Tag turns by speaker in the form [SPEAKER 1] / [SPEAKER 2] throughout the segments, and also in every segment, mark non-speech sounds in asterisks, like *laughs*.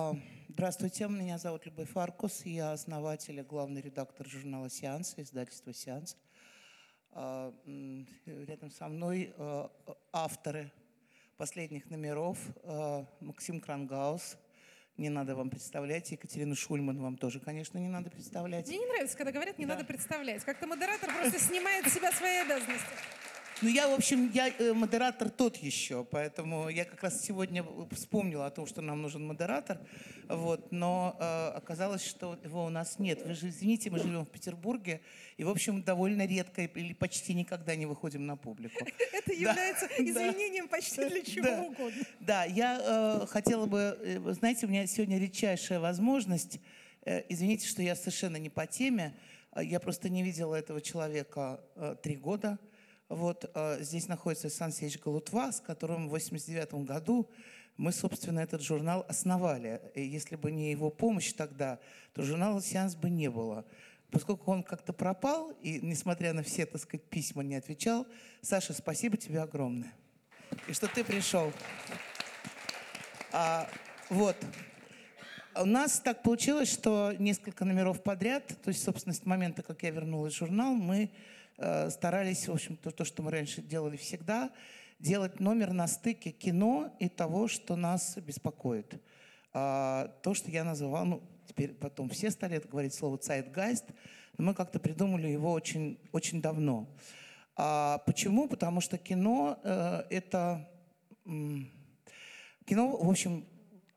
[SPEAKER 1] А, здравствуйте, меня зовут Любовь Фаркус, я основатель и главный редактор журнала «Сеанс», издательства «Сеанс». А, рядом со мной а, авторы последних номеров Максим Крангаус, не надо вам представлять. Екатерину Шульман вам тоже, конечно, не надо представлять.
[SPEAKER 2] Мне не нравится, когда говорят, не да. надо представлять. Как-то модератор просто снимает с себя свои обязанности.
[SPEAKER 1] Ну, я, в общем, я э, модератор тот еще, поэтому я как раз сегодня вспомнила о том, что нам нужен модератор, вот, но э, оказалось, что его у нас нет. Вы же извините, мы живем в Петербурге, и, в общем, довольно редко или почти никогда не выходим на публику. *laughs*
[SPEAKER 2] Это является *laughs* извинением почти для *laughs* чего угодно.
[SPEAKER 1] Да, я э, хотела бы, э, знаете, у меня сегодня редчайшая возможность, извините, что я совершенно не по теме, я просто не видела этого человека три года, вот э, здесь находится Сан Сеич Галутва, с которым в 89 году мы, собственно, этот журнал основали. И если бы не его помощь тогда, то журнала «Сеанс» бы не было. Поскольку он как-то пропал, и, несмотря на все, так сказать, письма, не отвечал, Саша, спасибо тебе огромное. И что ты пришел. А, вот. У нас так получилось, что несколько номеров подряд, то есть, собственно, с момента, как я вернулась в журнал, мы Э, старались, в общем, то, то, что мы раньше делали всегда, делать номер на стыке кино и того, что нас беспокоит. А, то, что я называл, ну, теперь потом все стали говорить слово «цайтгайст», но мы как-то придумали его очень, очень давно. А почему? Потому что кино э, — это... Кино, в общем,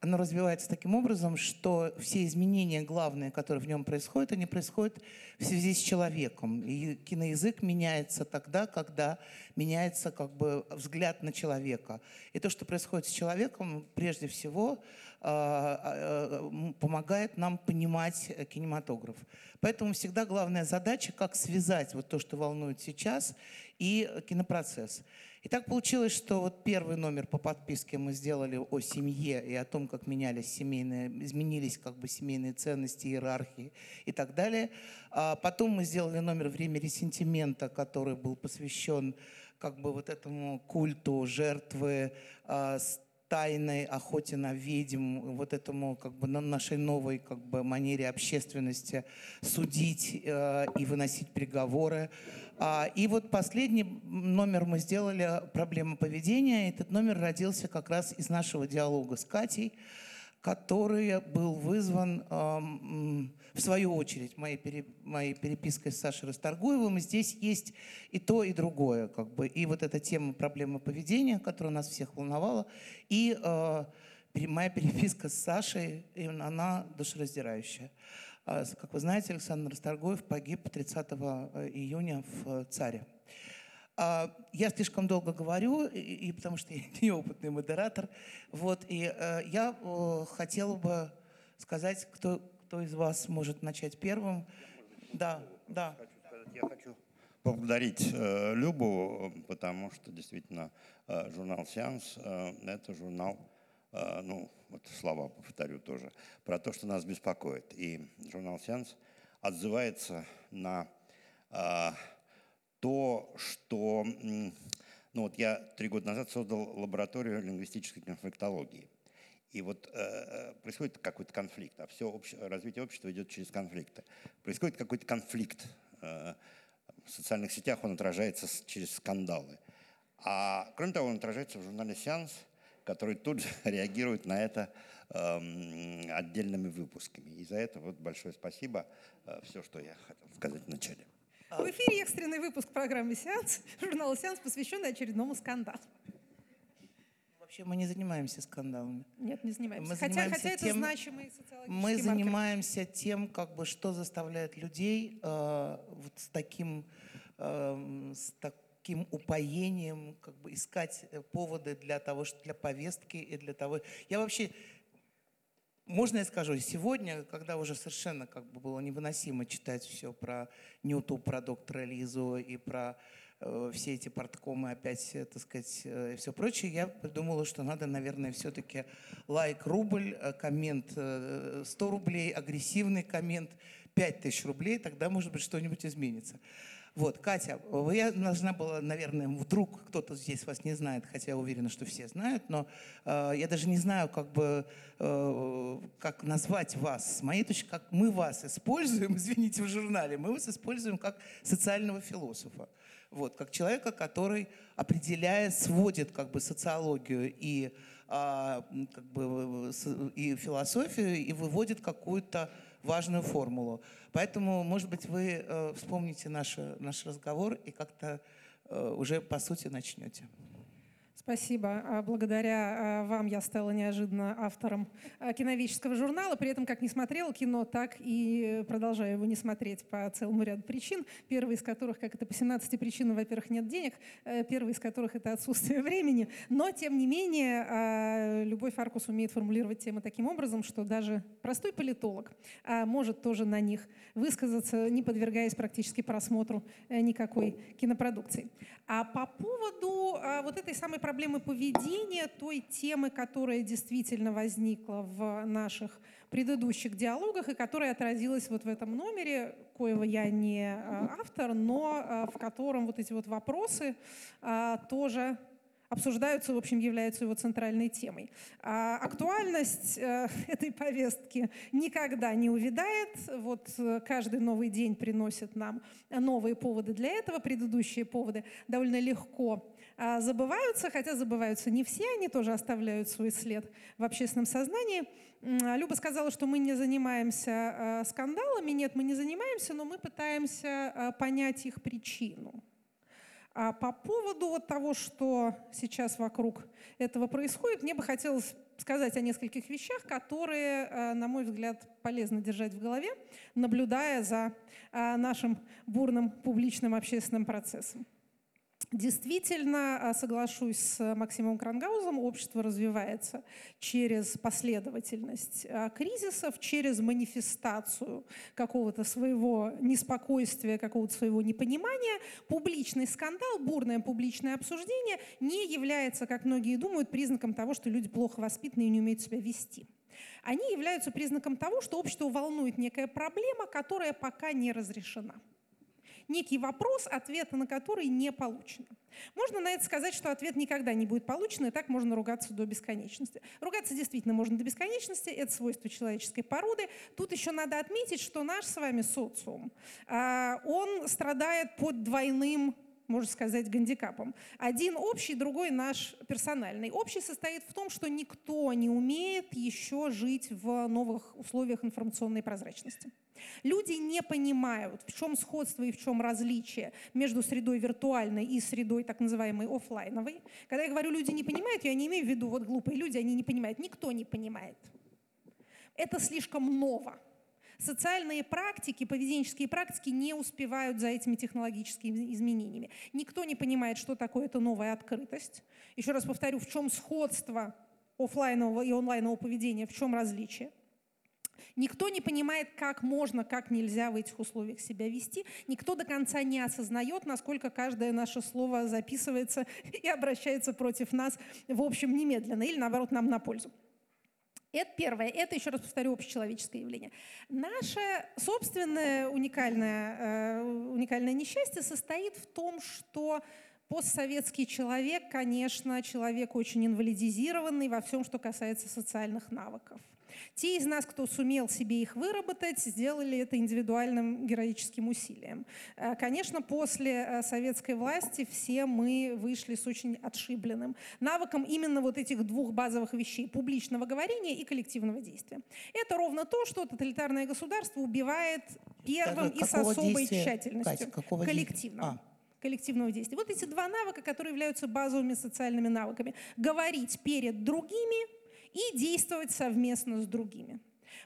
[SPEAKER 1] оно развивается таким образом, что все изменения главные, которые в нем происходят, они происходят в связи с человеком. И киноязык меняется тогда, когда меняется как бы взгляд на человека. И то, что происходит с человеком, прежде всего, а, а, помогает нам понимать кинематограф. Поэтому всегда главная задача, как связать вот то, что волнует сейчас, и кинопроцесс. И так получилось, что вот первый номер по подписке мы сделали о семье и о том, как менялись семейные, изменились как бы семейные ценности, иерархии и так далее. А потом мы сделали номер «Время ресентимента», который был посвящен как бы вот этому культу жертвы, а, тайной охоте на ведьм, вот этому как бы на нашей новой как бы манере общественности судить э, и выносить приговоры. А, и вот последний номер мы сделали «Проблема поведения». Этот номер родился как раз из нашего диалога с Катей, который был вызван, в свою очередь, моей, пере, моей перепиской с Сашей Расторгуевым. Здесь есть и то, и другое. Как бы. И вот эта тема проблемы поведения, которая нас всех волновала, и э, моя переписка с Сашей, она душераздирающая. А, как вы знаете, Александр Расторгуев погиб 30 э, июня в э, ЦАРе. А, я слишком долго говорю, и, и потому что *laughs* я неопытный модератор. Вот, и э, я хотела бы сказать, кто, кто из вас может начать первым. Да, да.
[SPEAKER 3] Я хочу поблагодарить э, Любу, потому что действительно э, журнал «Сеанс» э, — это журнал, э, ну, вот слова повторю тоже, про то, что нас беспокоит. И журнал «Сеанс» отзывается на а, то, что... Ну вот я три года назад создал лабораторию лингвистической конфликтологии. И вот э, э происходит какой-то конфликт, а все обще, развитие общества идет через конфликты. Происходит какой-то конфликт. Э, в социальных сетях он отражается через скандалы. А кроме того, он отражается в журнале «Сеанс», который тут же *laughs* реагирует на это э, отдельными выпусками. И за это вот большое спасибо. Э, все, что я хотел сказать в начале.
[SPEAKER 2] В эфире экстренный выпуск программы «Сеанс», журнала «Сеанс», посвященный очередному скандалу.
[SPEAKER 1] Вообще мы не занимаемся скандалами.
[SPEAKER 2] Нет, не занимаемся. Мы хотя, занимаемся хотя тем, это значимый социологический
[SPEAKER 1] Мы маркер. занимаемся тем, как бы, что заставляет людей э, вот с таким, э, с так, таким упоением как бы искать э, поводы для того, что для повестки и для того. Я вообще, можно я скажу, сегодня, когда уже совершенно как бы было невыносимо читать все про Ньюту, про доктора Лизу и про все эти порткомы опять, э, так сказать, э, и все прочее, я придумала, что надо, наверное, все-таки лайк рубль, э, коммент э, 100 рублей, агрессивный коммент 5000 рублей, тогда, может быть, что-нибудь изменится. Вот, Катя, я должна была, наверное, вдруг кто-то здесь вас не знает, хотя я уверена, что все знают, но э, я даже не знаю, как бы, э, как назвать вас. С моей точки, как мы вас используем, *laughs* извините, в журнале, мы вас используем как социального философа. Вот, как человека, который, определяя, сводит как бы социологию и, э, как бы, и философию и выводит какую-то важную формулу. Поэтому, может быть, вы э, вспомните наш, наш разговор и как-то э, уже по сути начнете.
[SPEAKER 2] Спасибо. А, благодаря а, вам я стала неожиданно автором а, киновического журнала. При этом, как не смотрела кино, так и продолжаю его не смотреть по целому ряду причин. Первый из которых, как это по 17 причинам, во-первых, нет денег. Э, первый из которых — это отсутствие *laughs* времени. Но, тем не менее, любой Фаркус умеет формулировать темы таким образом, что даже простой политолог может тоже на них высказаться, не подвергаясь практически просмотру э, никакой кинопродукции. А по поводу вот этой самой проблемы поведения, той темы, которая действительно возникла в наших предыдущих диалогах и которая отразилась вот в этом номере, коего я не э, автор, но э, в котором вот эти вот вопросы э, тоже обсуждаются, в общем, являются его центральной темой. А актуальность *laughs* этой повестки никогда не увядает. Вот каждый новый день приносит нам новые поводы для этого. Предыдущие поводы довольно легко а, забываются, хотя забываются не все, они тоже оставляют свой след в общественном сознании. А, Люба сказала, что мы не занимаемся а, скандалами. Нет, мы не занимаемся, но мы пытаемся понять их причину. А по поводу вот того, что сейчас вокруг этого происходит, мне бы хотелось сказать о нескольких вещах, которые, на мой взгляд, полезно держать в голове, наблюдая за нашим бурным публичным общественным процессом. Действительно, а, соглашусь с Максимом Крангаузом, общество развивается через последовательность а, кризисов, через манифестацию какого-то своего неспокойствия, какого-то своего непонимания. Публичный скандал, бурное публичное обсуждение не является, как многие думают, признаком того, что люди плохо воспитаны и не умеют себя вести. Они являются признаком того, что общество волнует некая проблема, которая пока не разрешена некий вопрос, ответа на который не получено. Можно на это сказать, что ответ никогда не будет получен, и так можно ругаться до бесконечности. Ругаться действительно можно до бесконечности, это свойство человеческой породы. Тут еще надо отметить, что наш с вами социум, а, он страдает под двойным можно сказать, гандикапом. Один общий, другой наш персональный. Общий состоит в том, что никто не умеет еще жить в новых условиях информационной прозрачности. Люди не понимают, в чем сходство и в чем различие между средой виртуальной и средой так называемой офлайновой. Когда я говорю, люди не понимают, я не имею в виду вот глупые люди, они не понимают. Никто не понимает. Это слишком ново. Социальные практики, поведенческие практики не успевают за этими технологическими изменениями. Никто не понимает, что такое эта новая открытость. Еще раз повторю, в чем сходство офлайнового и онлайнового поведения, в чем различие. Никто не понимает, как можно, как нельзя в этих условиях себя вести. Никто до конца не осознает, насколько каждое наше слово записывается *laughs* и обращается против нас, в общем, немедленно или, наоборот, нам на пользу. Это первое. Это, еще раз повторю, общечеловеческое явление. Наше собственное уникальное, э, уникальное несчастье состоит в том, что постсоветский человек, конечно, человек очень инвалидизированный во всем, что касается социальных навыков. Те из нас, кто сумел себе их выработать, сделали это индивидуальным героическим усилием. Э, конечно, после э, советской власти все мы вышли с очень отшибленным навыком именно вот этих двух базовых вещей – публичного говорения и коллективного действия. Это ровно то, что тоталитарное государство убивает первым и с особой
[SPEAKER 1] действия?
[SPEAKER 2] тщательностью.
[SPEAKER 1] Катя, какого
[SPEAKER 2] коллективного.
[SPEAKER 1] А
[SPEAKER 2] коллективного действия. Вот эти два навыка, которые являются базовыми социальными навыками. Говорить перед другими и действовать совместно с другими.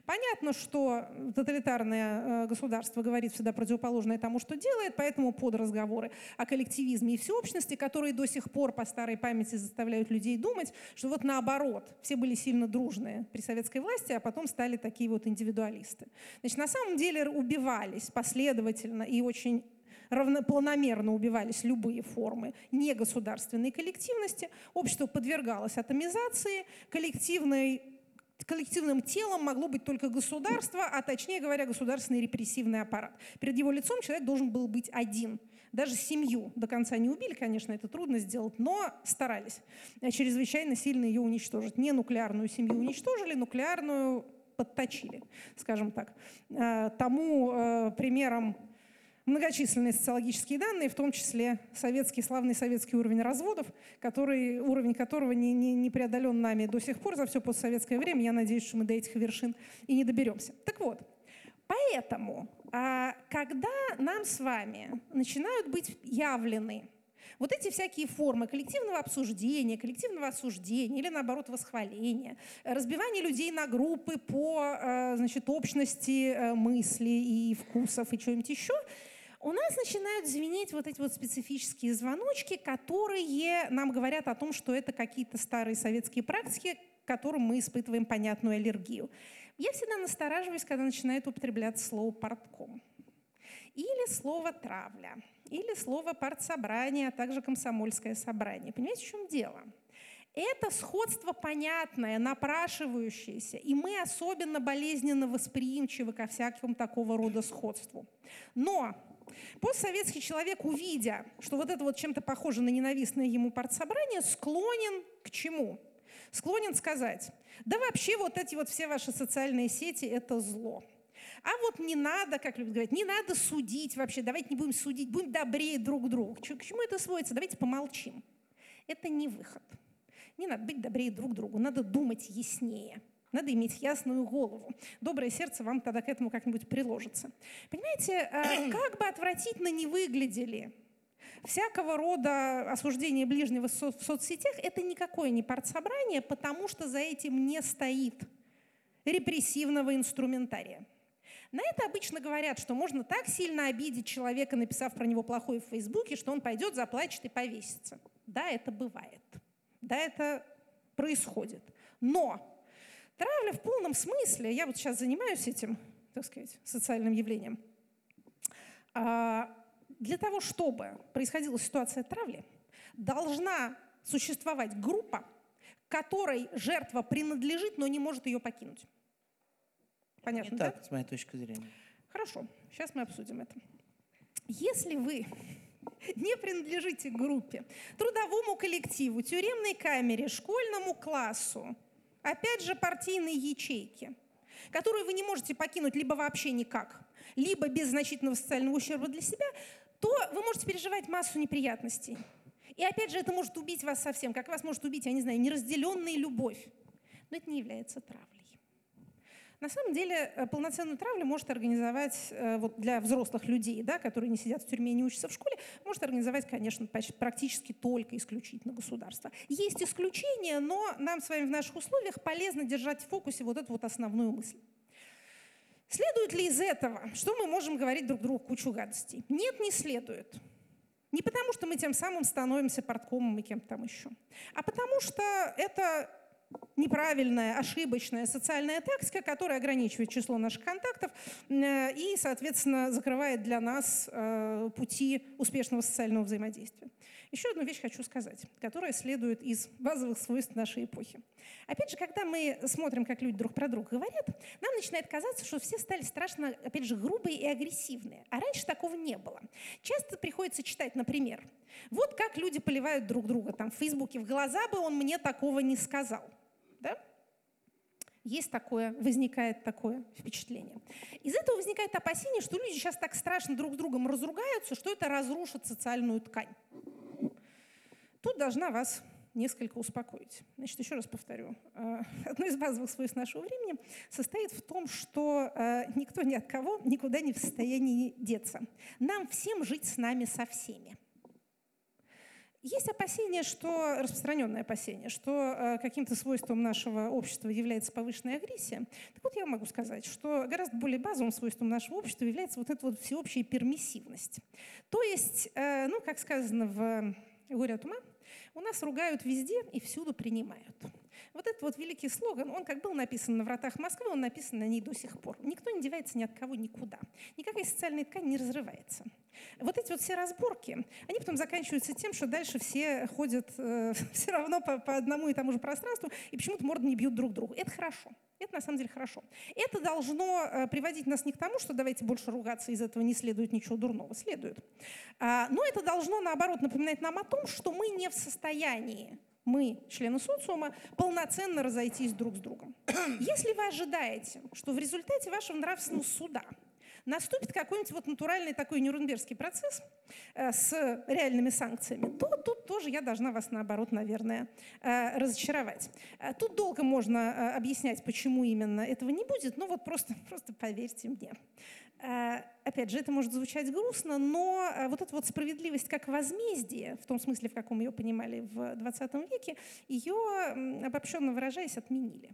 [SPEAKER 2] Понятно, что тоталитарное э, государство говорит всегда противоположное тому, что делает, поэтому под разговоры о коллективизме и всеобщности, которые до сих пор по старой памяти заставляют людей думать, что вот наоборот, все были сильно дружные при советской власти, а потом стали такие вот индивидуалисты. Значит, на самом деле убивались последовательно и очень равнопланомерно убивались любые формы негосударственной коллективности, общество подвергалось атомизации, коллективной коллективным телом могло быть только государство, а точнее говоря, государственный репрессивный аппарат. Перед его лицом человек должен был быть один. Даже семью до конца не убили, конечно, это трудно сделать, но старались чрезвычайно сильно ее уничтожить. Не нуклеарную семью уничтожили, нуклеарную подточили, скажем так. Э, тому э, примером многочисленные социологические данные, в том числе советский, славный советский уровень разводов, который, уровень которого не, не, не преодолен нами до сих пор за все постсоветское время. Я надеюсь, что мы до этих вершин и не доберемся. Так вот, поэтому, а, когда нам с вами начинают быть явлены вот эти всякие формы коллективного обсуждения, коллективного осуждения или, наоборот, восхваления, разбивание людей на группы по э, значит, общности э, мыслей и вкусов и чего-нибудь еще, у нас начинают звенеть вот эти вот специфические звоночки, которые нам говорят о том, что это какие-то старые советские практики, к которым мы испытываем понятную аллергию. Я всегда настораживаюсь, когда начинает употребляться слово «портком» или слово «травля», или слово «партсобрание», а также «комсомольское собрание». Понимаете, в чем дело? Это сходство понятное, напрашивающееся, и мы особенно болезненно восприимчивы ко всякому такого рода сходству. Но Постсоветский человек, увидя, что вот это вот чем-то похоже на ненавистное ему партсобрание, склонен к чему? Склонен сказать, да вообще вот эти вот все ваши социальные сети – это зло. А вот не надо, как любят говорить, не надо судить вообще, давайте не будем судить, будем добрее друг другу. К чему это сводится? Давайте помолчим. Это не выход. Не надо быть добрее друг другу, надо думать яснее. Надо иметь ясную голову. Доброе сердце вам тогда к этому как-нибудь приложится. Понимаете, э, *clears throat* как бы отвратительно не выглядели всякого рода осуждение ближнего в соцсетях, это никакое не партсобрание, потому что за этим не стоит репрессивного инструментария. На это обычно говорят, что можно так сильно обидеть человека, написав про него плохое в Фейсбуке, что он пойдет, заплачет и повесится. Да, это бывает. Да, это происходит. Но Травля в полном смысле, я вот сейчас занимаюсь этим, так сказать, социальным явлением, а, для того, чтобы происходила ситуация травли, должна существовать группа, которой жертва принадлежит, но не может ее покинуть. Понятно,
[SPEAKER 1] не
[SPEAKER 2] да?
[SPEAKER 1] так, с моей точки зрения.
[SPEAKER 2] Хорошо, сейчас мы обсудим это. Если вы не принадлежите группе, трудовому коллективу, тюремной камере, школьному классу, опять же, партийные ячейки, которые вы не можете покинуть либо вообще никак, либо без значительного социального ущерба для себя, то вы можете переживать массу неприятностей. И опять же, это может убить вас совсем, как вас может убить, я не знаю, неразделенная любовь. Но это не является травлей. На самом деле э, полноценную травлю может организовать э, вот для взрослых людей, да, которые не сидят в тюрьме и не учатся в школе, может организовать, конечно, практически только исключительно государство. Есть исключения, но нам с вами в наших условиях полезно держать в фокусе вот эту вот основную мысль. Следует ли из этого, что мы можем говорить друг другу кучу гадостей? Нет, не следует. Не потому, что мы тем самым становимся порткомом и кем-то там еще, а потому что это неправильная, ошибочная социальная тактика, которая ограничивает число наших контактов э, и, соответственно, закрывает для нас э, пути успешного социального взаимодействия. Еще одну вещь хочу сказать, которая следует из базовых свойств нашей эпохи. Опять же, когда мы смотрим, как люди друг про друга говорят, нам начинает казаться, что все стали страшно, опять же, грубые и агрессивные. А раньше такого не было. Часто приходится читать, например, вот как люди поливают друг друга там в Фейсбуке. В глаза бы он мне такого не сказал. Да? Есть такое, возникает такое впечатление. Из этого возникает опасение, что люди сейчас так страшно друг с другом разругаются, что это разрушит социальную ткань. Тут должна вас несколько успокоить. Значит, еще раз повторю. Э, *laughs* одно из базовых свойств нашего времени состоит в том, что э, никто ни от кого никуда не в состоянии деться. Нам всем жить с нами со всеми. Есть опасение, что, распространенное опасение, что э, каким-то свойством нашего общества является повышенная агрессия. Так вот, я могу сказать, что гораздо более базовым свойством нашего общества является вот эта вот всеобщая пермиссивность. То есть, э, ну, как сказано в «Горе от ума», у нас ругают везде и всюду принимают. Вот этот вот великий слоган, он как был написан на вратах Москвы, он написан на ней до сих пор. Никто не девается ни от кого никуда. Никакая социальная ткань не разрывается. Вот эти вот все разборки, они потом заканчиваются тем, что дальше все ходят э, *laughs* все равно по, по одному и тому же пространству и почему-то морды не бьют друг другу. Это хорошо. Это на самом деле хорошо. Это должно э, приводить нас не к тому, что давайте больше ругаться, из этого не следует ничего дурного. Следует. А, но это должно, наоборот, напоминать нам о том, что мы не в состоянии мы, члены социума, полноценно разойтись друг с другом. *clears throat* Если вы ожидаете, что в результате вашего нравственного суда наступит какой-нибудь вот натуральный такой нюрнбергский процесс э, с реальными санкциями, то тут тоже я должна вас, наоборот, наверное, э, разочаровать. Э, тут долго можно объяснять, почему именно этого не будет, но вот просто, *laughs* просто поверьте мне. Опять же, это может звучать грустно, но вот эта вот справедливость как возмездие, в том смысле, в каком ее понимали в 20 веке, ее, обобщенно выражаясь, отменили.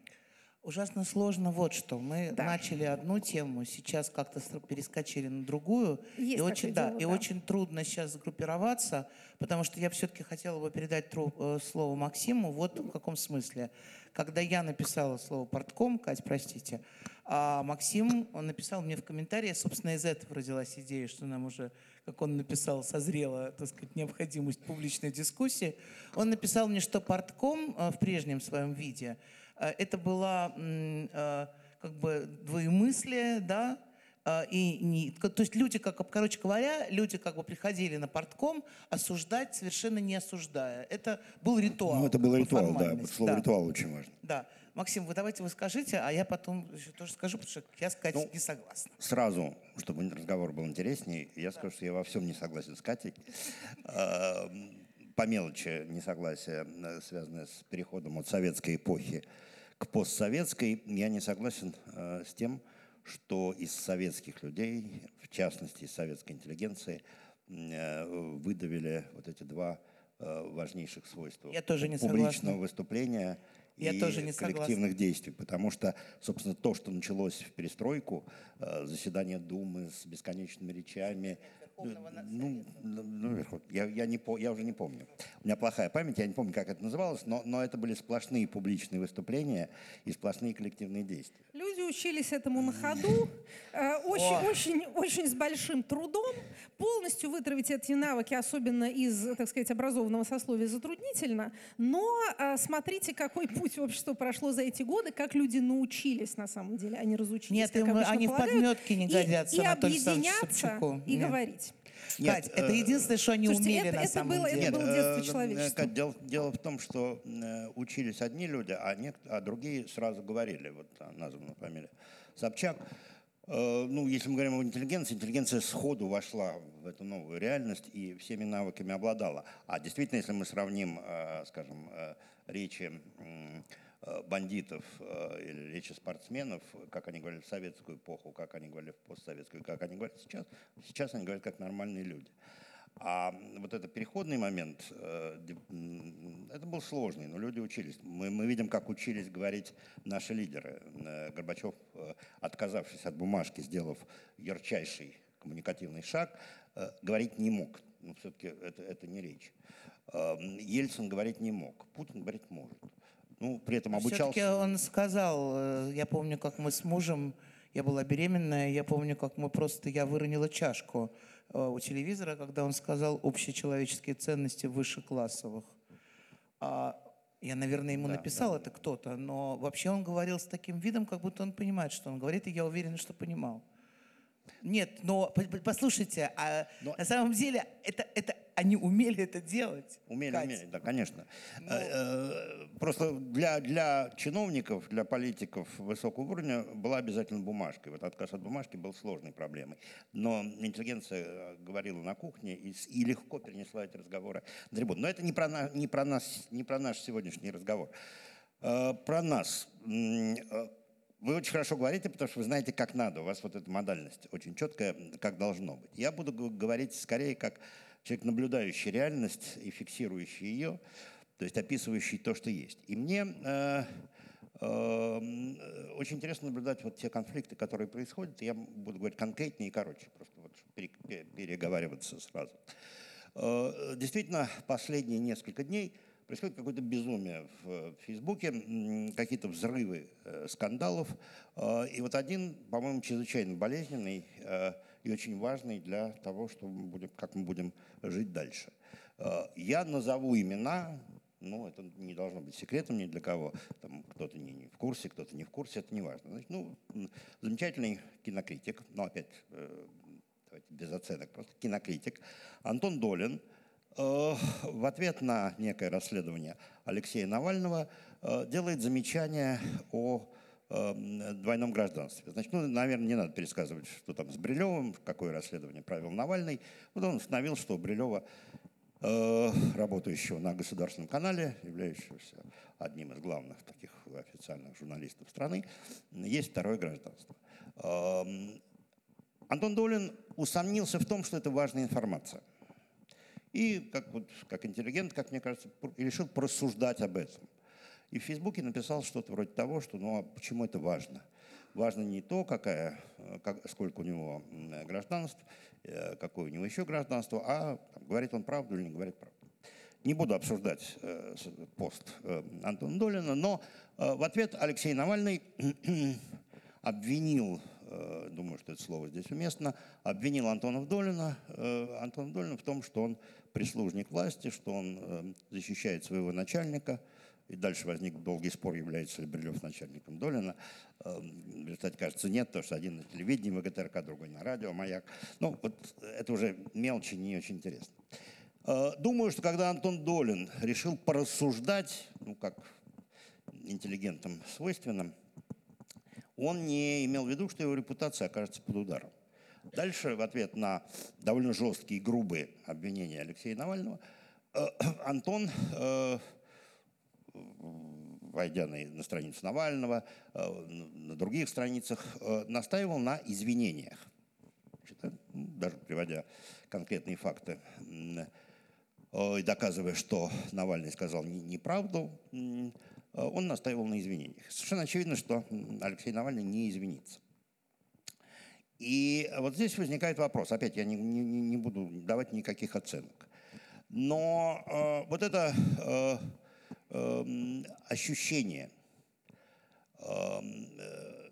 [SPEAKER 1] Ужасно сложно вот что. Мы
[SPEAKER 2] Да.
[SPEAKER 1] начали одну тему, сейчас как-то перескочили на другую.
[SPEAKER 2] Есть
[SPEAKER 1] и очень, да,
[SPEAKER 2] дело,
[SPEAKER 1] и
[SPEAKER 2] да.
[SPEAKER 1] очень трудно сейчас сгруппироваться, потому что я все-таки хотела бы передать тру- э, слово Максиму вот в каком смысле. Когда я написала слово портком, Кать, простите, а Максим, он написал мне в комментарии, собственно, из этого родилась идея, что нам уже, как он написал, созрела, так сказать, необходимость публичной дискуссии. Он написал мне, что портком э, в прежнем своем виде это была м, э, как бы двоемыслие, да, а, и не, то есть люди, как, короче говоря, люди как бы приходили на портком осуждать, совершенно не осуждая. Это был ритуал.
[SPEAKER 3] Ну, это был ритуал, да. Слово
[SPEAKER 1] да.
[SPEAKER 3] ритуал очень важно.
[SPEAKER 1] Да. Максим, вы давайте вы скажите, а я потом еще тоже скажу, потому что я сказать
[SPEAKER 3] Ну,
[SPEAKER 1] не согласна.
[SPEAKER 3] Сразу, чтобы разговор был интереснее, я скажу, что я во всем не согласен с Катей. А, По мелочи несогласия, э, связанное с переходом от советской эпохи к постсоветской, я не согласен э, с тем, что из советских людей, в частности из советской интеллигенции, э, выдавили вот эти два э, важнейших свойства.
[SPEAKER 1] Я тоже не
[SPEAKER 3] Публичного
[SPEAKER 1] согласна.
[SPEAKER 3] выступления
[SPEAKER 1] Я
[SPEAKER 3] и
[SPEAKER 1] тоже не согласна.
[SPEAKER 3] коллективных действий. Потому что, собственно, то, что началось в перестройку, э, заседание Думы с бесконечными речами, ну, ну, ну, Верхов- я, я, не я уже не помню. У меня плохая память, я не помню, как это называлось, но, но это были сплошные публичные выступления и сплошные коллективные действия.
[SPEAKER 2] Люди учились этому на ходу, э, очень, очень, очень с большим трудом. Полностью вытравить эти навыки, особенно из, так сказать, образованного сословия, затруднительно. Но э, смотрите, какой путь общество прошло за эти годы, как люди научились на самом деле, они разучились.
[SPEAKER 1] Нет,
[SPEAKER 2] как
[SPEAKER 1] им они в
[SPEAKER 2] полагают,
[SPEAKER 1] подметке не
[SPEAKER 2] и-
[SPEAKER 1] годятся,
[SPEAKER 2] и,
[SPEAKER 1] Александровичу
[SPEAKER 2] объединяться и
[SPEAKER 1] Нет.
[SPEAKER 2] говорить.
[SPEAKER 1] Кать,
[SPEAKER 3] Нет,
[SPEAKER 1] это
[SPEAKER 3] э,
[SPEAKER 1] единственное, что они
[SPEAKER 2] слушайте,
[SPEAKER 1] умели
[SPEAKER 2] это-
[SPEAKER 1] на
[SPEAKER 2] это
[SPEAKER 1] самом
[SPEAKER 2] было- это
[SPEAKER 1] деле.
[SPEAKER 2] было детство
[SPEAKER 3] э,
[SPEAKER 2] человечества.
[SPEAKER 3] Кать, дело, дело в том, что э, учились одни люди, а, нек- а другие сразу говорили, вот а, названа фамилия Собчак. Ну, если мы говорим об интеллигенции, интеллигенция сходу вошла в эту новую реальность и всеми навыками обладала. А действительно, если мы сравним, скажем, речи бандитов э, или речи спортсменов, как они говорили в советскую эпоху, как они говорили в постсоветскую, как они говорят сейчас, сейчас они говорят как нормальные люди. А вот этот переходный момент, э, это был сложный, но люди учились. Мы, мы видим, как учились говорить наши лидеры. Э, Горбачев, э, отказавшись от бумажки, сделав ярчайший коммуникативный шаг, э, говорить не мог. Но все-таки это, это не речь. Э, Ельцин говорить не мог. Путин говорить может. Ну, при этом обучался...
[SPEAKER 1] Все-таки он сказал, э, я помню, как мы с мужем, я была беременная, я помню, как мы просто, я выронила чашку э, у телевизора, когда он сказал общечеловеческие ценности выше классовых. А я, наверное, ему
[SPEAKER 3] Да,
[SPEAKER 1] написал это кто-то, но вообще он говорил с таким видом, как будто он понимает, что он говорит, и я уверена, что понимал. Нет, но по- по- послушайте, а
[SPEAKER 3] Но-
[SPEAKER 1] на самом деле это, это они умели это делать.
[SPEAKER 3] Умели,
[SPEAKER 1] Кать.
[SPEAKER 3] умели, да, конечно. Э, э, Просто для, для чиновников, для политиков высокого уровня была обязательно бумажка. И вот отказ от бумажки был сложной проблемой. Но интеллигенция э, говорила на кухне и, и легко перенесла эти разговоры на трибуну. Но это не про, не про нас, не про наш сегодняшний разговор. Про нас. Вы очень хорошо говорите, потому что вы знаете, как надо. У вас вот эта модальность очень четкая, как должно быть. Я буду говорить скорее как человек, наблюдающий реальность и фиксирующий ее, то есть описывающий то, что есть. И мне э, э, очень интересно наблюдать вот те конфликты, которые происходят. Я буду говорить конкретнее и короче, просто вот переговариваться сразу. Э, Действительно, последние несколько дней происходит какое-то безумие в Фейсбуке, какие-то взрывы э, скандалов. Э, И вот один, по-моему, чрезвычайно болезненный, э, и очень важный для того, что мы будем, как мы будем жить дальше. Я назову имена, ну, это не должно быть секретом ни для кого. Там кто-то не, не в курсе, кто-то не в курсе, это не важно. Значит, ну, замечательный кинокритик, но опять э, давайте без оценок, просто кинокритик, Антон Долин э, в ответ на некое расследование Алексея Навального э, делает замечание о э, двойном гражданстве. Значит, ну, наверное, не надо пересказывать, что там с Брилевым, какое расследование провел Навальный. Вот он установил, что у Брилева Э, работающего на государственном канале, являющегося одним из главных таких официальных журналистов страны, есть второе гражданство. Эм, Антон Долин усомнился в том, что это важная информация. И как, вот, как интеллигент, как мне кажется, решил порассуждать об этом. И в Фейсбуке написал что-то вроде того, что ну а почему это важно? Важно не то, какая, э, как, сколько у него гражданств, Э, какое у него еще гражданство, а там, говорит он правду или не говорит правду. Не буду обсуждать э, пост э, Антона Долина, но э, в ответ Алексей Навальный *clears throat* обвинил, э, думаю, что это слово здесь уместно, обвинил Антона Долина, э, Антона Долина в том, что он прислужник власти, что он э, защищает своего начальника – и дальше возник долгий спор, является ли Брилев начальником Долина. Эм, в результате, кажется, нет, потому что один на телевидении ВГТРК, другой на радио, маяк. Ну, вот это уже мелочи, не очень интересно. Э, думаю, что когда Антон Долин решил порассуждать, ну, как интеллигентам свойственным, он не имел в виду, что его репутация окажется под ударом. Дальше, в ответ на довольно жесткие и грубые обвинения Алексея Навального, э, Антон э, войдя на, на страницу Навального, э, на других страницах, э, настаивал на извинениях. Значит, ну, даже приводя конкретные факты э, и доказывая, что Навальный сказал неправду, он настаивал на извинениях. Совершенно очевидно, что Алексей Навальный не извинится. И вот здесь возникает вопрос. Опять я не, не, не буду давать никаких оценок. Но э, вот это э, ощущение. Эм, э,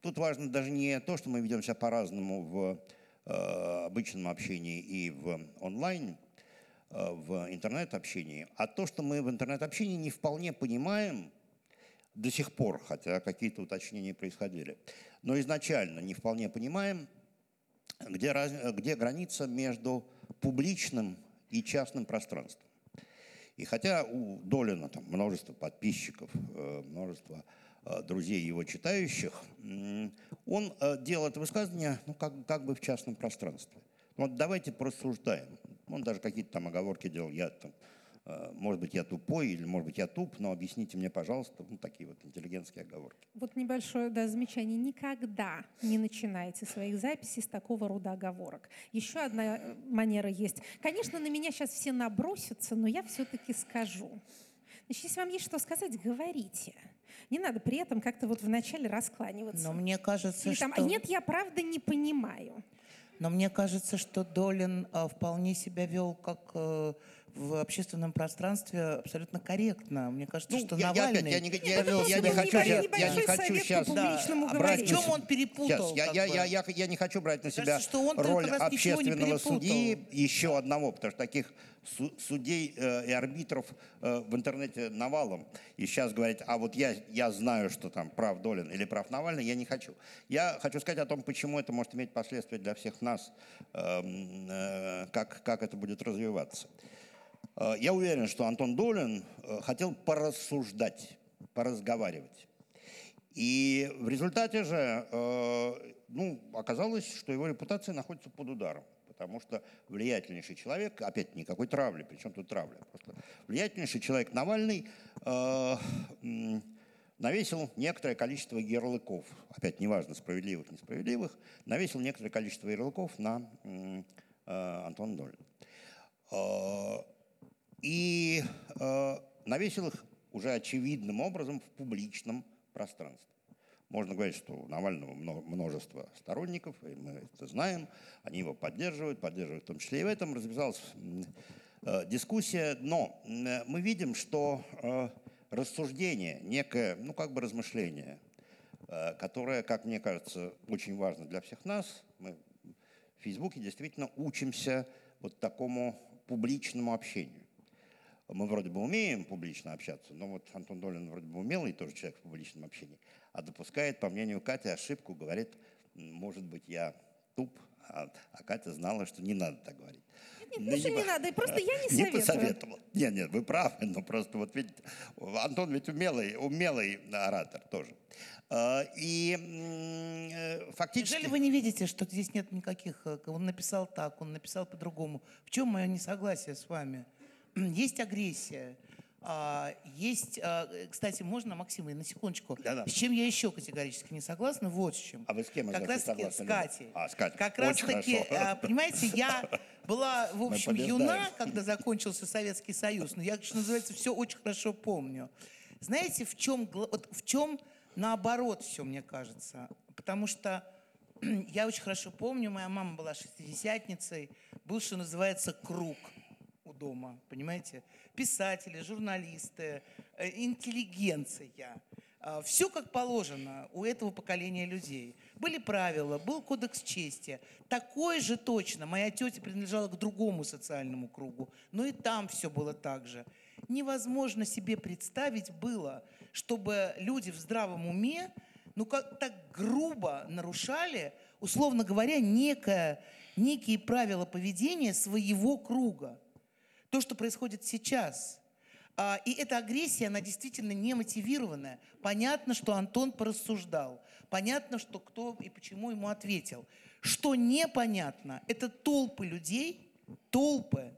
[SPEAKER 3] тут важно даже не то, что мы ведем себя по-разному в э, обычном общении и в онлайн, э, в интернет-общении, а то, что мы в интернет-общении не вполне понимаем до сих пор, хотя какие-то уточнения происходили, но изначально не вполне понимаем, где, где граница между публичным и частным пространством. И хотя у Долина там множество подписчиков, э, множество э, друзей его читающих, он э, делал это высказывание ну, как, как бы в частном пространстве. Вот давайте порассуждаем. Он даже какие-то там оговорки делал. Я там может быть, я тупой или, может быть, я туп, но объясните мне, пожалуйста, ну, такие вот интеллигентские оговорки.
[SPEAKER 2] Вот небольшое да, замечание. Никогда не начинайте своих записей с такого рода оговорок. Еще одна э, манера есть. Конечно, на меня сейчас все набросятся, но я все-таки скажу. Значит, если вам есть что сказать, говорите. Не надо при этом как-то вот вначале раскланиваться.
[SPEAKER 1] Но мне кажется,
[SPEAKER 2] Или там,
[SPEAKER 1] что...
[SPEAKER 2] Нет, я правда не понимаю.
[SPEAKER 1] Но мне кажется, что Долин э, вполне себя вел как э, в общественном пространстве абсолютно корректно. Мне кажется, ну, что я, Навальный...
[SPEAKER 3] Я, я, я, я, я не хочу, я, я не хочу сейчас
[SPEAKER 1] да, брать... В чем он перепутал?
[SPEAKER 3] Сейчас, я, я, я, я не хочу брать на себя кажется, что он роль общественного судьи еще одного, потому что таких судей э, и арбитров э, в интернете навалом. И сейчас говорить, а вот я, я знаю, что там прав Долин или прав Навальный, я не хочу. Я хочу сказать о том, почему это может иметь последствия для всех нас, э, э, как, как это будет развиваться. Э, я уверен, что Антон Долин э, хотел порассуждать, поразговаривать. И в результате же э, ну, оказалось, что его репутация находится под ударом. Потому что влиятельнейший человек, опять никакой травли, причем тут травля, просто влиятельнейший человек Навальный э, навесил некоторое количество ярлыков, опять неважно, справедливых, несправедливых, навесил некоторое количество ярлыков на э, Антона Долина и э, навесил их уже очевидным образом в публичном пространстве. Можно говорить, что у Навального множество сторонников, и мы это знаем, они его поддерживают, поддерживают в том числе и в этом. Развязалась э, дискуссия, но э, мы видим, что э, рассуждение, некое, ну как бы размышление, э, которое, как мне кажется, очень важно для всех нас, мы в Фейсбуке действительно учимся вот такому публичному общению. Мы вроде бы умеем публично общаться, но вот Антон Долин вроде бы умелый тоже человек в публичном общении, а допускает, по мнению Кати, ошибку, говорит, может быть, я туп, а, а Катя знала, что не надо так говорить.
[SPEAKER 2] Нет, нет, ну, не надо, просто я не *laughs* советую.
[SPEAKER 3] Не посоветовал. Нет, нет, вы правы, но просто вот видите, Антон ведь умелый, умелый оратор тоже. А, и фактически...
[SPEAKER 1] Неужели вы не видите, что здесь нет никаких... Э, он написал так, он написал по-другому. В чем мое несогласие с вами? Есть агрессия, а, есть, а, кстати, можно, Максим, на секундочку.
[SPEAKER 3] Да-да.
[SPEAKER 1] С чем я еще категорически не согласна? Вот с чем.
[SPEAKER 3] А вы с кем
[SPEAKER 1] Как раз таки с Катей.
[SPEAKER 3] А, с Катей.
[SPEAKER 1] Как раз
[SPEAKER 3] Очень
[SPEAKER 1] таки,
[SPEAKER 3] хорошо.
[SPEAKER 1] а, понимаете, я *laughs* была, в общем, юна, когда закончился Советский Союз. Но я, что называется, все очень хорошо помню. Знаете, в чем, вот в чем наоборот все, мне кажется? Потому что *clears throat* я очень хорошо помню, моя мама была шестидесятницей, был, что называется, круг у дома, понимаете? Писатели, журналисты, э, интеллигенция. Все как положено у этого поколения людей. Были правила, был кодекс чести. Такой же точно. Моя тетя принадлежала к другому социальному кругу, но и там все было так же. Невозможно себе представить было, чтобы люди в здравом уме ну как так грубо нарушали, условно говоря, некое, некие правила поведения своего круга. То, что происходит сейчас. А, И эта агрессия, она действительно не мотивированная. Понятно, что Антон порассуждал. Понятно, что кто и почему ему ответил. Что непонятно, это толпы людей, толпы,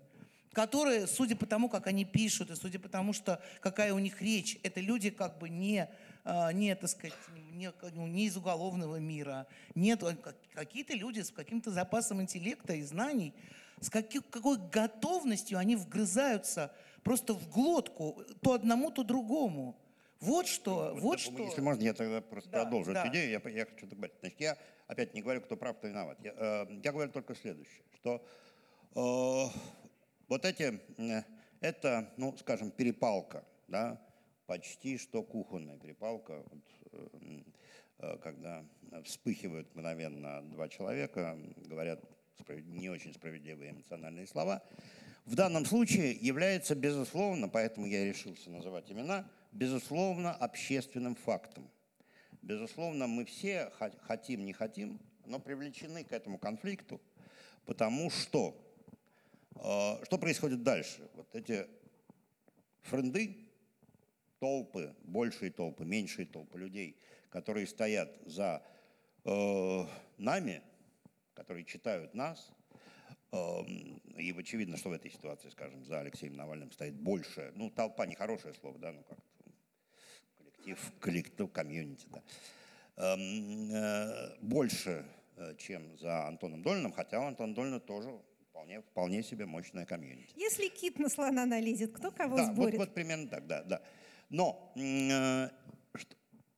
[SPEAKER 1] которые, судя по тому, как они пишут, и судя по тому, что какая у них речь, это люди как бы не, а, не так сказать, не, ну, не из уголовного мира, нет, как- какие-то люди с каким-то запасом интеллекта и знаний, с каки- какой готовностью они вгрызаются просто в глотку то одному, то другому. Вот что, вот
[SPEAKER 3] Если
[SPEAKER 1] что.
[SPEAKER 3] можно, я тогда просто
[SPEAKER 1] Да,
[SPEAKER 3] продолжу
[SPEAKER 1] да.
[SPEAKER 3] эту идею. Я, я хочу добавить. Значит, я опять не говорю, кто прав, кто виноват. Я, э, я говорю только следующее, что э, вот эти, э, это, ну, скажем, перепалка, да, почти что кухонная перепалка, вот, э, э, когда вспыхивают мгновенно два человека, говорят не очень справедливые эмоциональные слова, в данном случае является, безусловно, поэтому я решился называть имена, безусловно, общественным фактом. Безусловно, мы все хо- хотим, не хотим, но привлечены к этому конфликту, потому что э, что происходит дальше? Вот эти френды, толпы, большие толпы, меньшие толпы людей, которые стоят за э, нами, которые читают нас, Эм, И очевидно, что в этой ситуации, скажем, за Алексеем Навальным стоит больше, ну, толпа нехорошее слово, да, ну как коллектив, коллектив, комьюнити, да. Эм, э, Больше, э, чем за Антоном Долиным, хотя у Антона Долина тоже вполне, вполне себе мощная комьюнити.
[SPEAKER 2] Если кит на слона налезет, кто кого
[SPEAKER 3] Да, вот,
[SPEAKER 2] сборит?
[SPEAKER 3] вот примерно так, да, да. Но э,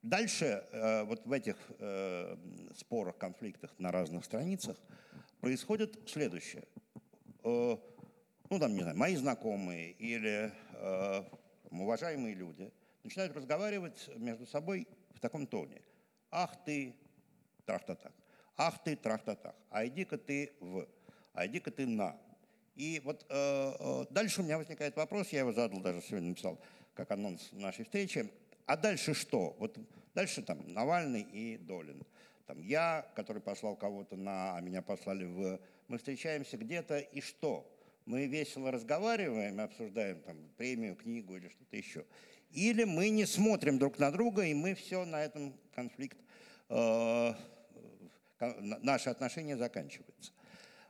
[SPEAKER 3] дальше э, вот в этих э, спорах, конфликтах на разных страницах происходит следующее. Э, ну, там, не знаю, мои знакомые или уважаемые люди начинают разговаривать между собой в таком тоне. Ах ты, трах-та-так. Ах ты, трах-та-так. А иди-ка ты в. А иди-ка ты на. И вот дальше у меня возникает вопрос, я его задал, даже сегодня написал, как анонс нашей встречи. А дальше что? Вот дальше там Навальный и Долин. Там я, который послал кого-то на, а меня послали в... Мы встречаемся где-то, и что? Мы весело разговариваем, обсуждаем там премию, книгу или что-то еще. Или мы не смотрим друг на друга, и мы все на этом конфликт, э, наши отношения заканчиваются.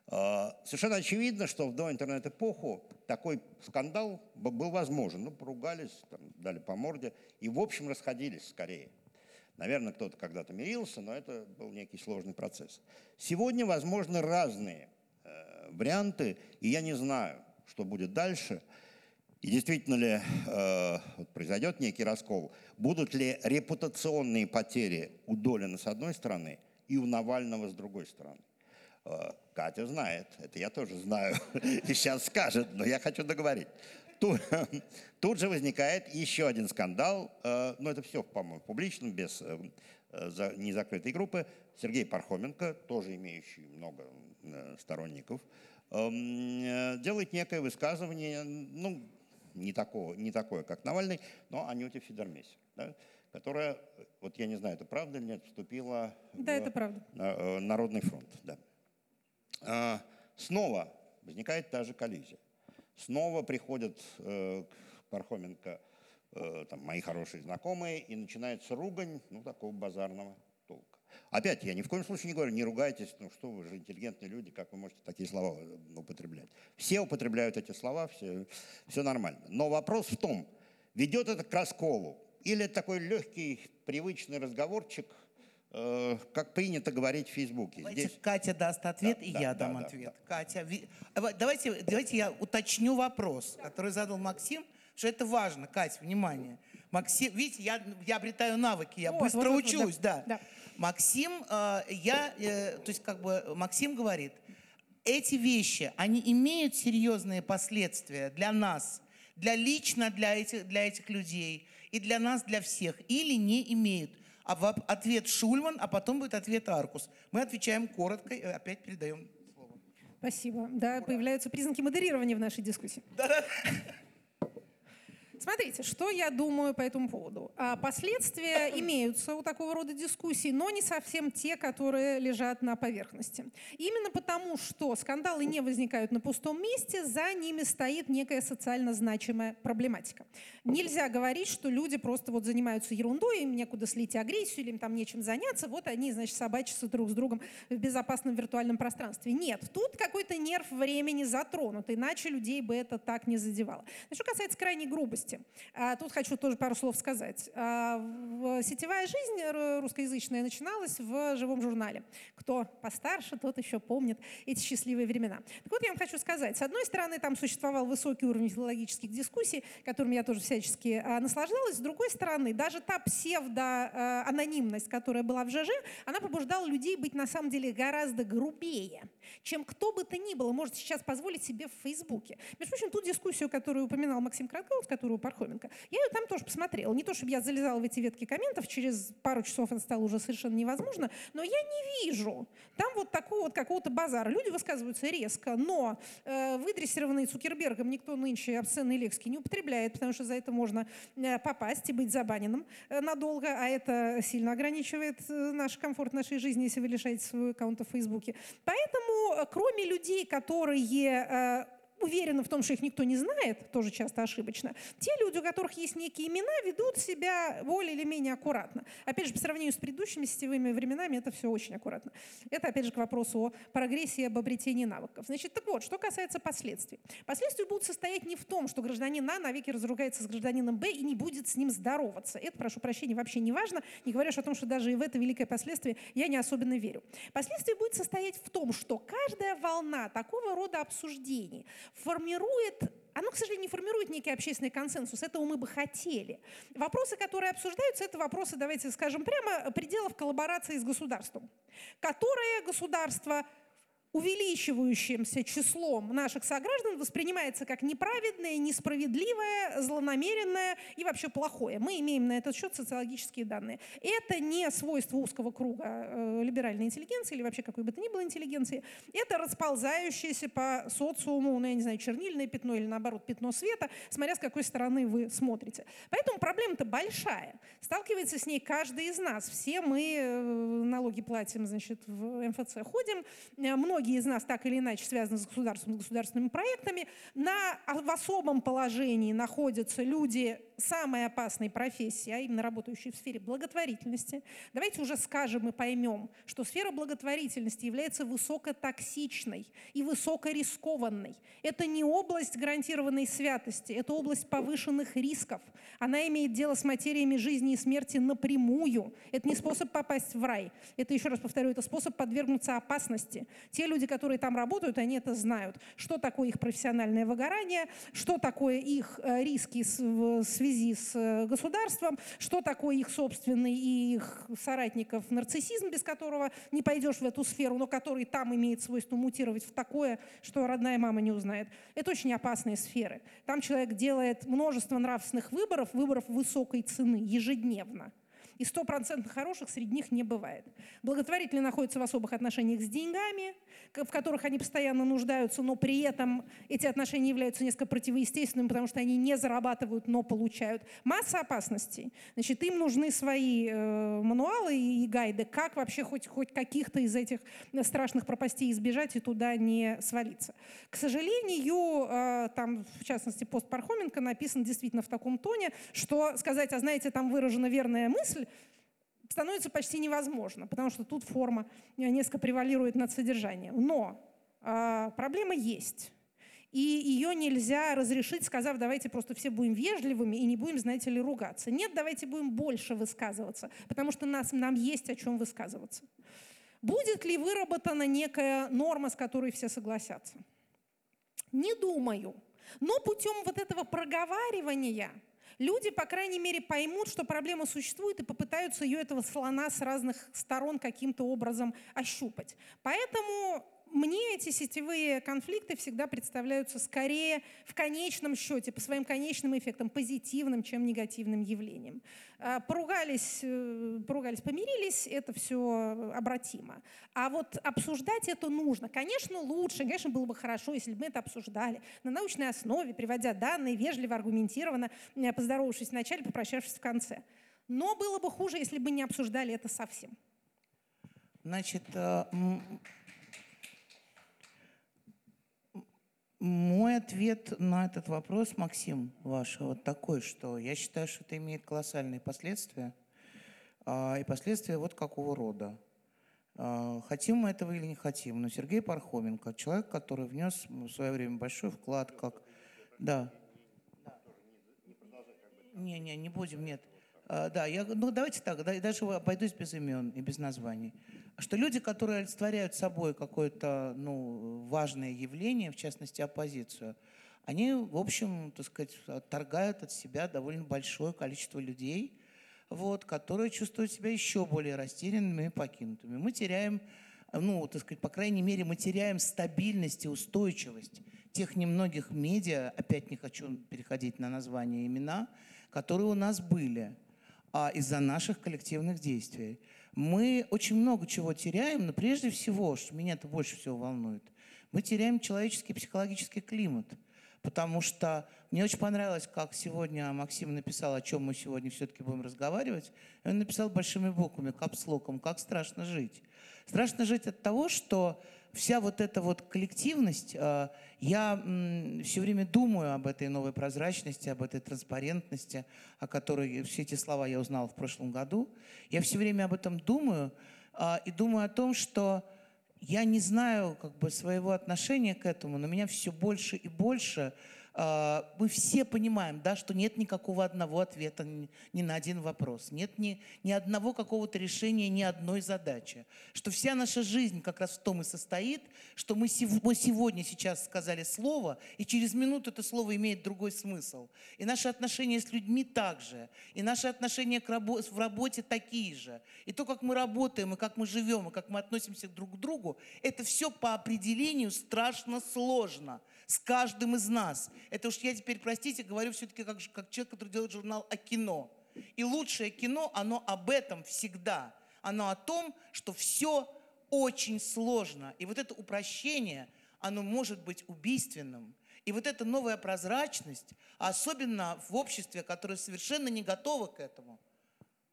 [SPEAKER 3] Э, Совершенно очевидно, что в доинтернет-эпоху такой скандал был возможен. Ну, поругались, там, дали по морде и, в общем, расходились скорее. Наверное, кто-то когда-то мирился, но это был некий сложный процесс. Сегодня возможны разные э, варианты, и я не знаю, что будет дальше. И действительно ли э, произойдет некий раскол? Будут ли репутационные потери у Долина с одной стороны и у Навального с другой стороны? Э, Катя знает, это я тоже знаю, *laughs* и сейчас скажет, но я хочу договорить. Тут, *laughs* тут же возникает еще один скандал, э, но это все, по-моему, публично, без э, за- незакрытой группы. Сергей Пархоменко, тоже имеющий много сторонников, эм, делает некое высказывание, ну, не, такого, не такое, как Навальный, но Анюте Федермесе, да, которая, вот я не знаю, это правда или нет, вступила
[SPEAKER 2] да, в это правда.
[SPEAKER 3] Народный фронт. Да. А, снова возникает та же коллизия. Снова приходят э, к Пархоменко э, там, мои хорошие знакомые, и начинается ругань, ну, такого базарного толка. Опять, я ни в коем случае не говорю, не ругайтесь, ну что вы же интеллигентные люди, как вы можете такие слова э, употреблять. Все употребляют эти слова, все, все нормально. Но вопрос в том, ведет это к расколу, или это такой легкий, привычный разговорчик – как принято говорить в Фейсбуке.
[SPEAKER 1] Давайте Здесь... Катя даст ответ, да, и да, я да, дам да, ответ. Да. Катя, ви... давайте, давайте я уточню вопрос, который задал Максим, что это важно. Катя, внимание. Максим, видите, я, я обретаю навыки, я вот, быстро вот, учусь, вот, да. да. Максим, э, я, э, то есть как бы Максим говорит, эти вещи, они имеют серьезные последствия для нас, для лично для этих, для этих людей и для нас, для всех, или не имеют а ответ Шульман, а потом будет ответ Аркус. Мы отвечаем коротко и опять передаем слово.
[SPEAKER 2] Спасибо. Да, Ура. появляются признаки модерирования в нашей дискуссии. Да-да. Смотрите, что я думаю по этому поводу. А, последствия *coughs* имеются у такого рода дискуссий, но не совсем те, которые лежат на поверхности. Именно потому, что скандалы не возникают на пустом месте, за ними стоит некая социально значимая проблематика. Нельзя говорить, что люди просто вот занимаются ерундой, им некуда слить агрессию, или им там нечем заняться, вот они, значит, собачатся друг с другом в безопасном виртуальном пространстве. Нет, тут какой-то нерв времени затронут, иначе людей бы это так не задевало. Что касается крайней грубости, новости. А, тут хочу тоже пару слов сказать. А, сетевая жизнь русскоязычная начиналась в живом журнале. Кто постарше, тот еще помнит эти счастливые времена. Так вот, я вам хочу сказать. С одной стороны, там существовал высокий уровень филологических дискуссий, которым я тоже всячески а, наслаждалась. С другой стороны, даже та псевдоанонимность, которая была в ЖЖ, она побуждала людей быть на самом деле гораздо грубее, чем кто бы то ни было может сейчас позволить себе в Фейсбуке. Между прочим, ту дискуссию, которую упоминал Максим Кратков, которую Пархоменко. Я ее там тоже посмотрела. Не то, чтобы я залезала в эти ветки комментов, через пару часов это стало уже совершенно невозможно, но я не вижу. Там вот такого вот какого-то базара. Люди высказываются резко, но э, выдрессированный Цукербергом никто нынче обсценные лексики не употребляет, потому что за это можно э, попасть и быть забаненным э, надолго, а это сильно ограничивает э, наш комфорт нашей жизни, если вы лишаете своего аккаунта в Фейсбуке. Поэтому, э, кроме людей, которые э, уверены в том, что их никто не знает, тоже часто ошибочно, те люди, у которых есть некие имена, ведут себя более или менее аккуратно. Опять же, по сравнению с предыдущими сетевыми временами, это все очень аккуратно. Это, опять же, к вопросу о прогрессии, об обретении навыков. Значит, так вот, что касается последствий. Последствия будут состоять не в том, что гражданин А навеки разругается с гражданином Б и не будет с ним здороваться. Это, прошу прощения, вообще не важно, не говоря о том, что даже и в это великое последствие я не особенно верю. Последствие будет состоять в том, что каждая волна такого рода обсуждений формирует оно, к сожалению, не формирует некий общественный консенсус. Этого мы бы хотели. Вопросы, которые обсуждаются, это вопросы, давайте скажем прямо, пределов коллаборации с государством, которые государство увеличивающимся числом наших сограждан воспринимается как неправедное, несправедливое, злонамеренное и вообще плохое. Мы имеем на этот счет социологические данные. Это не свойство узкого круга э, либеральной интеллигенции или вообще какой бы то ни было интеллигенции. Это расползающееся по социуму, ну, я не знаю, чернильное пятно или наоборот пятно света, смотря с какой стороны вы смотрите. Поэтому проблема-то большая. Сталкивается с ней каждый из нас. Все мы э, налоги платим, значит, в МФЦ ходим. Э, многие многие из нас так или иначе связаны с государством, государственными проектами. На, в особом положении находятся люди самой опасной профессии, а именно работающие в сфере благотворительности. Давайте уже скажем и поймем, что сфера благотворительности является высокотоксичной и высокорискованной. Это не область гарантированной святости, это область повышенных рисков. Она имеет дело с материями жизни и смерти напрямую. Это не способ попасть в рай. Это, еще раз повторю, это способ подвергнуться опасности. Те люди, которые там работают, они это знают. Что такое их профессиональное выгорание, что такое их э, риски в связи с э, государством, что такое их собственный и их соратников нарциссизм, без которого не пойдешь в эту сферу, но который там имеет свойство мутировать в такое, что родная мама не узнает. Это очень опасные сферы. Там человек делает множество нравственных выборов, выборов высокой цены ежедневно. И стопроцентно хороших среди них не бывает. Благотворители находятся в особых отношениях с деньгами, в которых они постоянно нуждаются, но при этом эти отношения являются несколько противоестественными, потому что они не зарабатывают, но получают. Масса опасностей. Значит, им нужны свои э, мануалы и гайды, как вообще хоть, хоть каких-то из этих страшных пропастей избежать и туда не свалиться. К сожалению, э, там, в частности, пост Пархоменко написан действительно в таком тоне, что сказать, а знаете, там выражена верная мысль, становится почти невозможно, потому что тут форма несколько превалирует над содержанием. Но э, проблема есть. И ее нельзя разрешить, сказав, давайте просто все будем вежливыми и не будем, знаете ли, ругаться. Нет, давайте будем больше высказываться, потому что нас, нам есть о чем высказываться. Будет ли выработана некая норма, с которой все согласятся? Не думаю. Но путем вот этого проговаривания люди, по крайней мере, поймут, что проблема существует и попытаются ее, этого слона, с разных сторон каким-то образом ощупать. Поэтому мне эти сетевые конфликты всегда представляются скорее в конечном счете, по своим конечным эффектам, позитивным, чем негативным явлением. А, поругались, э, поругались, помирились, это все обратимо. А вот обсуждать это нужно. Конечно, лучше, конечно, было бы хорошо, если бы мы это обсуждали на научной основе, приводя данные, вежливо, аргументированно, э, поздоровавшись вначале, попрощавшись в конце. Но было бы хуже, если бы не обсуждали это совсем.
[SPEAKER 1] Значит, э, Мой ответ на этот вопрос, Максим, ваш, вот такой, что я считаю, что это имеет колоссальные последствия. А, и последствия вот какого рода. А, хотим мы этого или не хотим, но Сергей Пархоменко, человек, который внес в свое время большой вклад, как... Да. Не, не, не будем, нет. А, да, я, ну давайте так, да, даже обойдусь без имен и без названий что люди, которые олицетворяют собой какое-то ну, важное явление, в частности оппозицию, они, в общем, так сказать, отторгают от себя довольно большое количество людей, вот, которые чувствуют себя еще более растерянными и покинутыми. Мы теряем, ну, так сказать, по крайней мере, мы теряем стабильность и устойчивость тех немногих медиа, опять не хочу переходить на названия имена, которые у нас были а из-за наших коллективных действий мы очень много чего теряем, но прежде всего, что меня это больше всего волнует, мы теряем человеческий психологический климат. Потому что мне очень понравилось, как сегодня Максим написал, о чем мы сегодня все-таки будем разговаривать. И он написал большими буквами, капслоком, как страшно жить. Страшно жить от того, что вся вот эта вот коллективность, э, я все время думаю об этой новой прозрачности, об этой транспарентности, о которой все эти слова я узнал в прошлом году. Я все время об этом думаю э, и думаю о том, что я не знаю как бы своего отношения к этому, но меня все больше и больше мы все понимаем, да, что нет никакого одного ответа ни на один вопрос, нет ни, ни одного какого-то решения ни одной задачи, что вся наша жизнь как раз в том и состоит, что мы, мы сегодня сейчас сказали слово, и через минуту это слово имеет другой смысл. И наши отношения с людьми также, и наши отношения к рабо в работе такие же. И то, как мы работаем, и как мы живем, и как мы относимся друг к другу, это все по определению страшно сложно с каждым из нас. Это уж я теперь, простите, говорю все-таки как, как человек, который делает журнал о кино. И лучшее кино, оно об этом всегда. Оно о том, что все очень сложно. И вот это упрощение, оно может быть убийственным. И вот эта новая прозрачность, особенно в обществе, которое совершенно не готово к этому,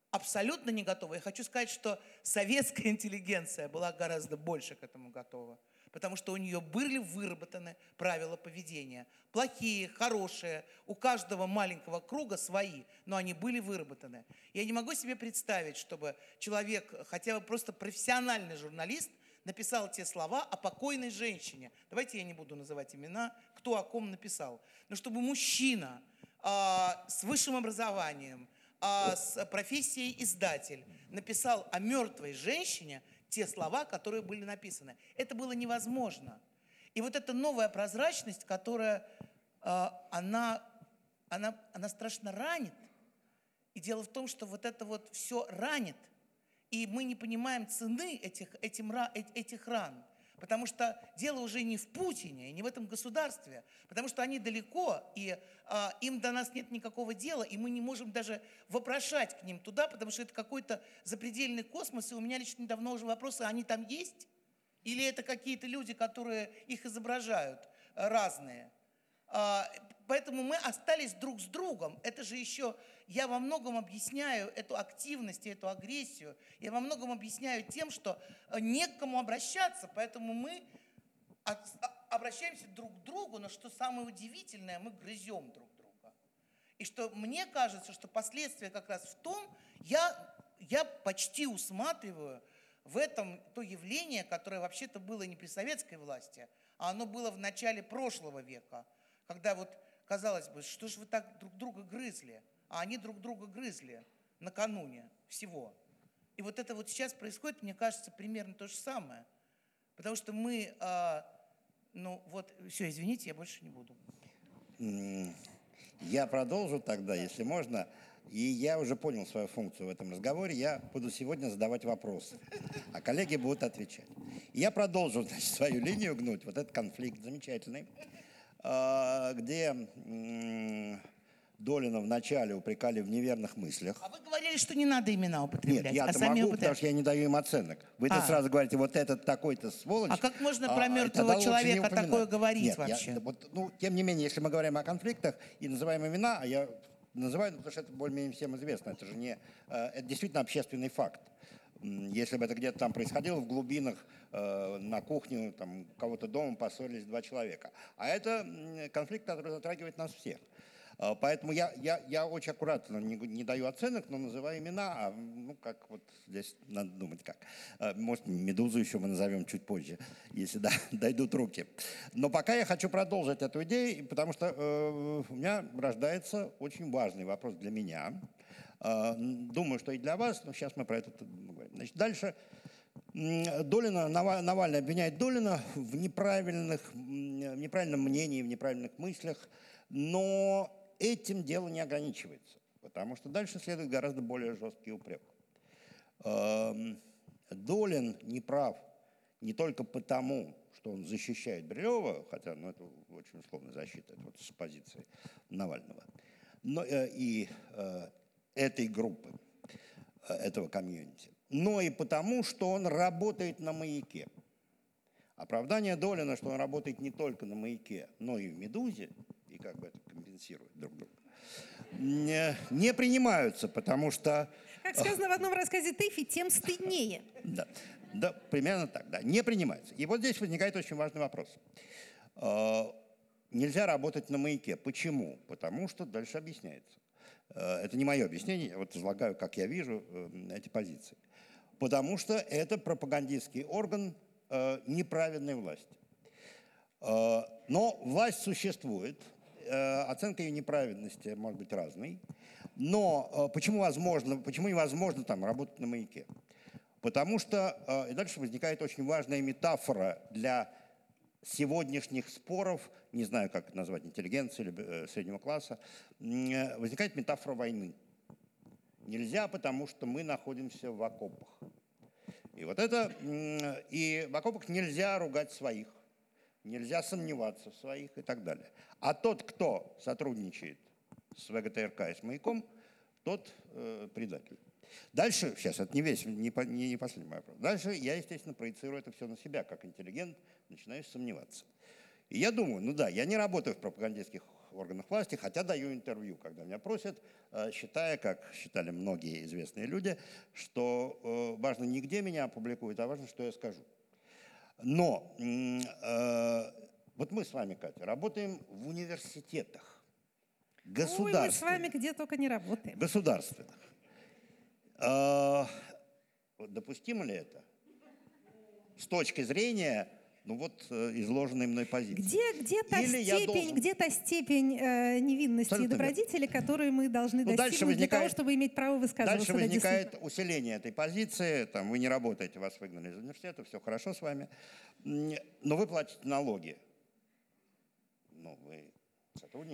[SPEAKER 1] абсолютно не готово. Я хочу сказать, что советская *laughs* интеллигенция была гораздо больше к этому готова потому что у нее были выработаны правила поведения. Плохие, хорошие, у каждого маленького круга свои, но они были выработаны. Я не могу себе представить, чтобы человек, хотя бы просто профессиональный журналист, написал те слова о покойной женщине. Давайте я не буду называть имена, кто о ком написал. Но чтобы мужчина э, с высшим образованием, э, с профессией издатель написал о мертвой женщине – те слова, которые были написаны. Это было невозможно. И вот эта новая прозрачность, которая, э, она, она, она страшно ранит. И дело в том, что вот это вот все ранит. И мы не понимаем цены этих, этим, этих ран. Потому что дело уже не в Путине, не в этом государстве, потому что они далеко, и а, им до нас нет никакого дела, и мы не можем даже вопрошать к ним туда, потому что это какой-то запредельный космос, и у меня лично давно уже вопросы, они там есть? Или это какие-то люди, которые их изображают, э, разные? А, поэтому мы остались друг с другом. Это же еще, я во многом объясняю эту активность и эту агрессию. Я во многом объясняю тем, что э, не к кому обращаться, поэтому мы а, обращаемся друг к другу, но что самое удивительное, мы грызем друг друга. И что мне кажется, что последствия как раз в том, я, я почти усматриваю в этом то явление, которое вообще-то было не при советской власти, а оно было в начале прошлого века – когда вот казалось бы, что же вы так друг друга грызли, а они друг друга грызли накануне всего. И вот это вот сейчас происходит, мне кажется, примерно то же самое. Потому что мы, а, ну вот, все, извините, я больше не буду.
[SPEAKER 3] Я продолжу тогда, если можно. И я уже понял свою функцию в этом разговоре. Я буду сегодня задавать вопросы, а коллеги будут отвечать. Я продолжу значит, свою линию гнуть. Вот этот конфликт замечательный. А, где Долина вначале упрекали в неверных мыслях.
[SPEAKER 1] А вы говорили, что не надо имена употреблять.
[SPEAKER 3] Нет, я-то
[SPEAKER 1] а
[SPEAKER 3] могу, потому что я не даю им оценок. Вы-то а. сразу говорите, вот этот такой-то сволочь.
[SPEAKER 1] А как можно про а, мертвого человека такое говорить
[SPEAKER 3] Нет,
[SPEAKER 1] вообще?
[SPEAKER 3] Я, вот, ну, тем не менее, если мы говорим о конфликтах и называем имена, а я называю, потому что это более-менее всем известно, это же не, э, это действительно общественный факт. Если бы это где-то там происходило в глубинах, э, на кухню, там, кого-то дома поссорились два человека. А это конфликт, который затрагивает нас всех. Э, поэтому я, я, я очень аккуратно не, не даю оценок, но называю имена, а, ну, как вот здесь надо думать как. Э, может, «Медузу» еще мы назовем чуть позже, если да, *laughs* дойдут руки. Но пока я хочу продолжить эту идею, потому что э, у меня рождается очень важный вопрос для меня – а, думаю, что и для вас, но сейчас мы про это говорим. Значит, дальше. Долина, Навальный обвиняет Долина в, неправильных, в неправильном мнении, в неправильных мыслях, но этим дело не ограничивается, потому что дальше следует гораздо более жесткий упрек. Долин не прав не только потому, что он защищает Брилева, хотя ну, это очень условная защита, это вот с позиции Навального, но э, и э, этой группы, э, этого комьюнити, но и потому, что он работает на маяке. Оправдание Долина, что он работает не только на маяке, но и в «Медузе», как бы это компенсирует друг друга, не, не принимаются, потому что...
[SPEAKER 2] Как сказано в одном рассказе Тэфи, тем стыднее.
[SPEAKER 3] Да, да, примерно так, да, не принимаются. И вот здесь возникает очень важный вопрос. Э, нельзя работать на маяке. Почему? Потому что дальше объясняется. Э, это не мое объяснение, я вот излагаю, как я вижу э, эти позиции. Потому что это пропагандистский орган э, неправедной власти. Но власть существует, оценка ее неправедности может быть разной. Но почему, возможно, почему невозможно там работать на маяке? Потому что, и дальше возникает очень важная метафора для сегодняшних споров, не знаю, как назвать, интеллигенции или э, среднего класса, э, возникает метафора войны. Нельзя, потому что мы находимся в окопах. И вот это, и в окопах нельзя ругать своих, нельзя сомневаться в своих и так далее. А тот, кто сотрудничает с ВГТРК и с маяком, тот э, предатель. Дальше, сейчас это не весь, не, не, не последний вопрос. Дальше я, естественно, проецирую это все на себя, как интеллигент, начинаю сомневаться. И я думаю, ну да, я не работаю в пропагандистских органах власти, хотя даю интервью, когда меня просят, э, считая, как считали многие известные люди, что э, важно не где меня опубликуют, а важно, что я скажу. Но э, вот мы с вами, Катя, работаем в университетах, государственных. Ой, мы
[SPEAKER 2] с вами где только не работаем.
[SPEAKER 3] Государственных. Э, допустимо ли это? С точки зрения ну вот э, изложенной мной позиции.
[SPEAKER 2] Где, где та Или степень, должен... где та степень э, невинности Абсолютно и добродетели, верно. которую мы должны ну, достигнуть возникает, для того, чтобы иметь право высказываться?
[SPEAKER 3] Дальше возникает усиление этой позиции. Там, вы не работаете, вас выгнали из университета, все хорошо с вами. Но вы платите налоги. Ну, вы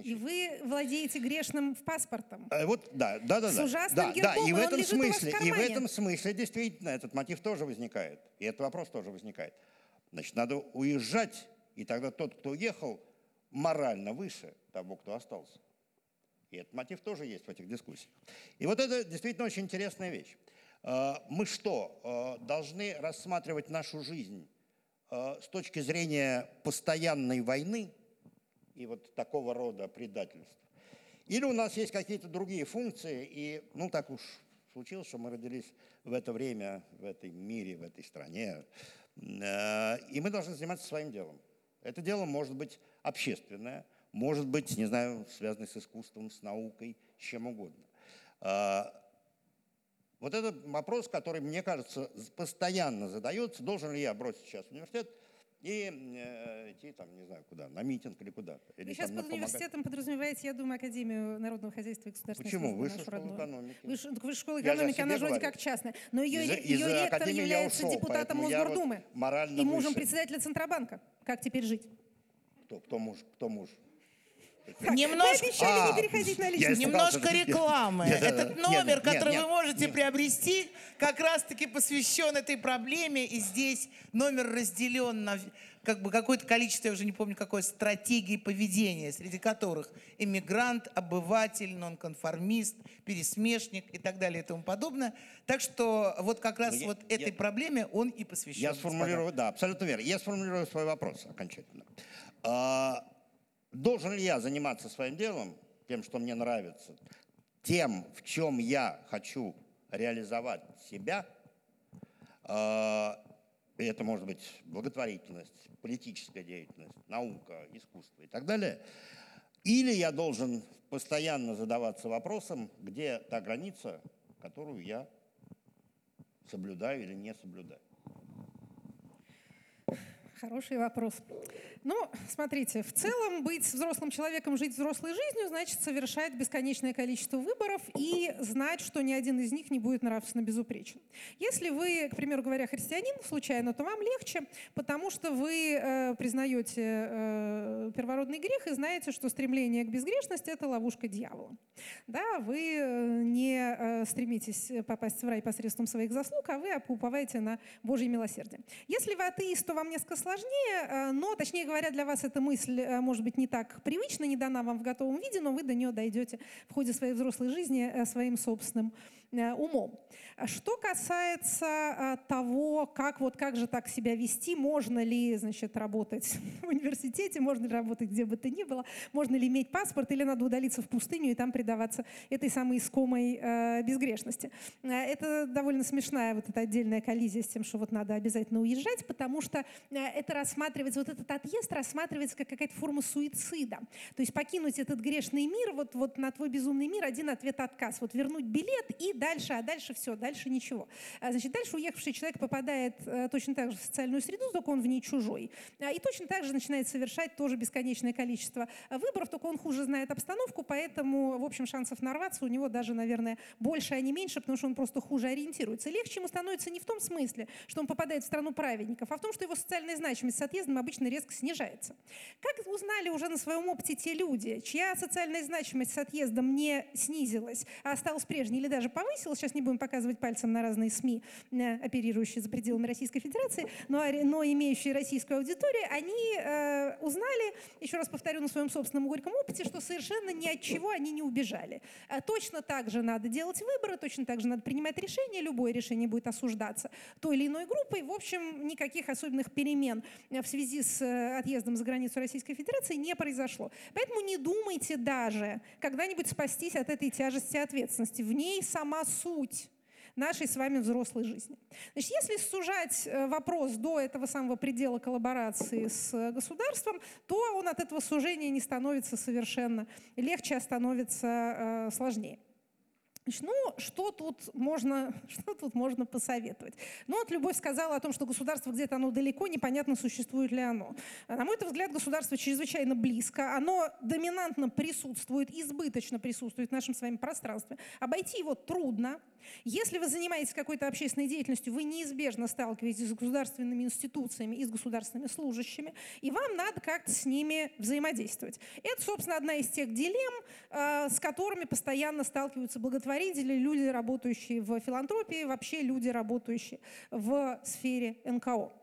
[SPEAKER 2] и вы владеете грешным в паспортом.
[SPEAKER 3] А, вот, да, да, да.
[SPEAKER 2] С ужасным
[SPEAKER 3] да, гербом, да, и в этом смысле, и в этом смысле действительно этот мотив тоже возникает, и этот вопрос тоже возникает. Значит, надо уезжать, и тогда тот, кто уехал, морально выше того, кто остался. И этот мотив тоже есть в этих дискуссиях. И вот это действительно очень интересная вещь. А, мы что, а, должны рассматривать нашу жизнь а, с точки зрения постоянной войны и вот такого рода предательств? Или у нас есть какие-то другие функции, и, ну, так уж случилось, что мы родились в это время, в этой мире, в этой стране, и мы должны заниматься своим делом. Это дело может быть общественное, может быть, не знаю, связанное с искусством, с наукой, с чем угодно. Вот это вопрос, который, мне кажется, постоянно задается, должен ли я бросить сейчас университет и э, идти там, не знаю, куда, на митинг или куда-то.
[SPEAKER 2] Или, сейчас под университетом подразумеваете, я думаю, Академию народного хозяйства и государственной
[SPEAKER 3] Почему? Высшая школа экономики.
[SPEAKER 2] Высшая, высшая школа экономики, она же вроде как частная. Но ее, из, ее из ректор является ушел, депутатом Мосгордумы и мужем выше. председателя Центробанка. Как теперь жить?
[SPEAKER 3] Кто, кто муж? Кто муж?
[SPEAKER 2] Так, немножко, мы обещали а, не переходить на личность.
[SPEAKER 1] Немножко рекламы. Нет, Этот номер, нет, который нет, вы можете нет. приобрести, как раз-таки посвящен этой проблеме. И здесь номер разделен на как бы какое-то количество, я уже не помню какой стратегии поведения, среди которых иммигрант, обыватель, нонконформист, пересмешник и так далее и тому подобное. Так что вот как раз ну, вот я, этой я, проблеме он и посвящен.
[SPEAKER 3] Я сформулирую, да, абсолютно верно. Я сформулирую свой вопрос окончательно. А, Должен ли я заниматься своим делом, тем, что мне нравится, тем, в чем я хочу реализовать себя, а, и это может быть благотворительность, политическая деятельность, наука, искусство и так далее, или я должен постоянно задаваться вопросом, где та граница, которую я соблюдаю или не соблюдаю.
[SPEAKER 2] Хороший вопрос. Ну, смотрите, в целом быть взрослым человеком, жить взрослой жизнью, значит совершать бесконечное количество выборов и знать, что ни один из них не будет нравственно безупречен. Если вы, к примеру говоря, христианин случайно, то вам легче, потому что вы э, признаете э, первородный грех и знаете, что стремление к безгрешности — это ловушка дьявола. Да, вы э, не э, стремитесь попасть в рай посредством своих заслуг, а вы уповаете на Божье милосердие. Если вы атеист, то вам несколько сложнее, э, но, точнее говоря, для вас эта мысль, э, может быть, не так привычна, не дана вам в готовом виде, но вы до нее дойдете в ходе своей взрослой жизни э, своим собственным умом. Что касается э, того, как, вот, как же так себя вести, можно ли значит, работать *laughs* в университете, можно ли работать где бы то ни было, можно ли иметь паспорт, или надо удалиться в пустыню и там предаваться этой самой искомой э, безгрешности. Э, это довольно смешная вот эта отдельная коллизия с тем, что вот надо обязательно уезжать, потому что это рассматривается, вот этот отъезд рассматривается как какая-то форма суицида. То есть покинуть этот грешный мир, вот, вот на твой безумный мир один ответ отказ. Вот вернуть билет и дальше, а дальше все, дальше ничего. А, значит, дальше уехавший человек попадает э, точно так же в социальную среду, только он в ней чужой. А, и точно так же начинает совершать тоже бесконечное количество выборов, только он хуже знает обстановку, поэтому, в общем, шансов нарваться у него даже, наверное, больше, а не меньше, потому что он просто хуже ориентируется. Легче ему становится не в том смысле, что он попадает в страну праведников, а в том, что его социальная значимость с отъездом обычно резко снижается. Как узнали уже на своем опыте те люди, чья социальная значимость с отъездом не снизилась, а осталась прежней или даже повысилась, повысилось. Сейчас не будем показывать пальцем на разные СМИ, э, оперирующие за пределами Российской Федерации, но, но имеющие российскую аудиторию, они э, узнали, еще раз повторю, на своем собственном горьком опыте, что совершенно ни от чего они не убежали. А точно так же надо делать выборы, точно так же надо принимать решения, любое решение будет осуждаться той или иной группой. В общем, никаких особенных перемен в связи с э, отъездом за границу Российской Федерации не произошло. Поэтому не думайте даже когда-нибудь спастись от этой тяжести ответственности. В ней сама суть нашей с вами взрослой жизни. Значит, если сужать э, вопрос до этого самого предела коллаборации с государством, то он от этого сужения не становится совершенно легче, а становится э, сложнее. Значит, ну, что тут, можно, *laughs* что тут можно посоветовать? Ну, вот Любовь сказала о том, что государство где-то оно далеко, непонятно, существует ли оно. На мой взгляд, государство чрезвычайно близко, оно доминантно присутствует, избыточно присутствует в нашем с вами пространстве. Обойти его трудно, если вы занимаетесь какой-то общественной деятельностью, вы неизбежно сталкиваетесь с государственными институциями и с государственными служащими, и вам надо как-то с ними взаимодействовать. Это, собственно, одна из тех дилемм, э, с которыми постоянно сталкиваются благотворители, люди, работающие в филантропии, вообще люди, работающие в сфере НКО.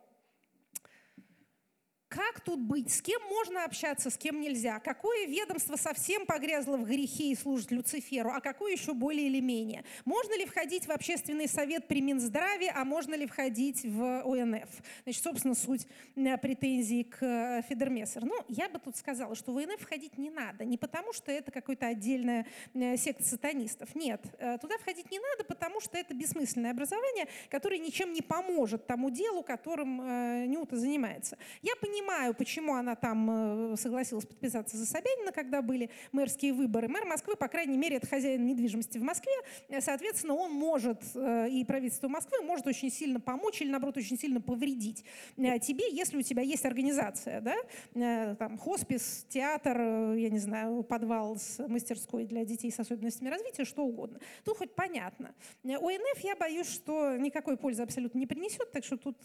[SPEAKER 2] Как тут быть? С кем можно общаться, с кем нельзя? Какое ведомство совсем погрязло в грехе и служит Люциферу, а какое еще более или менее? Можно ли входить в общественный совет при Минздраве, а можно ли входить в ОНФ? Значит, собственно, суть э, претензий к э, Федермессер. Ну, я бы тут сказала, что в ОНФ входить не надо. Не потому, что это какая-то отдельная э, секта сатанистов. Нет, туда входить не надо, потому что это бессмысленное образование, которое ничем не поможет тому делу, которым Нюта занимается. Я понимаю, понимаю, почему она там э, согласилась подписаться за Собянина, когда были мэрские выборы. Мэр Москвы, по крайней мере, это хозяин недвижимости в Москве. Э, соответственно, он может, э, и правительство Москвы может очень сильно помочь или, наоборот, очень сильно повредить тебе, если у тебя есть организация, да, там, хоспис, театр, я не знаю, подвал с мастерской для детей с особенностями развития, что угодно. Тут хоть понятно. ОНФ, я боюсь, что никакой пользы абсолютно не принесет, так что тут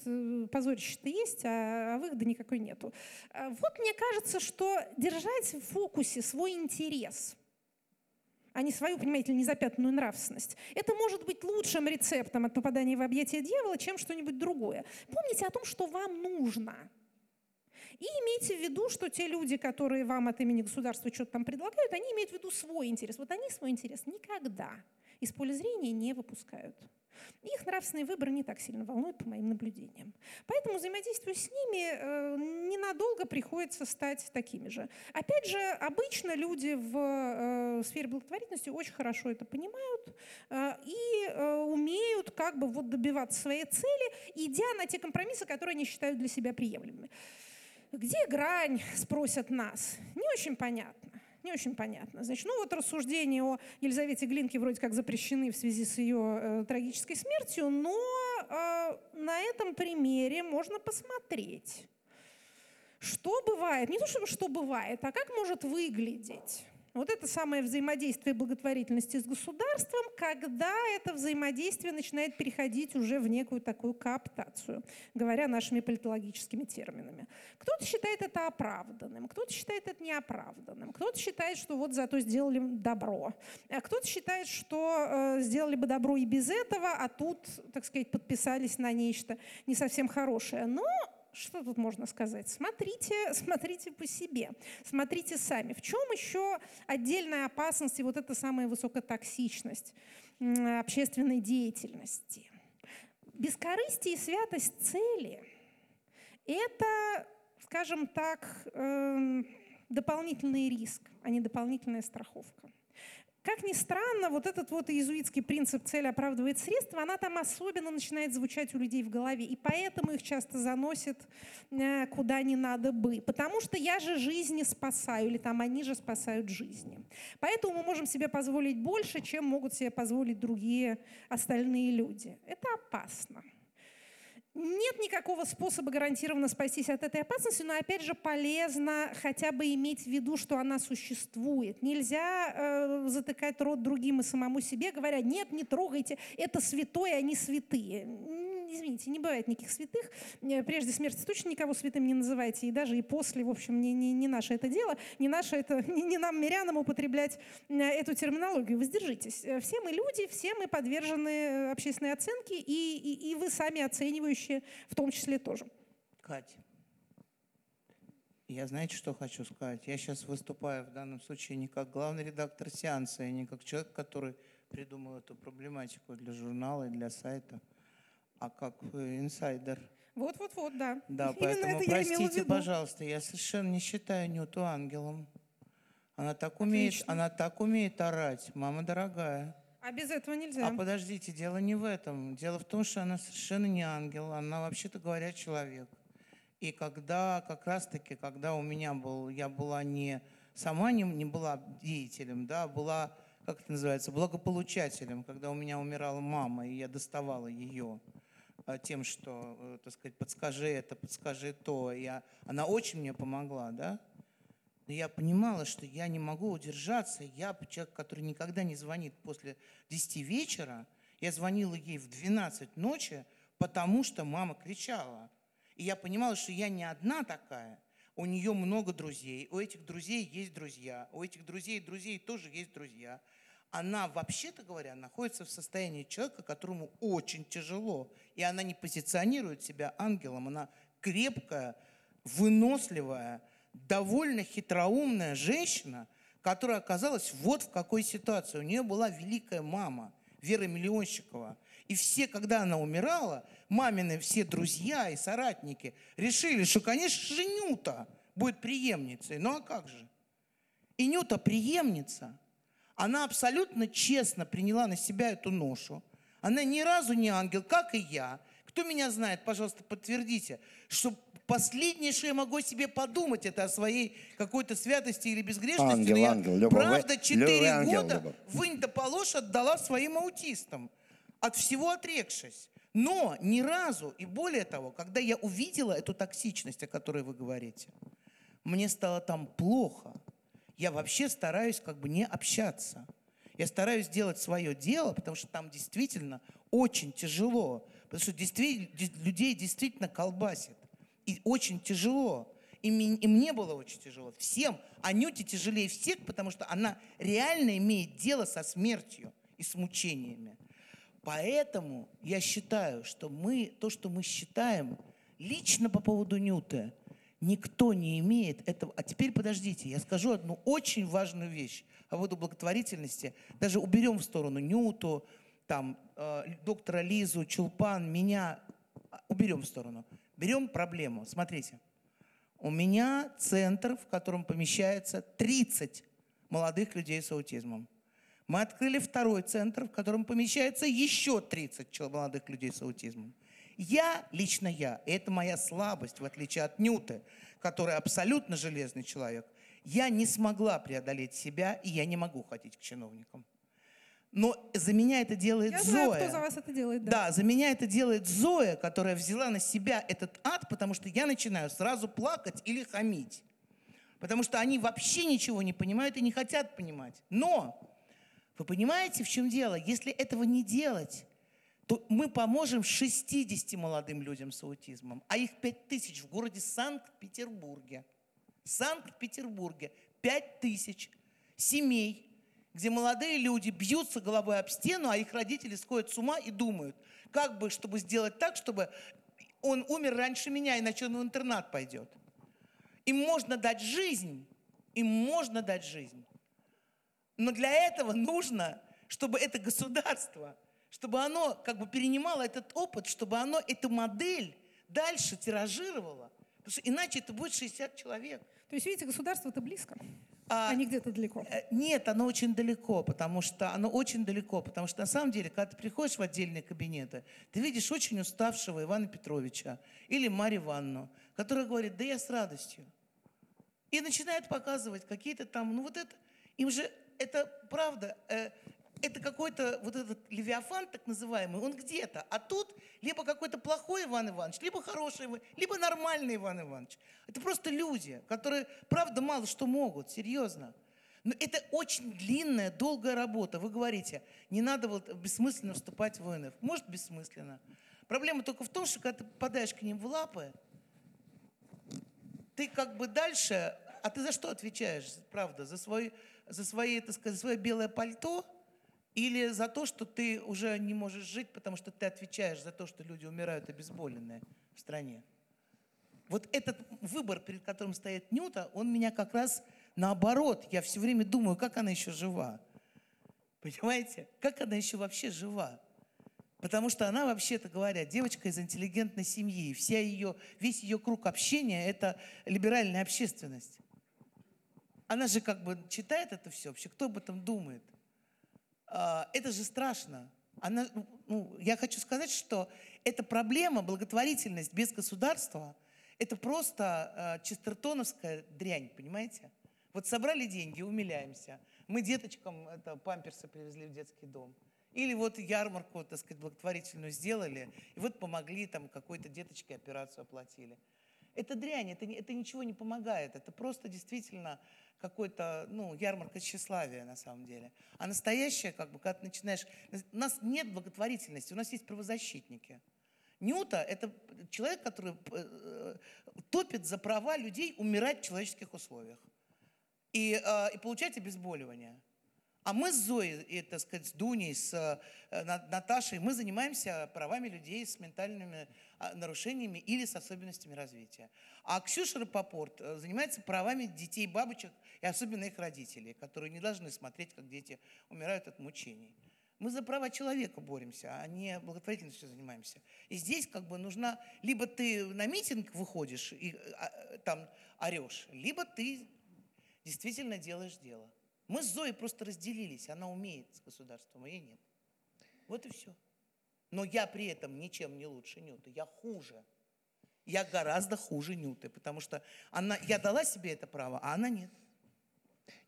[SPEAKER 2] позорище-то есть, а выхода никакой нету. Э, вот мне кажется, что держать в фокусе свой интерес – а не свою, понимаете, незапятнанную нравственность. Это может быть лучшим рецептом от попадания в объятия дьявола, чем что-нибудь другое. Помните о том, что вам нужно. И имейте в виду, что те люди, которые вам от имени государства что-то там предлагают, они имеют в виду свой интерес. Вот они свой интерес никогда из поля зрения не выпускают. Их нравственный выбор не так сильно волнует, по моим наблюдениям. Поэтому взаимодействию с ними э, ненадолго приходится стать такими же. Опять же, обычно люди в э, сфере благотворительности очень хорошо это понимают э, и умеют как бы вот добиваться своей цели, идя на те компромиссы, которые они считают для себя приемлемыми. Где грань, спросят нас? Не очень понятно не очень понятно. Значит, ну вот рассуждения о Елизавете Глинке вроде как запрещены в связи с ее э, трагической смертью, но э, на этом примере можно посмотреть, что бывает, не то чтобы что бывает, а как может выглядеть вот это самое взаимодействие благотворительности с государством, когда это взаимодействие начинает переходить уже в некую такую кооптацию, говоря нашими политологическими терминами. Кто-то считает это оправданным, кто-то считает это неоправданным, кто-то считает, что вот зато сделали добро, а кто-то считает, что э, сделали бы добро и без этого, а тут, так сказать, подписались на нечто не совсем хорошее. Но что тут можно сказать? Смотрите, *laughs* смотрите по себе, смотрите сами. В чем еще отдельная опасность и вот эта самая высокотоксичность общественной деятельности? Бескорыстие и святость цели – это, скажем так, эм, дополнительный риск, а не дополнительная страховка. Как ни странно, вот этот вот иезуитский принцип «цель оправдывает средства», она там особенно начинает звучать у людей в голове, и поэтому их часто заносит э, куда не надо бы. Потому что я же жизни спасаю, или там они же спасают жизни. Поэтому мы можем себе позволить больше, чем могут себе позволить другие остальные люди. Это опасно. Нет никакого способа гарантированно спастись от этой опасности, но опять же полезно хотя бы иметь в виду, что она существует. Нельзя э, затыкать рот другим и самому себе, говоря, нет, не трогайте, это святое, они святые извините, не бывает никаких святых. Э, прежде смерти точно никого святым не называйте, и даже и после, в общем, не, не, не наше это дело, не наше это, *laughs* не, не нам, мирянам, употреблять э, эту терминологию. Воздержитесь. Э, все мы люди, все мы подвержены общественной оценке, и, и, и вы сами оценивающие в том числе тоже.
[SPEAKER 1] Катя, я знаете, что хочу сказать? Я сейчас выступаю в данном случае не как главный редактор сеанса, и не как человек, который придумал эту проблематику для журнала и для сайта а как инсайдер.
[SPEAKER 2] Вот-вот-вот, да.
[SPEAKER 1] Да, Именно поэтому это простите, пожалуйста, я совершенно не считаю Нюту ангелом. Она так умеет, Отлично. она так умеет орать, мама дорогая.
[SPEAKER 2] А без этого нельзя.
[SPEAKER 1] А подождите, дело не в этом. Дело в том, что она совершенно не ангел, она вообще-то говоря человек. И когда, как раз-таки, когда у меня был, я была не, сама не, не была деятелем, да, была, как это называется, благополучателем, когда у меня умирала мама, и я доставала ее. Э, тем, что, э, так сказать, подскажи это, подскажи то. Я, она очень мне помогла, да? Но я понимала, что я не могу удержаться. Я человек, который никогда не звонит после 10 вечера. Я звонила ей в 12 ночи, потому что мама кричала. И я понимала, что я не одна такая. У нее много друзей, у этих друзей есть друзья, у этих друзей друзей тоже есть друзья она, вообще-то говоря, находится в состоянии человека, которому очень тяжело. И она не позиционирует себя ангелом, она крепкая, выносливая, довольно хитроумная женщина, которая оказалась вот в какой ситуации. У нее была великая мама, Вера Миллионщикова. И все, когда она умирала, мамины все друзья и соратники решили, что, конечно же, Нюта будет преемницей. Ну а как же? И Нюта преемница. Она абсолютно честно приняла на себя эту ношу. Она ни разу не ангел, как и я. Кто меня знает, пожалуйста, подтвердите, что последнее, что я могу себе подумать, это о своей какой-то святости или безгрешности.
[SPEAKER 3] Ангел,
[SPEAKER 1] я,
[SPEAKER 3] ангел, любовь,
[SPEAKER 1] правда, четыре
[SPEAKER 3] ангел,
[SPEAKER 1] года
[SPEAKER 3] любовь.
[SPEAKER 1] вынь да положь отдала своим аутистам, от всего отрекшись. Но ни разу, и более того, когда я увидела эту токсичность, о которой вы говорите, мне стало там плохо. Я вообще стараюсь как бы не общаться. Я стараюсь делать свое дело, потому что там действительно очень тяжело. Потому что действительно, людей действительно колбасит. И очень тяжело. И, ми- и мне было очень тяжело. Всем. Анюте тяжелее всех, потому что она реально имеет дело со смертью и с мучениями. Поэтому я считаю, что мы, то, что мы считаем лично по поводу Нюты, никто не имеет этого. А теперь подождите, я скажу одну очень важную вещь по поводу благотворительности. Даже уберем в сторону Нюту, там, э, доктора Лизу, Чулпан, меня, а, уберем в сторону. Берем проблему. Смотрите, у меня центр, в котором помещается 30 молодых людей с аутизмом. Мы открыли второй центр, в котором помещается еще 30 чел- молодых людей с аутизмом. Я, лично я, и это моя слабость, в отличие от Нюты, которая абсолютно железный человек, я не смогла преодолеть себя, и я не могу ходить к чиновникам. Но за меня это делает
[SPEAKER 2] Я
[SPEAKER 1] Зоя.
[SPEAKER 2] знаю, кто за вас это делает. Да.
[SPEAKER 1] Да, за меня это делает Зоя, которая взяла на себя этот ад, потому что я начинаю сразу плакать или хамить. Потому что они вообще ничего не понимают и не хотят понимать. Но вы понимаете, в чем дело? Если этого не делать, мы поможем 60 молодым людям с аутизмом, а их 5 тысяч в городе Санкт-Петербурге. Санкт-Петербурге 5 тысяч семей, где молодые люди бьются головой об стену, а их родители сходят с ума и думают, как бы, чтобы сделать так, чтобы он умер раньше меня, иначе он в интернат пойдет. Им можно дать жизнь, им можно дать жизнь. Но для этого нужно, чтобы это государство, чтобы оно как бы перенимало этот опыт, чтобы оно эту модель дальше тиражировало. Потому что иначе это будет 60 человек.
[SPEAKER 2] То есть, видите, государство это близко,
[SPEAKER 1] А,
[SPEAKER 2] а не где-то далеко.
[SPEAKER 1] Э, Нет, оно очень далеко, потому что оно очень далеко, потому что на самом деле, когда ты приходишь в отдельные кабинеты, ты видишь очень уставшего Ивана Петровича или Марию Ивановну, которая говорит, да я с радостью. И начинает показывать какие-то там, ну вот это, им же, это правда, э, это какой-то вот этот левиафан так называемый, он где-то. А тут либо какой-то плохой Иван Иванович, либо хороший, либо нормальный Иван Иванович. Это просто люди, которые, правда, мало что могут, серьезно. Но это очень длинная, долгая работа. Вы говорите, не надо вот бессмысленно вступать в ОНФ. Может, бессмысленно. Проблема только в том, что когда ты попадаешь к ним в лапы, ты как бы дальше, а ты за что отвечаешь, правда, за, свой, за, свои, так сказать, за свое белое пальто или за то, что ты уже не можешь жить, потому что ты отвечаешь за то, что люди умирают обезболенные в стране. Вот этот выбор, перед которым стоит Нюта, он меня как раз наоборот. Я все время думаю, как она еще жива. Понимаете? Как она еще вообще жива? Потому что она, вообще-то говоря, девочка из интеллигентной семьи. Вся ее, весь ее круг общения – это либеральная общественность. Она же как бы читает это все вообще. Кто об этом думает? А, Это же страшно. Она, ну, я хочу сказать, что эта проблема, благотворительность без государства, это просто а, честертоновская дрянь, понимаете? Вот собрали деньги, умиляемся. Мы деточкам это, памперсы привезли в детский дом. Или вот ярмарку, так сказать, благотворительную сделали, и вот помогли там какой-то деточке операцию оплатили. Это дрянь, это, это ничего не помогает. Это просто действительно какой-то, ну, ярмарка тщеславия на самом деле. А настоящая, как бы, когда ты начинаешь... У нас нет благотворительности, у нас есть правозащитники. Нюта – это человек, который э, топит за права людей умирать в человеческих условиях и, э, и получать обезболивание. А мы с Зоей, и, так сказать, с Дуней, с э, Наташей, мы занимаемся правами людей с ментальными а, нарушениями или с особенностями развития. А Ксюша Рапопорт э, занимается правами детей, бабочек и особенно их родителей, которые не должны смотреть, как дети умирают от мучений. Мы за права человека боремся, а не благотворительностью занимаемся. И здесь как бы нужна, либо ты на митинг выходишь и а, там орешь, либо ты действительно делаешь дело. Мы с Зоей просто разделились. Она умеет с государством, а я нет. Вот и все. Но я при этом ничем не лучше Нюты. Я хуже. Я гораздо хуже Нюты, потому что она, я дала себе это право, а она нет.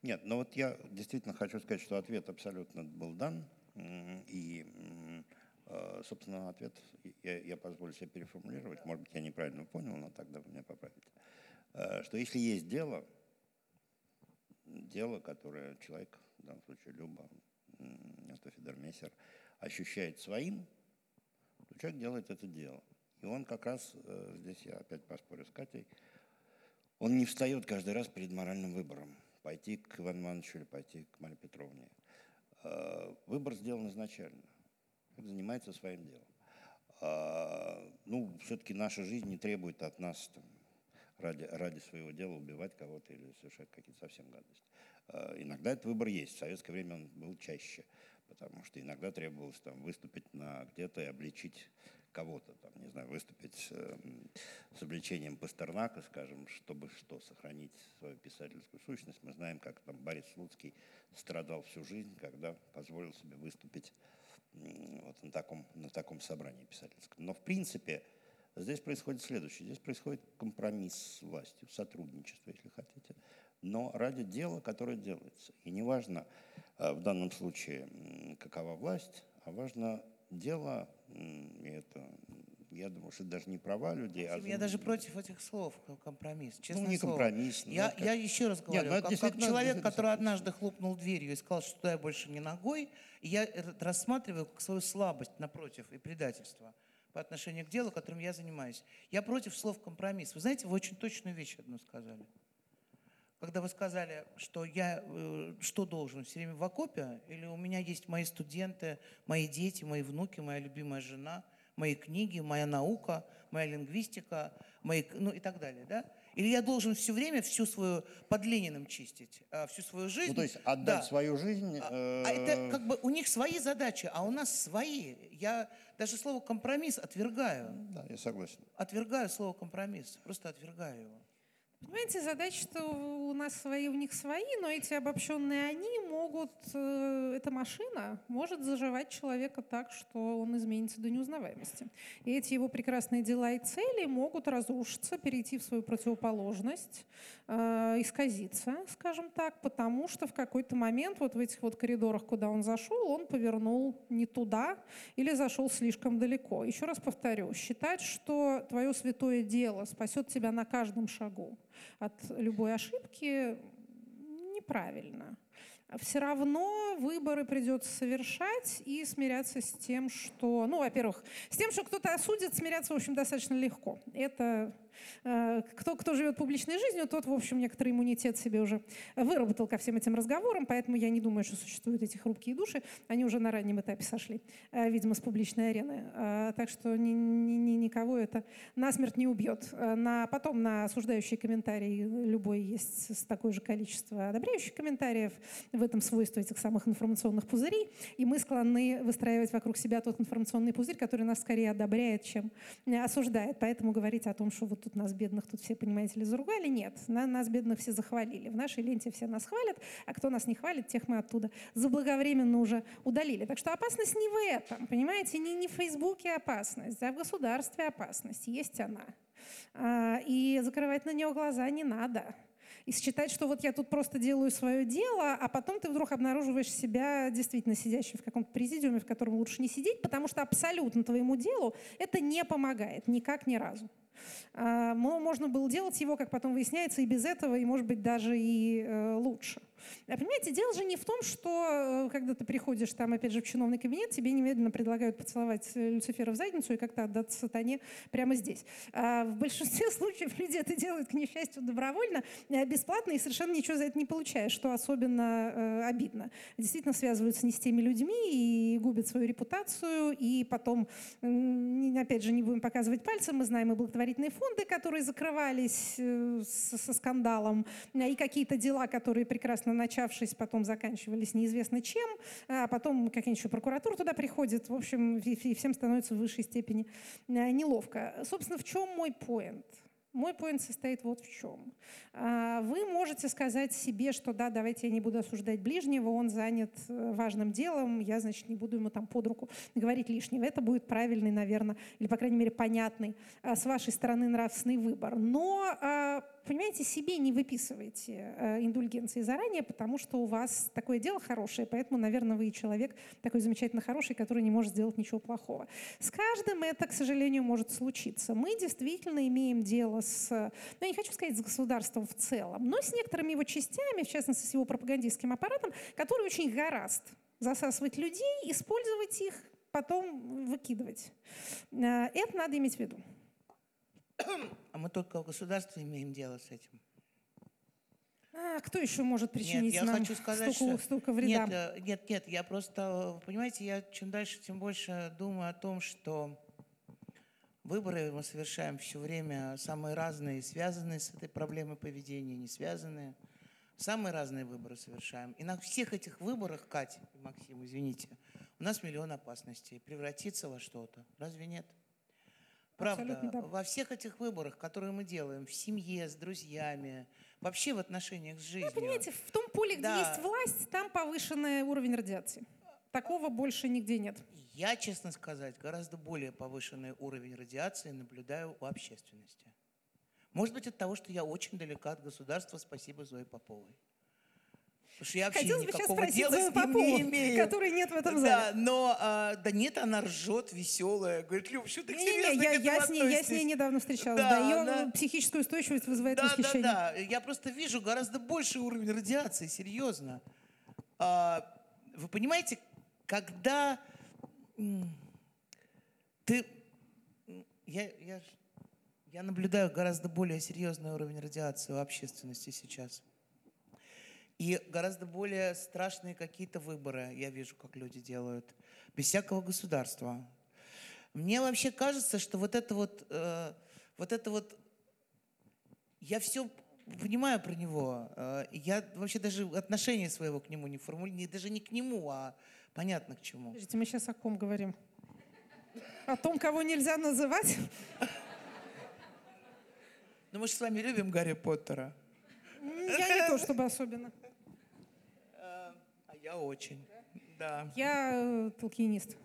[SPEAKER 3] Нет, но вот я действительно хочу сказать, что ответ абсолютно был дан. И, э, собственно, ответ я, я позволю себе переформулировать. Может быть, я неправильно понял, но тогда вы меня поправите. Э, что если есть дело, дело, которое человек, в данном случае Люба, это Федермессер, ощущает своим, то человек делает это дело. И он как раз, э, здесь я опять поспорю с Катей, он не встает каждый раз перед моральным выбором, пойти к Ивану Ивановичу или пойти к Марии Петровне. Э, выбор сделан изначально. Он занимается своим делом. Э, ну, все-таки наша жизнь не требует от нас там, ради, ради своего дела убивать кого-то или совершать какие-то совсем гадости. А, иногда этот выбор есть. В советское время он был чаще, потому что иногда требовалось там, выступить на где-то и обличить кого-то, там, не знаю, выступить э, с обличением Пастернака, скажем, чтобы что, сохранить свою писательскую сущность. Мы знаем, как там Борис Слуцкий страдал всю жизнь, когда позволил себе выступить вот на таком, на таком собрании писательском. Но в принципе Здесь происходит следующее. Здесь происходит компромисс с властью, сотрудничество, если хотите, но ради дела, которое делается. И не важно э, в данном случае, какова власть, а важно дело, и это я думаю, что это даже не права людей.
[SPEAKER 1] А я даже против этих слов компромисс. Честное
[SPEAKER 3] ну, не
[SPEAKER 1] слово.
[SPEAKER 3] компромисс.
[SPEAKER 1] Я, как... я еще раз говорю, Нет, ну, как, как человек, который однажды хлопнул дверью и сказал, что туда я больше не ногой, я рассматриваю как свою слабость, напротив, и предательство по отношению к делу, которым я занимаюсь. Я против слов компромисс. Вы знаете, вы очень точную вещь одну сказали. Когда вы сказали, что я э, что должен, все время в окопе, или у меня есть мои студенты, мои дети, мои внуки, моя любимая жена, мои книги, моя наука, моя лингвистика, мои, ну и так далее, да? Или я должен все время всю свою под Лениным чистить, а, всю свою жизнь. Ну,
[SPEAKER 3] то есть отдать да. свою жизнь.
[SPEAKER 1] А, э... а это как бы у них свои задачи, а у нас свои. Я даже слово компромисс отвергаю.
[SPEAKER 3] Да, я согласен.
[SPEAKER 1] Отвергаю слово компромисс, просто отвергаю его.
[SPEAKER 2] Понимаете, задача, что у нас свои, у них свои, но эти обобщенные они могут, э, эта машина может заживать человека так, что он изменится до неузнаваемости. И эти его прекрасные дела и цели могут разрушиться, перейти в свою противоположность, э, исказиться, скажем так, потому что в какой-то момент вот в этих вот коридорах, куда он зашел, он повернул не туда или зашел слишком далеко. Еще раз повторю, считать, что твое святое дело спасет тебя на каждом шагу, от любой ошибки неправильно. Все равно выборы придется совершать и смиряться с тем, что, ну, во-первых, с тем, что кто-то осудит, смиряться, в общем, достаточно легко. Это кто, кто живет публичной жизнью, тот, в общем, некоторый иммунитет себе уже выработал ко всем этим разговорам, поэтому я не думаю, что существуют эти хрупкие души. Они уже на раннем этапе сошли, э, видимо, с публичной арены. Э, так что ни, ни, ни, никого это насмерть не убьет. На, потом на осуждающие комментарии любой есть такое же количество одобряющих комментариев. В этом свойство этих самых информационных пузырей. И мы склонны выстраивать вокруг себя тот информационный пузырь, который нас скорее одобряет, чем осуждает. Поэтому говорить о том, что вот тут нас бедных, тут все, понимаете ли, заругали. Нет, на, нас бедных все захвалили. В нашей ленте все нас хвалят, а кто нас не хвалит, тех мы оттуда заблаговременно уже удалили. Так что опасность не в этом, понимаете, не, не в Фейсбуке опасность, а в государстве опасность. Есть она. А, и закрывать на нее глаза не надо и считать, что вот я тут просто делаю свое дело, а потом ты вдруг обнаруживаешь себя действительно сидящим в каком-то президиуме, в котором лучше не сидеть, потому что абсолютно твоему делу это не помогает никак ни разу. А, можно было делать его, как потом выясняется, и без этого, и, может быть, даже и э, лучше. А понимаете, дело же не в том, что э, когда ты приходишь там, опять же, в чиновный кабинет, тебе немедленно предлагают поцеловать э, Люцифера в задницу и как-то отдаться сатане прямо здесь. А в большинстве *laughs* случаев люди это делают, к несчастью, добровольно, э, бесплатно и совершенно ничего за это не получая, что особенно э, обидно. Действительно связываются не с теми людьми и губят свою репутацию, и потом, э, опять же, не будем показывать пальцем, мы знаем и благотворительные фонды, которые закрывались э, со, со скандалом, и какие-то дела, которые прекрасно начавшись, потом заканчивались неизвестно чем, а потом какая-нибудь еще прокуратура туда приходит. В общем, и всем становится в высшей степени э, неловко. Собственно, в чем мой поинт? Мой поинт состоит вот в чем. А, вы можете сказать себе, что да, давайте я не буду осуждать ближнего, он занят э, важным делом, я, значит, не буду ему там под руку говорить лишнего. Это будет правильный, наверное, или, по крайней мере, понятный а, с вашей стороны нравственный выбор. Но а, понимаете, себе не выписывайте э, индульгенции заранее, потому что у вас такое дело хорошее, поэтому, наверное, вы человек такой замечательно хороший, который не может сделать ничего плохого. С каждым это, к сожалению, может случиться. Мы действительно имеем дело с, ну, я не хочу сказать с государством в целом, но с некоторыми его частями, в частности, с его пропагандистским аппаратом, который очень гораст засасывать людей, использовать их, потом выкидывать. Э, это надо иметь в виду.
[SPEAKER 1] А мы только в государстве имеем дело с этим.
[SPEAKER 2] А кто еще может причинить
[SPEAKER 1] нет, я
[SPEAKER 2] нам
[SPEAKER 1] хочу сказать,
[SPEAKER 2] столько,
[SPEAKER 1] что...
[SPEAKER 2] столько вреда?
[SPEAKER 1] Нет, э, нет, нет, я просто, понимаете, я чем дальше, тем больше думаю о том, что выборы мы совершаем все время самые разные, связанные с этой проблемой поведения, не связанные. Самые разные выборы совершаем. И на всех этих выборах, Катя и Максим, извините, у нас миллион опасностей. Превратиться во что-то. Разве нет? Правда, да. во всех этих выборах, которые мы делаем, в семье, с друзьями, вообще в отношениях с жизнью.
[SPEAKER 2] Ну, понимаете, в том поле, где да. есть власть, там повышенный уровень радиации. Такого больше нигде нет.
[SPEAKER 1] Я, честно сказать, гораздо более повышенный уровень радиации наблюдаю у общественности. Может быть, от того, что я очень далека от государства. Спасибо Зое Поповой.
[SPEAKER 2] Потому что я вообще Хотелось бы сейчас дела с ним Попову, не имею. Которой нет в этом зале.
[SPEAKER 1] Да, но а, да нет, она ржет, веселая. Говорит, Люб, что ты не, серьезно не, я,
[SPEAKER 2] я, с ней, я с ней недавно встречалась. Да, да, ее она... психическую устойчивость вызывает да, восхищение.
[SPEAKER 1] Да, да, Я просто вижу гораздо больший уровень радиации, серьезно. А, вы понимаете, когда ты... Я, я, я наблюдаю гораздо более серьезный уровень радиации у общественности сейчас. И гораздо более страшные какие-то выборы, я вижу, как люди делают, без всякого государства. Мне вообще кажется, что вот это вот, э, вот это вот, я все понимаю про него. Э, я вообще даже отношения своего к нему не формулирую, даже не к нему, а понятно к чему.
[SPEAKER 2] Подождите, мы сейчас о ком говорим? О том, кого нельзя называть?
[SPEAKER 1] Ну мы же с вами любим Гарри Поттера.
[SPEAKER 2] Я не то чтобы особенно.
[SPEAKER 1] Я очень, да.
[SPEAKER 2] Я э, толкинист.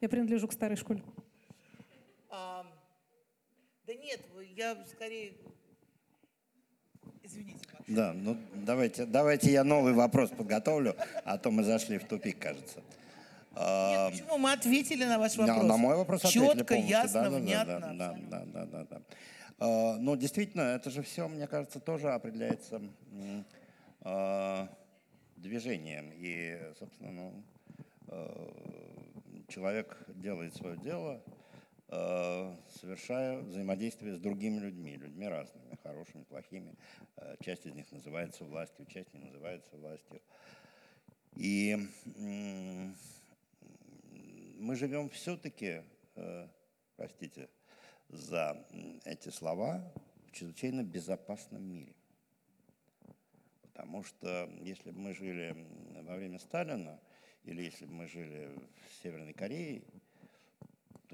[SPEAKER 2] Я принадлежу к старой школе.
[SPEAKER 1] А, да нет, я скорее... Извините.
[SPEAKER 3] Да, ну давайте, давайте я новый вопрос подготовлю, а то мы зашли в тупик, кажется.
[SPEAKER 1] Нет, почему? Мы ответили на ваш вопрос.
[SPEAKER 3] На, на мой вопрос
[SPEAKER 1] Четко,
[SPEAKER 3] ответили полностью.
[SPEAKER 1] ясно,
[SPEAKER 3] да,
[SPEAKER 1] внятно.
[SPEAKER 3] Да, да, да, да, да, да. Uh, ну, действительно, это же все, мне кажется, тоже определяется uh, движением. И, собственно, ну, э, человек делает свое дело, совершая взаимодействие с другими людьми, людьми разными, хорошими, плохими. Э, часть из них называется властью, часть не называется властью. И мы живем все-таки, простите за эти слова, в чрезвычайно безопасном мире. Потому что если бы мы жили во время Сталина, или если бы мы жили в Северной Корее,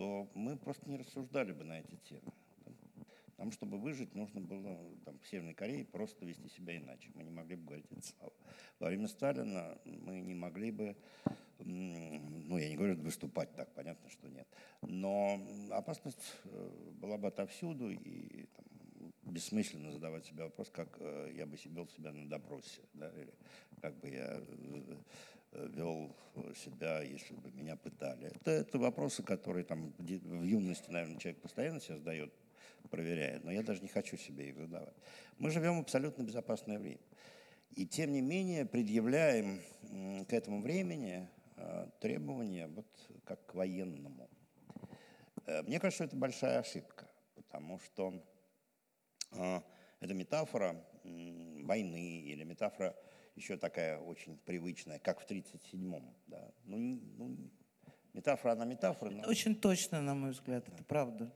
[SPEAKER 3] то мы просто не рассуждали бы на эти темы. Там, чтобы выжить, нужно было там, в Северной Корее просто вести себя иначе. Мы не могли бы говорить эти слова. Во время Сталина мы не могли бы, ну, я не говорю выступать так, понятно, что нет. Но опасность э, была бы отовсюду, и там, бессмысленно задавать себе вопрос, как э, я бы вел себя на допросе, да, или как бы я э, вел себя, если бы меня пытали. Это, это вопросы, которые там в юности, наверное, человек постоянно себя задает, проверяет, но я даже не хочу себе их задавать. Мы живем в абсолютно безопасное время. И тем не менее предъявляем к этому времени э, требования вот как к военному. Э, мне кажется, это большая ошибка, потому что э, это метафора войны или метафора еще такая очень привычная, как в 1937-м. Да. Ну, ну, метафора, она метафора.
[SPEAKER 1] Но... Очень точно, на мой взгляд, это правда.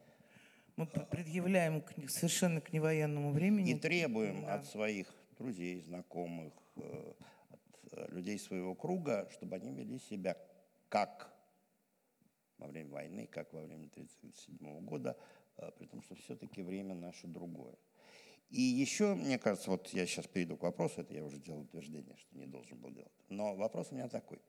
[SPEAKER 1] Мы предъявляем к, совершенно к невоенному времени.
[SPEAKER 3] И требуем да. от своих друзей, знакомых, э, от э, людей своего круга, чтобы они вели себя как во время войны, как во время 1937 года, э, при том, что все-таки время наше другое. И еще, мне кажется, вот я сейчас перейду к вопросу, это я уже делал утверждение, что не должен был делать. Но вопрос у меня такой.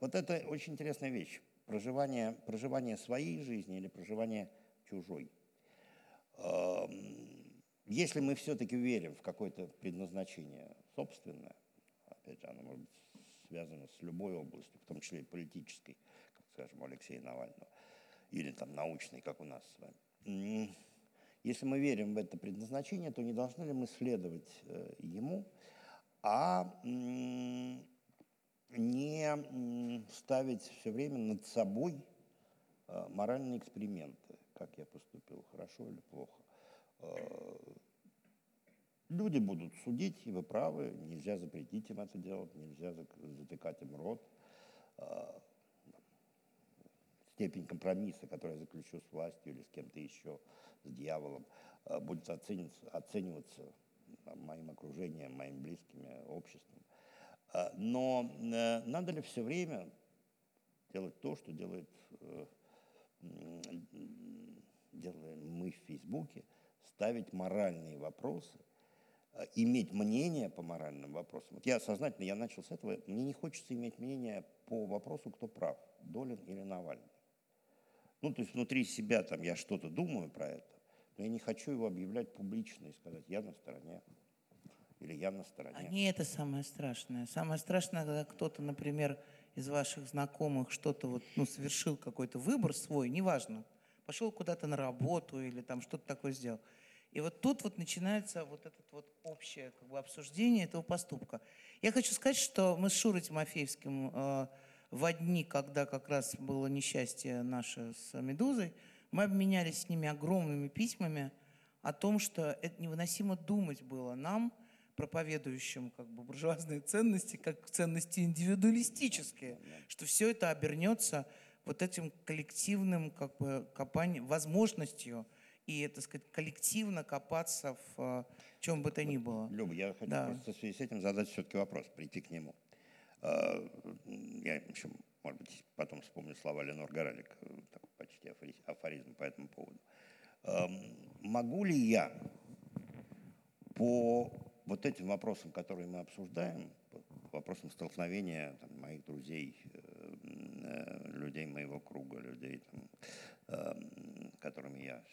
[SPEAKER 3] Вот это очень интересная вещь. Проживание, проживание своей жизни или проживание чужой. Если мы все-таки верим в какое-то предназначение собственное, опять же, оно может быть связано с любой областью, в том числе и политической, как, скажем, у Алексея Навального, или там научной, как у нас с вами. Если мы верим в это предназначение, то не должны ли мы следовать э, ему, а не ставить все время над собой э, моральные эксперименты, как я поступил, хорошо или плохо. Э, люди будут судить, и вы правы, нельзя запретить им это делать, нельзя затыкать им рот. Э, степень компромисса, который я заключу с властью или с кем-то еще, с дьяволом, э, будет оцениваться, моим окружением, моими близкими, обществом. Но надо ли все время делать то, что делает, делаем мы в Фейсбуке, ставить моральные вопросы, э, иметь мнение по моральным вопросам. Вот я сознательно, я начал с этого, мне не хочется иметь мнение по вопросу, кто прав, Долин или Навальный. Ну, то есть внутри себя там я что-то думаю про это, но я не хочу его объявлять публично и сказать, я на стороне или я на стороне.
[SPEAKER 1] А не это самое страшное. Самое страшное, когда кто-то, например, из ваших знакомых что-то вот, ну, совершил какой-то выбор свой, неважно, пошел куда-то на работу или там что-то такое сделал. И вот тут вот начинается вот это вот общее как бы, обсуждение этого поступка. Я хочу сказать, что мы с Шурой Тимофеевским э, в дни, когда как раз было несчастье наше с «Медузой», мы обменялись с ними огромными письмами о том, что это невыносимо думать было нам, проповедующим как бы буржуазные ценности, как ценности индивидуалистические, что все это обернется вот этим коллективным как бы копанием, возможностью – и, так сказать, коллективно копаться в э, чем бы то ни было.
[SPEAKER 3] Люба, я хочу да. просто в связи с этим задать все-таки вопрос, прийти к нему. Э, я еще, может быть, потом вспомню слова Ленор Горалик, э, такой почти афоризм по этому поводу. Эм, могу ли я по вот этим вопросам, которые мы обсуждаем, вопросам столкновения там, моих друзей, людей моего круга, людей, там, эм, которыми я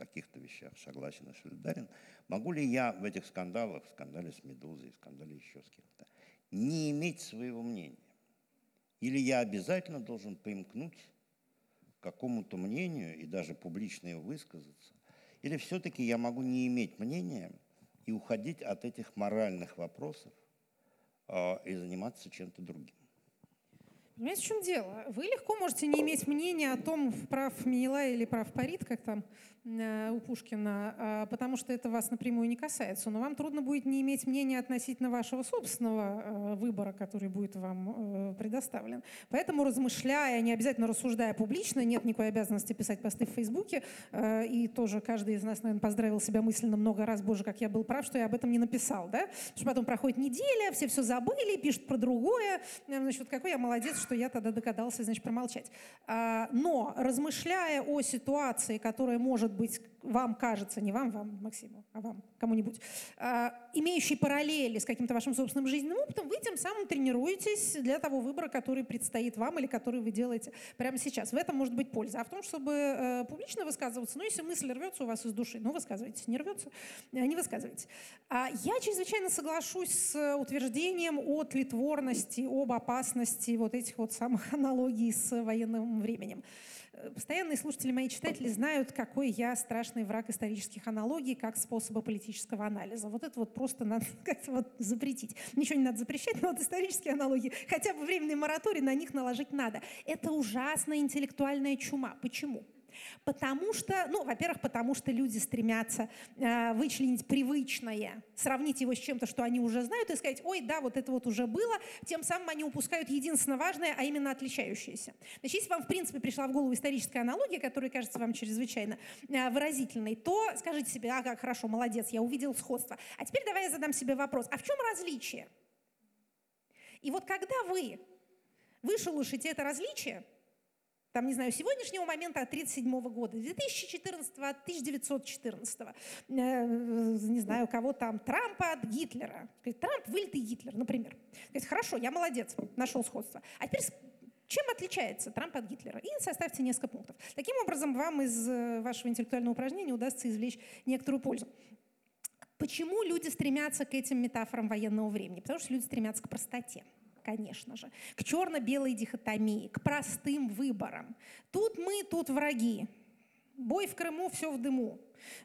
[SPEAKER 3] каких-то вещах согласен и солидарен, могу ли я в этих скандалах, в скандале с «Медузой», в скандале еще с кем-то, не иметь своего мнения? Или я обязательно должен примкнуть к какому-то мнению и даже публично его высказаться? Или все-таки я могу не иметь мнения и уходить от этих моральных вопросов э, и заниматься чем-то другим?
[SPEAKER 2] Понимаете, в чем дело? Вы легко можете не иметь мнения о том, прав Минила или прав Парит, как там э, у Пушкина, а, потому что это вас напрямую не касается. Но вам трудно будет не иметь мнения относительно вашего собственного э, выбора, который будет вам э, предоставлен. Поэтому, размышляя, не обязательно рассуждая публично, нет никакой обязанности писать посты в Фейсбуке, и тоже каждый из нас, наверное, поздравил себя мысленно много раз, боже, как я был прав, что я об этом не написал, да? Потому что потом проходит неделя, все все забыли, пишут про другое, значит, какой я молодец, что я тогда догадался, значит, промолчать. А, но размышляя о ситуации, которая может быть вам кажется, не вам, вам, Максиму, а вам, кому-нибудь, а, имеющий параллели с каким-то вашим собственным жизненным опытом, вы тем самым тренируетесь для того выбора, который предстоит вам или который вы делаете прямо сейчас. В этом может быть польза. А в том, чтобы э, публично высказываться, ну, если мысль рвется у вас из души, ну, высказывайтесь. Не рвется, э, не высказывайте. А я чрезвычайно соглашусь с утверждением о тлетворности, об опасности вот этих вот самых *laughs* аналогий с военным временем. Постоянные слушатели, мои читатели знают, какой я страшный враг исторических аналогий как способа политического анализа. Вот это вот просто надо *laughs* как-то вот запретить. Ничего не надо запрещать, но вот исторические аналогии, хотя бы временный мораторий на них наложить надо. Это ужасная интеллектуальная чума. Почему? Потому что, ну, во-первых, потому что люди стремятся э, вычленить привычное, сравнить его с чем-то, что они уже знают, и сказать, ой, да, вот это вот уже было, тем самым они упускают единственное важное, а именно отличающееся. Значит, если вам, в принципе, пришла в голову историческая аналогия, которая кажется вам чрезвычайно э, выразительной, то скажите себе, а, как хорошо, молодец, я увидел сходство. А теперь давай я задам себе вопрос, а в чем различие? И вот когда вы вышелушите это различие, там, не знаю, сегодняшнего момента от 1937 года, 2014, от 1914, э, не знаю, кого там, Трампа от Гитлера. Трамп вылитый Гитлер, например. Хорошо, я молодец, нашел сходство. А теперь чем отличается Трамп от Гитлера? И составьте несколько пунктов. Таким образом, вам из э, вашего интеллектуального упражнения удастся извлечь некоторую пользу. Почему люди стремятся к этим метафорам военного времени? Потому что люди стремятся к простоте конечно же, к черно-белой дихотомии, к простым выборам. Тут мы, тут враги. Бой в Крыму, все в дыму.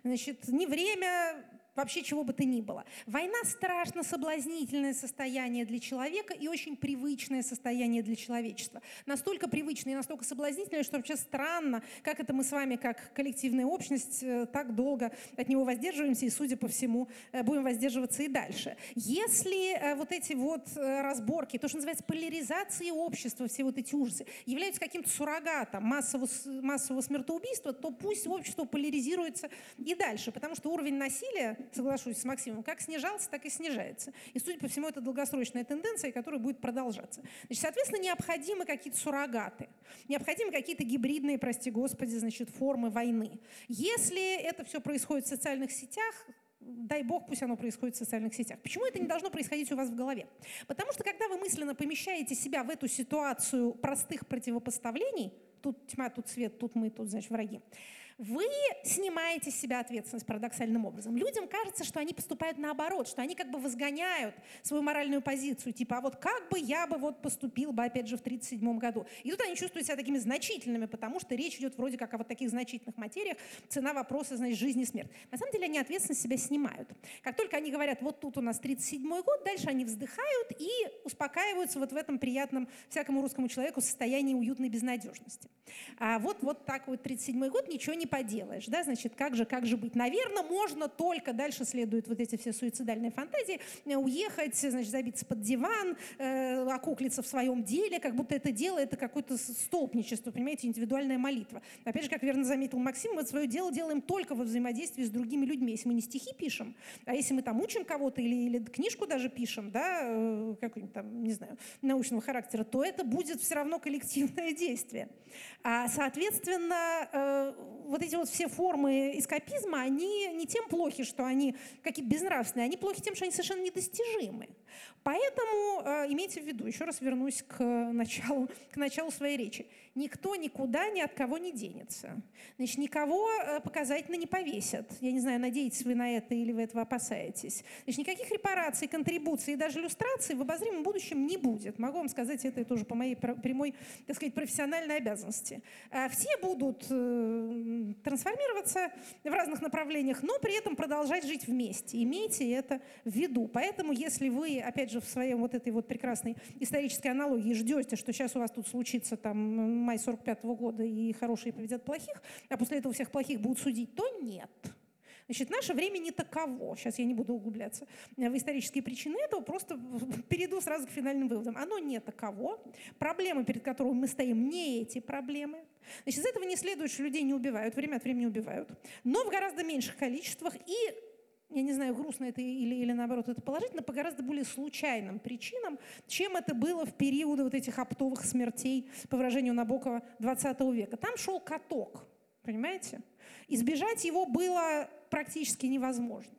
[SPEAKER 2] Значит, не время вообще чего бы то ни было. Война страшно соблазнительное состояние для человека и очень привычное состояние для человечества. Настолько привычное и настолько соблазнительное, что вообще странно, как это мы с вами, как коллективная общность, э, так долго от него воздерживаемся и, судя по всему, э, будем воздерживаться и дальше. Если э, вот эти вот разборки, то, что называется поляризацией общества, все вот эти ужасы, являются каким-то суррогатом массового, массового смертоубийства, то пусть общество поляризируется и дальше, потому что уровень насилия соглашусь с Максимом, как снижался, так и снижается. И, судя по всему, это долгосрочная тенденция, которая будет продолжаться. Значит, соответственно, необходимы какие-то суррогаты, необходимы какие-то гибридные, прости господи, значит, формы войны. Если это все происходит в социальных сетях, дай бог, пусть оно происходит в социальных сетях. Почему это не должно происходить у вас в голове? Потому что когда вы мысленно помещаете себя в эту ситуацию простых противопоставлений, тут тьма, тут свет, тут мы, тут, значит, враги, вы снимаете с себя ответственность парадоксальным образом. Людям кажется, что они поступают наоборот, что они как бы возгоняют свою моральную позицию, типа, а вот как бы я бы вот поступил бы, опять же, в 1937 году. И тут они чувствуют себя такими значительными, потому что речь идет вроде как о вот таких значительных материях, цена вопроса, значит, жизнь и смерть. На самом деле они ответственность себя снимают. Как только они говорят, вот тут у нас 37 год, дальше они вздыхают и успокаиваются вот в этом приятном всякому русскому человеку состоянии уютной безнадежности. А вот, вот так вот 37 год, ничего не поделаешь, да, значит, как же, как же быть? Наверное, можно только, дальше следуют вот эти все суицидальные фантазии, э, уехать, значит, забиться под диван, э, окуклиться в своем деле, как будто это дело, это какое-то столпничество, понимаете, индивидуальная молитва. Опять же, как верно заметил Максим, мы свое дело делаем только во взаимодействии с другими людьми. Если мы не стихи пишем, а если мы там учим кого-то или, или книжку даже пишем, да, э, какой-нибудь там, не знаю, научного характера, то это будет все равно коллективное *laughs* действие. А, соответственно, э, вот эти вот все формы эскапизма, они не тем плохи, что они какие-то безнравственные, они плохи тем, что они совершенно недостижимы. Поэтому э, имейте в виду, еще раз вернусь к началу, *laughs* к началу своей речи, никто никуда ни от кого не денется. Значит, никого э, показательно не повесят. Я не знаю, надеетесь вы на это или вы этого опасаетесь. Значит, никаких репараций, контрибуций и даже иллюстраций в обозримом будущем не будет. Могу вам сказать это тоже по моей прямой, так сказать, профессиональной обязанности. Э, все будут э, трансформироваться в разных направлениях, но при этом продолжать жить вместе. Имейте это в виду. Поэтому, если вы, опять же, в своей вот этой вот прекрасной исторической аналогии ждете, что сейчас у вас тут случится там май 45 -го года и хорошие победят плохих, а после этого всех плохих будут судить, то нет. Значит, наше время не таково. Сейчас я не буду углубляться в исторические причины этого, просто *laughs* перейду сразу к финальным выводам. Оно не таково. Проблемы, перед которыми мы стоим, не эти проблемы. Значит, из этого не следует, что людей не убивают, время от времени убивают, но в гораздо меньших количествах и я не знаю, грустно это или, или наоборот это положительно, по гораздо более случайным причинам, чем это было в периоды вот этих оптовых смертей, по выражению Набокова, 20 века. Там шел каток, понимаете? Избежать его было практически невозможно.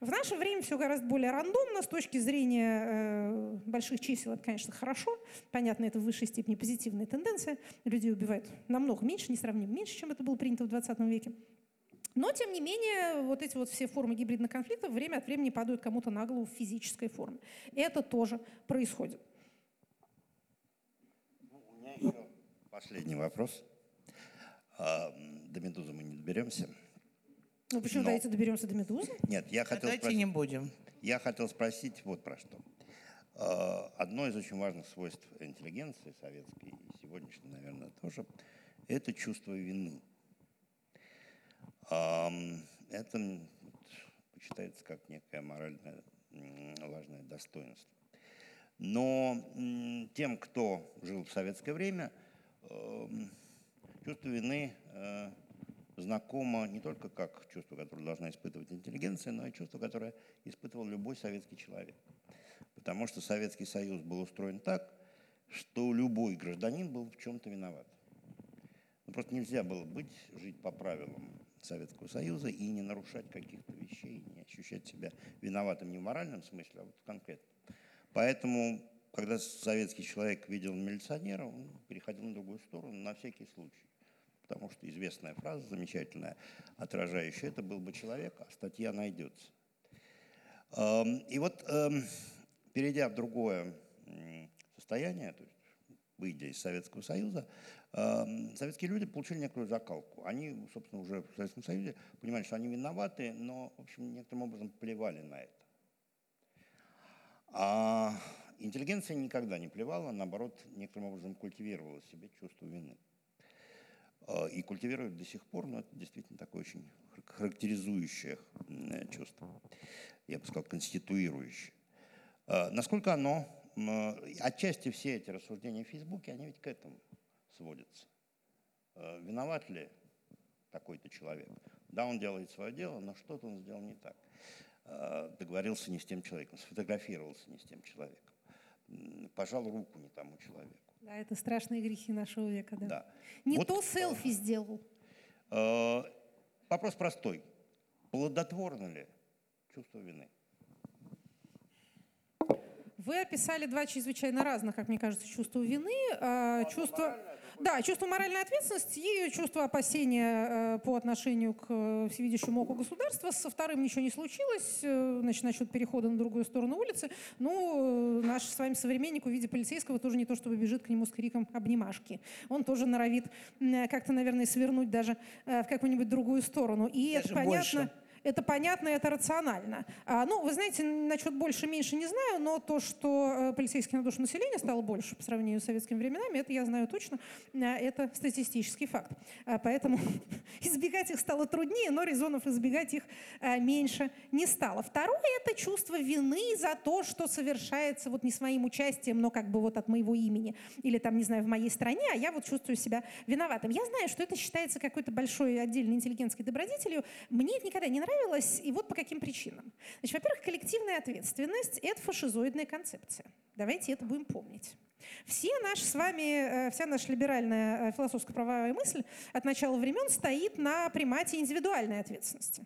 [SPEAKER 2] В наше время все гораздо более рандомно с точки зрения э, больших чисел. Это, конечно, хорошо. Понятно, это в высшей степени позитивная тенденция. Людей убивают намного меньше, несравнимо меньше, чем это было принято в 20 веке. Но, тем не менее, вот эти вот все формы гибридных конфликтов время от времени падают кому-то на голову в физической форме. Это тоже происходит.
[SPEAKER 3] Ну, у меня еще последний вопрос. А, до «Медузы» мы не доберемся.
[SPEAKER 2] Ну почему,
[SPEAKER 3] Но-
[SPEAKER 2] давайте доберемся до «Медузы»?
[SPEAKER 3] Нет, я хотел
[SPEAKER 1] Давайте
[SPEAKER 3] спросить-
[SPEAKER 1] не будем.
[SPEAKER 3] Я хотел спросить вот про что. Э, Одно из очень важных свойств интеллигенции советской и сегодняшней, наверное, тоже, это чувство вины. Это почитается как некое моральное важное достоинство. Но тем, кто жил в советское время, чувство вины э, знакомо не только как чувство, которое должна испытывать интеллигенция, но и чувство, которое испытывал любой советский человек. Потому что Советский Союз был устроен так, что любой гражданин был в чем-то виноват. Ну, просто нельзя было быть, жить по правилам Советского Союза и не нарушать каких-то вещей, не ощущать себя виноватым не в моральном смысле, а вот конкретно. Поэтому, когда советский человек видел милиционера, он переходил на другую сторону на всякий случай. Потому что известная фраза, замечательная, отражающая это, был бы человек, а статья найдется. Эм, И вот, эм, перейдя в другое состояние, то есть выйдя из Советского Союза, советские люди получили некоторую закалку. Они, собственно, уже в Советском Союзе понимали, что они виноваты, но, в общем, некоторым образом плевали на это. А интеллигенция никогда не плевала, наоборот, некоторым образом культивировала себе чувство вины. Э, И культивирует до сих пор, но это действительно такое очень хар- характеризующее э, чувство. Я бы сказал, конституирующее. Э, Насколько оно, отчасти все эти рассуждения в Фейсбуке, они ведь к этому сводятся. Э, Виноват ли такой-то человек? Да, он делает свое дело, но что-то он сделал не так. Э, Договорился не с тем человеком, сфотографировался не с тем человеком, пожал руку не тому человеку.
[SPEAKER 2] Да, это страшные грехи нашего века, да.
[SPEAKER 3] Да.
[SPEAKER 2] Не
[SPEAKER 3] Вот,
[SPEAKER 2] то селфи сделал.
[SPEAKER 3] Э, Вопрос простой. Плодотворно ли чувство вины?
[SPEAKER 2] Вы описали два чрезвычайно разных, как мне кажется, чувства вины. А, чувство, да, чувство моральной ответственности и чувство опасения э, по отношению к э, всевидящему оку государства. Со вторым ничего не случилось, э, значит, насчет перехода на другую сторону улицы. Ну, э, наш с вами современник, увидя полицейского, тоже не то, чтобы бежит к нему с криком «обнимашки». Он тоже норовит как-то, наверное, свернуть даже э, в какую-нибудь другую сторону. И
[SPEAKER 1] Даже
[SPEAKER 2] это понятно.
[SPEAKER 1] больше.
[SPEAKER 2] Это понятно, это рационально. А, ну, вы знаете, насчет больше-меньше не знаю, но то, что э, полицейских на душу населения стало больше по сравнению с советскими временами, это я знаю точно. А, это статистический факт. А, поэтому *laughs* избегать их стало труднее, но резонов избегать их а, меньше не стало. Второе – это чувство вины за то, что совершается вот не своим участием, но как бы вот от моего имени или там, не знаю, в моей стране, а я вот чувствую себя виноватым. Я знаю, что это считается какой-то большой отдельной интеллигентской добродетелью. Мне это никогда не нравилось, и вот по каким причинам. Значит, во-первых, коллективная ответственность – это фашизоидная концепция. Давайте это будем помнить. Все наши с вами, э, вся наша либеральная э, философско-правовая мысль от начала времен стоит на примате индивидуальной ответственности.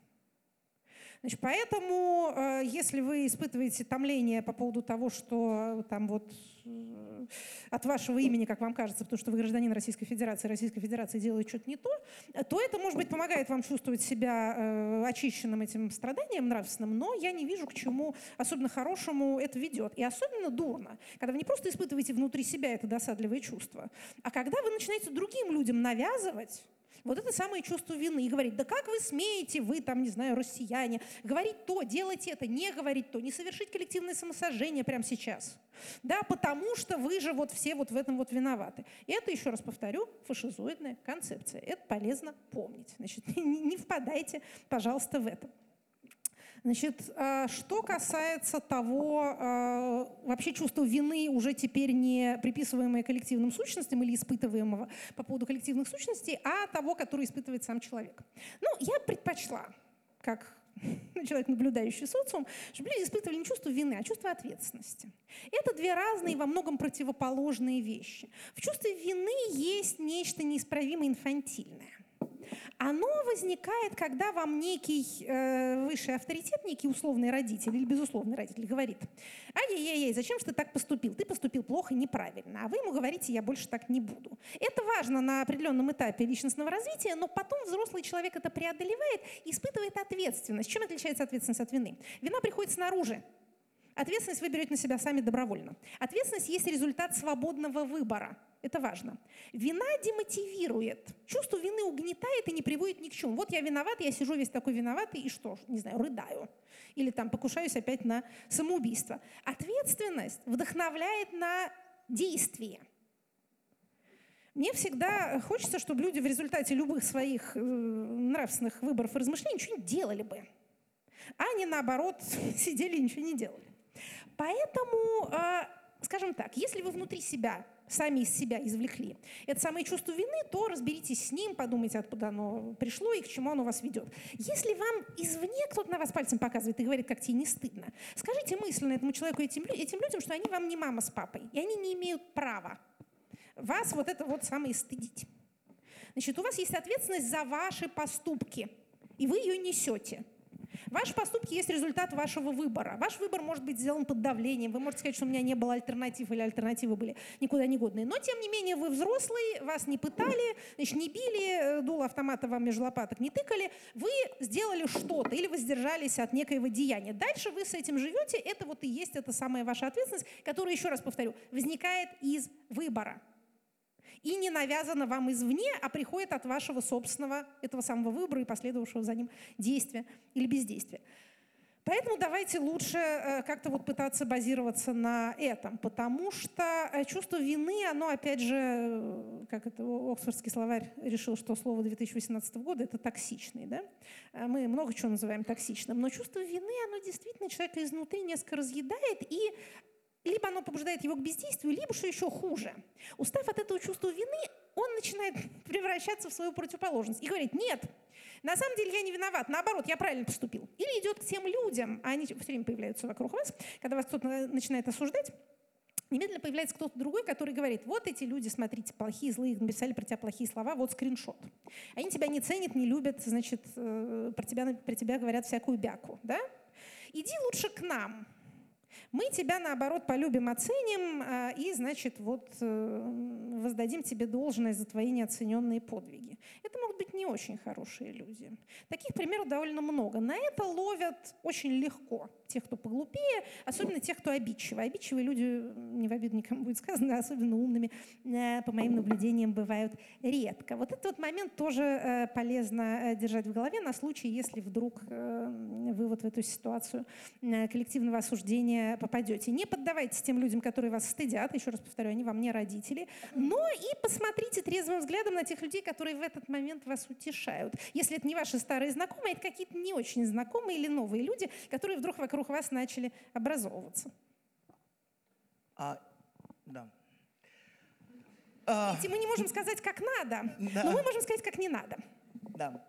[SPEAKER 2] Значит, поэтому, э, если вы испытываете томление по поводу того, что э, там вот э, от вашего имени, как вам кажется, потому что вы гражданин Российской Федерации, Российская Федерация делает что-то не то, то это, может быть, помогает вам чувствовать себя очищенным этим страданием нравственным, но я не вижу, к чему особенно хорошему это ведет. И особенно дурно, когда вы не просто испытываете внутри себя это досадливое чувство, а когда вы начинаете другим людям навязывать вот это самое чувство вины. И говорить, да как вы смеете, вы там, не знаю, россияне, говорить то, делать это, не говорить то, не совершить коллективное самосожжение прямо сейчас. Да, потому что вы же вот все вот в этом вот виноваты. И это, еще раз повторю, фашизоидная концепция. Это полезно помнить. Значит, *laughs* не, не впадайте, пожалуйста, в это. Значит, э, что касается того, э, вообще чувства вины уже теперь не приписываемое коллективным сущностям или испытываемого по поводу коллективных сущностей, а того, который испытывает сам человек. Ну, я предпочла, как *laughs* человек, наблюдающий социум, чтобы люди испытывали не чувство вины, а чувство ответственности. Это две разные, во многом противоположные вещи. В чувстве вины есть нечто неисправимо инфантильное. Оно возникает, когда вам некий э, высший авторитет, некий условный родитель или безусловный родитель говорит, ай-яй-яй, зачем же ты так поступил? Ты поступил плохо, неправильно. А вы ему говорите, я больше так не буду. Это важно на определенном этапе личностного развития, но потом взрослый человек это преодолевает и испытывает ответственность. Чем отличается ответственность от вины? Вина приходит снаружи. Ответственность вы берете на себя сами добровольно. Ответственность есть результат свободного выбора. Это важно. Вина демотивирует. Чувство вины угнетает и не приводит ни к чему. Вот я виноват, я сижу весь такой виноватый, и что? Не знаю, рыдаю. Или там покушаюсь опять на самоубийство. Ответственность вдохновляет на действие. Мне всегда хочется, чтобы люди в результате любых своих э, нравственных выборов и размышлений ничего не делали бы. А не наоборот *laughs* сидели и ничего не делали. Поэтому, э, скажем так, если вы внутри себя сами из себя извлекли это самое чувство вины, то разберитесь с ним, подумайте, откуда оно пришло и к чему оно вас ведет. Если вам извне кто-то на вас пальцем показывает и говорит, как тебе не стыдно, скажите мысленно этому человеку, этим, этим людям, что они вам не мама с папой, и они не имеют права вас вот это вот самое стыдить. Значит, у вас есть ответственность за ваши поступки, и вы ее несете. Ваши поступки есть результат вашего выбора. Ваш выбор может быть сделан под давлением. Вы можете сказать, что у меня не было альтернатив или альтернативы были никуда не годные. Но, тем не менее, вы взрослый, вас не пытали, значит, не били, э, дуло автомата вам между лопаток не тыкали. Вы сделали что-то или воздержались от некоего деяния. Дальше вы с этим живете. Это вот и есть эта самая ваша ответственность, которая, еще раз повторю, возникает из выбора и не навязано вам извне, а приходит от вашего собственного, этого самого выбора и последовавшего за ним действия или бездействия. Поэтому давайте лучше э, как-то вот пытаться базироваться на этом, потому что э, чувство вины, оно опять же, э, как это Оксфордский словарь решил, что слово 2018 года это токсичный, да? Мы много чего называем токсичным, но чувство вины, оно действительно человека изнутри несколько разъедает и либо оно побуждает его к бездействию, либо, что еще хуже, устав от этого чувства вины, он начинает превращаться в свою противоположность и говорит, нет, на самом деле я не виноват, наоборот, я правильно поступил. Или идет к тем людям, а они все время появляются вокруг вас, когда вас кто-то начинает осуждать, немедленно появляется кто-то другой, который говорит, вот эти люди, смотрите, плохие, злые, написали про тебя плохие слова, вот скриншот. Они тебя не ценят, не любят, значит, э, про тебя, про тебя говорят всякую бяку, да? Иди лучше к нам, мы тебя, наоборот, полюбим, оценим а, и, значит, вот э, воздадим тебе должное за твои неоцененные подвиги. Это могут быть не очень хорошие люди. Таких примеров довольно много. На это ловят очень легко тех, кто поглупее, особенно тех, кто обидчивый. Обидчивые люди, не в обиду никому будет сказано, *laughs* особенно умными, э, по моим наблюдениям, бывают редко. Вот этот вот момент тоже э, полезно держать в голове на случай, если вдруг вы вот в эту ситуацию коллективного осуждения попадете. Не поддавайтесь тем людям, которые вас стыдят, еще раз повторю, они вам не родители, но и посмотрите трезвым взглядом на тех людей, которые в этот момент вас утешают. Если это не ваши старые знакомые, это какие-то не очень знакомые или новые люди, которые вдруг вокруг вас начали образовываться.
[SPEAKER 1] А, да.
[SPEAKER 2] Видите, мы не можем сказать, как надо, да. но мы можем сказать, как не надо.
[SPEAKER 1] Да.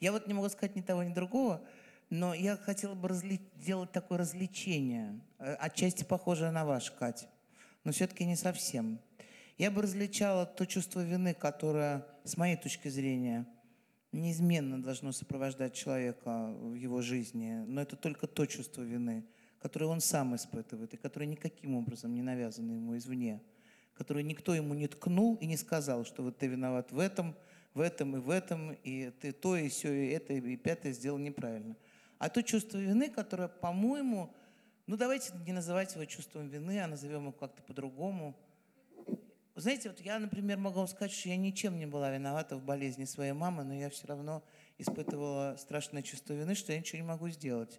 [SPEAKER 1] Я вот не могу сказать ни того, ни другого. Но я хотела бы разли... сделать такое развлечение, э, отчасти похожее на ваш, Катя, но все-таки не совсем. Я бы различала то чувство вины, которое, с моей точки зрения, неизменно должно сопровождать человека в его жизни, но это только то чувство вины, которое он сам испытывает и которое никаким образом не навязано ему извне, которое никто ему не ткнул и не сказал, что вот ты виноват в этом, в этом и в этом, и ты то, и все, и это, и пятое сделал неправильно – а то чувство вины, которое, по-моему, ну давайте не называть его чувством вины, а назовем его как-то по-другому. Знаете, вот я, например, могу вам сказать, что я ничем не была виновата в болезни своей мамы, но я все равно испытывала страшное чувство вины, что я ничего не могу сделать.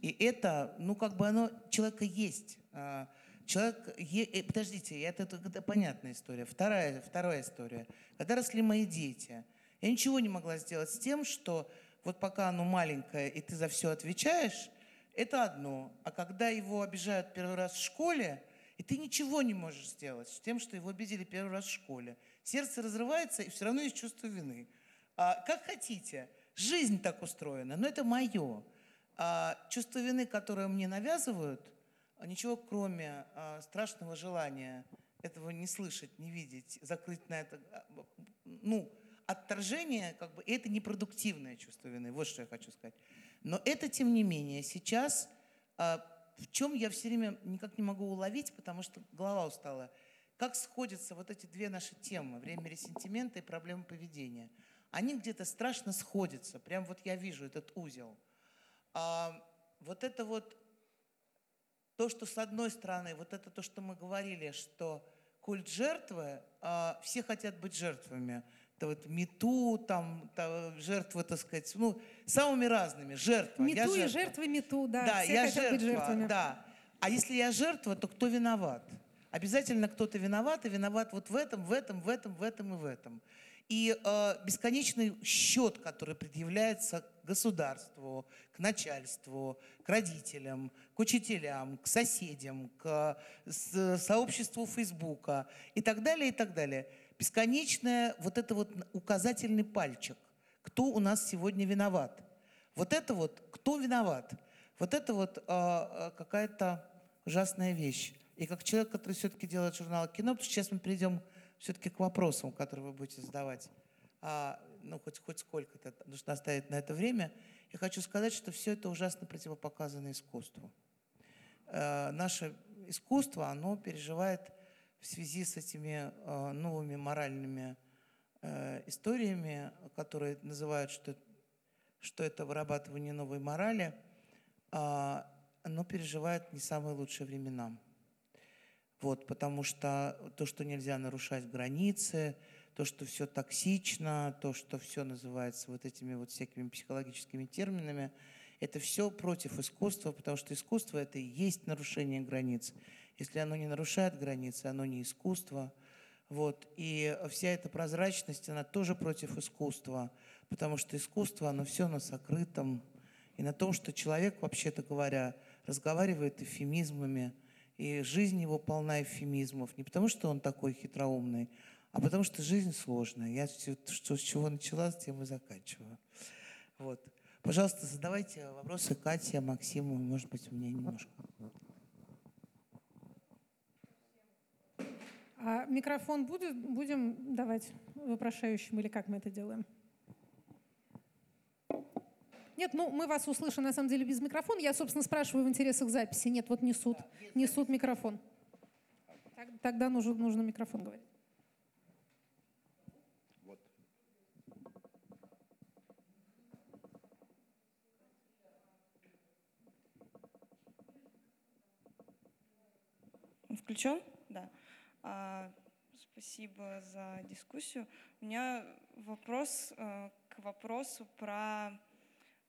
[SPEAKER 1] И это, ну как бы оно, человека есть. А, человек, е, э, подождите, это, это, это понятная история. Вторая, вторая история. Когда росли мои дети, я ничего не могла сделать с тем, что вот пока оно маленькое, и ты за все отвечаешь, это одно. А когда его обижают первый раз в школе, и ты ничего не можешь сделать с тем, что его обидели первый раз в школе. Сердце разрывается, и все равно есть чувство вины. А, как хотите. Жизнь так устроена, но это мое. А, чувство вины, которое мне навязывают, ничего кроме а, страшного желания этого не слышать, не видеть, закрыть на это, а, ну, отторжение, как бы, это непродуктивное чувство вины. Вот что я хочу сказать. Но это, тем не менее, сейчас, а, в чем я все время никак не могу уловить, потому что голова устала, как сходятся вот эти две наши темы, время ресентимента и проблемы поведения. Они где-то страшно сходятся. Прям вот я вижу этот узел. А, вот это вот то, что с одной стороны, вот это то, что мы говорили, что культ жертвы э, все хотят быть жертвами. Это вот мету, там, там жертвы, так сказать, ну, самыми разными, жертва.
[SPEAKER 2] Мету и жертвы мету, да.
[SPEAKER 1] Да,
[SPEAKER 2] все
[SPEAKER 1] я
[SPEAKER 2] хотят
[SPEAKER 1] жертва,
[SPEAKER 2] быть жертвами.
[SPEAKER 1] да. А если я жертва, то кто виноват? Обязательно кто-то виноват, и виноват вот в этом, в этом, в этом, в этом и в этом. И э, бесконечный счет, который предъявляется государству, к начальству, к родителям, к учителям, к соседям, к сообществу Фейсбука и так далее, и так далее. Бесконечное вот это вот указательный пальчик. Кто у нас сегодня виноват? Вот это вот, кто виноват? Вот это вот э, какая-то ужасная вещь. И как человек, который все-таки делает журнал кино, потому что сейчас мы перейдем все-таки к вопросам, которые вы будете задавать, а, ну, хоть, хоть сколько-то, нужно оставить на это время, я хочу сказать, что все это ужасно противопоказано искусству. А, наше искусство, оно переживает в связи с этими а, новыми моральными а, историями, которые называют, что, что это вырабатывание новой морали, а, оно переживает не самые лучшие времена. Вот, потому что то, что нельзя нарушать границы, то, что все токсично, то, что все называется вот этими вот всякими психологическими терминами, это все против искусства, потому что искусство это и есть нарушение границ. Если оно не нарушает границы, оно не искусство. Вот. И вся эта прозрачность, она тоже против искусства, потому что искусство, оно все на сокрытом, и на том, что человек, вообще-то говоря, разговаривает эвфемизмами, и жизнь его полна эвфемизмов. Не потому, что он такой хитроумный, а потому что жизнь сложная. Я что, с чего начала, с тем и заканчиваю. Вот. Пожалуйста, задавайте вопросы Кате, Максиму, может быть, меня немножко.
[SPEAKER 2] А микрофон будет, будем давать вопрошающим или как мы это делаем? Нет, ну мы вас услышим на самом деле без микрофона. Я, собственно, спрашиваю в интересах записи. Нет, вот несут, несут микрофон. Тогда нужен, нужно микрофон говорить. Вот.
[SPEAKER 4] Включен? Да. А, спасибо за дискуссию. У меня вопрос э, к вопросу про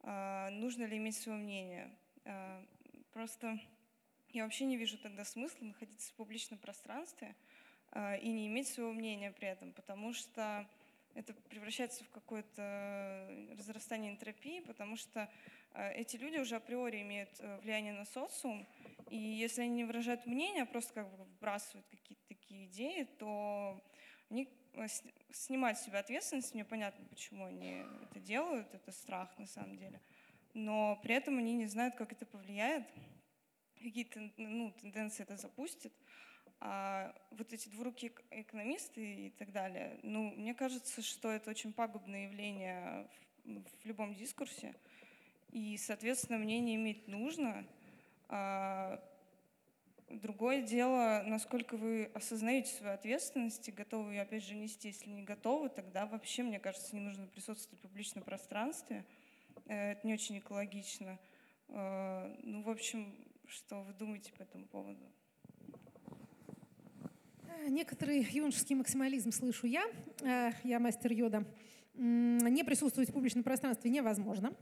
[SPEAKER 4] а, нужно ли иметь свое мнение. А, просто я вообще не вижу тогда смысла находиться в публичном пространстве и не иметь своего мнения при этом, потому что это превращается в какое-то разрастание энтропии, потому что эти люди уже априори имеют э, влияние на социум, и если они не выражают мнение, а просто как бы вбрасывают какие-то такие идеи, то они Э, снимать с себя ответственность, мне понятно, почему они это делают, это страх на самом деле. Но при этом они не знают, как это повлияет, какие ну, тенденции это запустит. А вот эти двурукие экономисты и так далее, ну, мне кажется, что это очень пагубное явление в, в любом дискурсе. И, соответственно, мнение иметь нужно. А, Другое дело, насколько вы осознаете свою ответственность и готовы ее, опять же, нести. Если не готовы, тогда вообще, мне кажется, не нужно присутствовать в публичном пространстве. Э, это не очень экологично. Э, ну, в общем, что вы думаете по этому поводу?
[SPEAKER 2] Некоторый юношеский максимализм слышу я. Э, я мастер йода. Не присутствовать в публичном пространстве невозможно.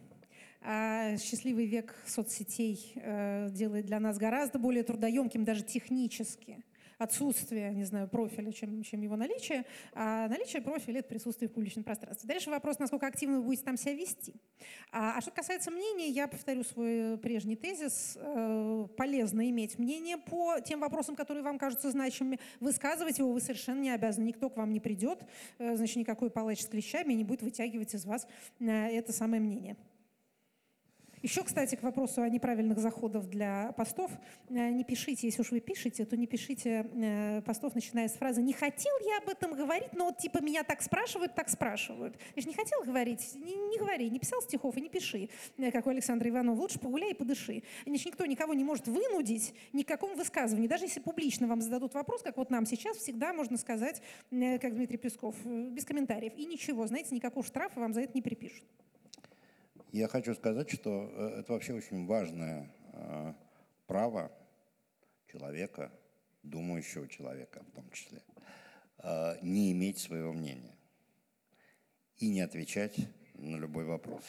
[SPEAKER 2] А счастливый век соцсетей э, делает для нас гораздо более трудоемким даже технически отсутствие, не знаю, профиля, чем, чем его наличие, а наличие профиля — это присутствие в публичном пространстве. Дальше вопрос, насколько активно вы будете там себя вести. А, а что касается мнения, я повторю свой прежний тезис. Э, полезно иметь мнение по тем вопросам, которые вам кажутся значимыми. Высказывать его вы совершенно не обязаны. Никто к вам не придет, э, значит, никакой палач с клещами не будет вытягивать из вас э, это самое мнение. Еще, кстати, к вопросу о неправильных заходах для постов. Э, не пишите, если уж вы пишете, то не пишите э, постов, начиная с фразы «не хотел я об этом говорить, но вот типа меня так спрашивают, так спрашивают». Я же не хотел говорить, не, не говори, не писал стихов и не пиши, э, как у Александра Иванова. Лучше погуляй и подыши. Значит, никто никого не может вынудить ни к какому высказыванию. Даже если публично вам зададут вопрос, как вот нам сейчас, всегда можно сказать, как Дмитрий Песков, без комментариев. И ничего, знаете, никакого штрафа вам за это не припишут.
[SPEAKER 3] Я хочу сказать, что э, это вообще очень важное э, право человека, думающего человека в том числе, э, не иметь своего мнения и не отвечать на любой вопрос.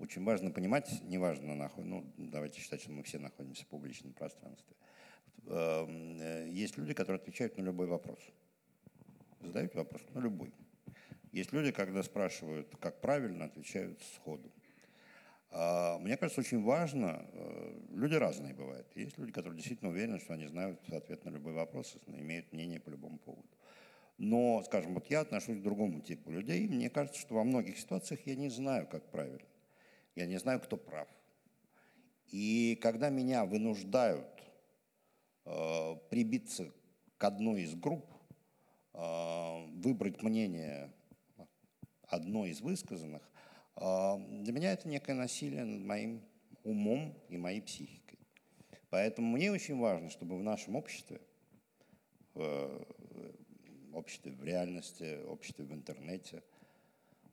[SPEAKER 3] Очень важно понимать, неважно, нахуй, ну, давайте считать, что мы все находимся в публичном пространстве. Эм, э, есть люди, которые отвечают на любой вопрос. Задают вопрос на любой. Есть люди, когда спрашивают, как правильно, отвечают сходу. А, мне кажется, очень важно, э, люди разные бывают. Есть люди, которые действительно уверены, что они знают ответ на любой вопрос, имеют мнение по любому поводу. Но, скажем, вот я отношусь к другому типу людей. Мне кажется, что во многих ситуациях я не знаю, как правильно. Я не знаю, кто прав. И когда меня вынуждают э, прибиться к одной из групп, э, выбрать мнение одной из высказанных, для меня это некое насилие над моим умом и моей психикой. Поэтому мне очень важно, чтобы в нашем обществе, в обществе в реальности, обществе в интернете,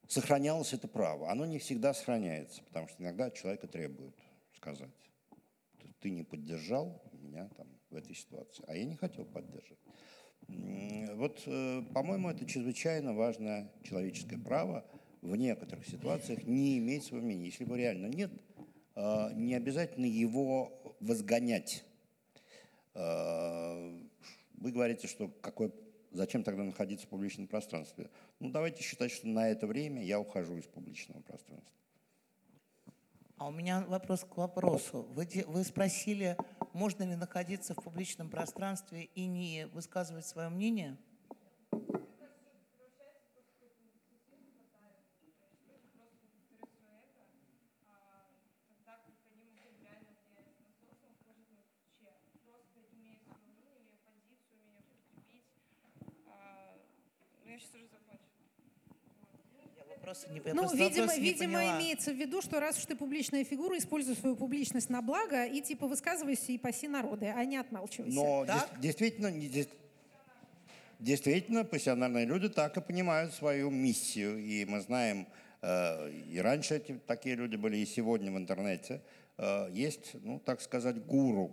[SPEAKER 3] сохранялось это право. Оно не всегда сохраняется, потому что иногда человека требуют сказать, ты не поддержал меня там, в этой ситуации, а я не хотел поддержать. Вот, э, по-моему, это чрезвычайно важное человеческое право – в некоторых ситуациях не иметь своего мнения. Если его реально нет, а, не обязательно его возгонять. А, вы говорите, что какой, зачем тогда находиться в публичном пространстве? Ну, давайте считать, что на это время я ухожу из публичного пространства.
[SPEAKER 1] А у меня вопрос к вопросу. Вы, вы спросили, можно ли находиться в публичном пространстве и не высказывать свое мнение?
[SPEAKER 2] Не Ну, видимо, видимо имеется в виду, что раз уж ты публичная фигура, используй свою публичность на благо и типа высказывайся и паси народы, а не отмалчивайся.
[SPEAKER 3] Но дес- действительно, действительно, профессиональные люди так и понимают свою миссию. И мы знаем, э, и раньше эти, такие люди были, и сегодня в интернете э, есть, ну, так сказать, гуру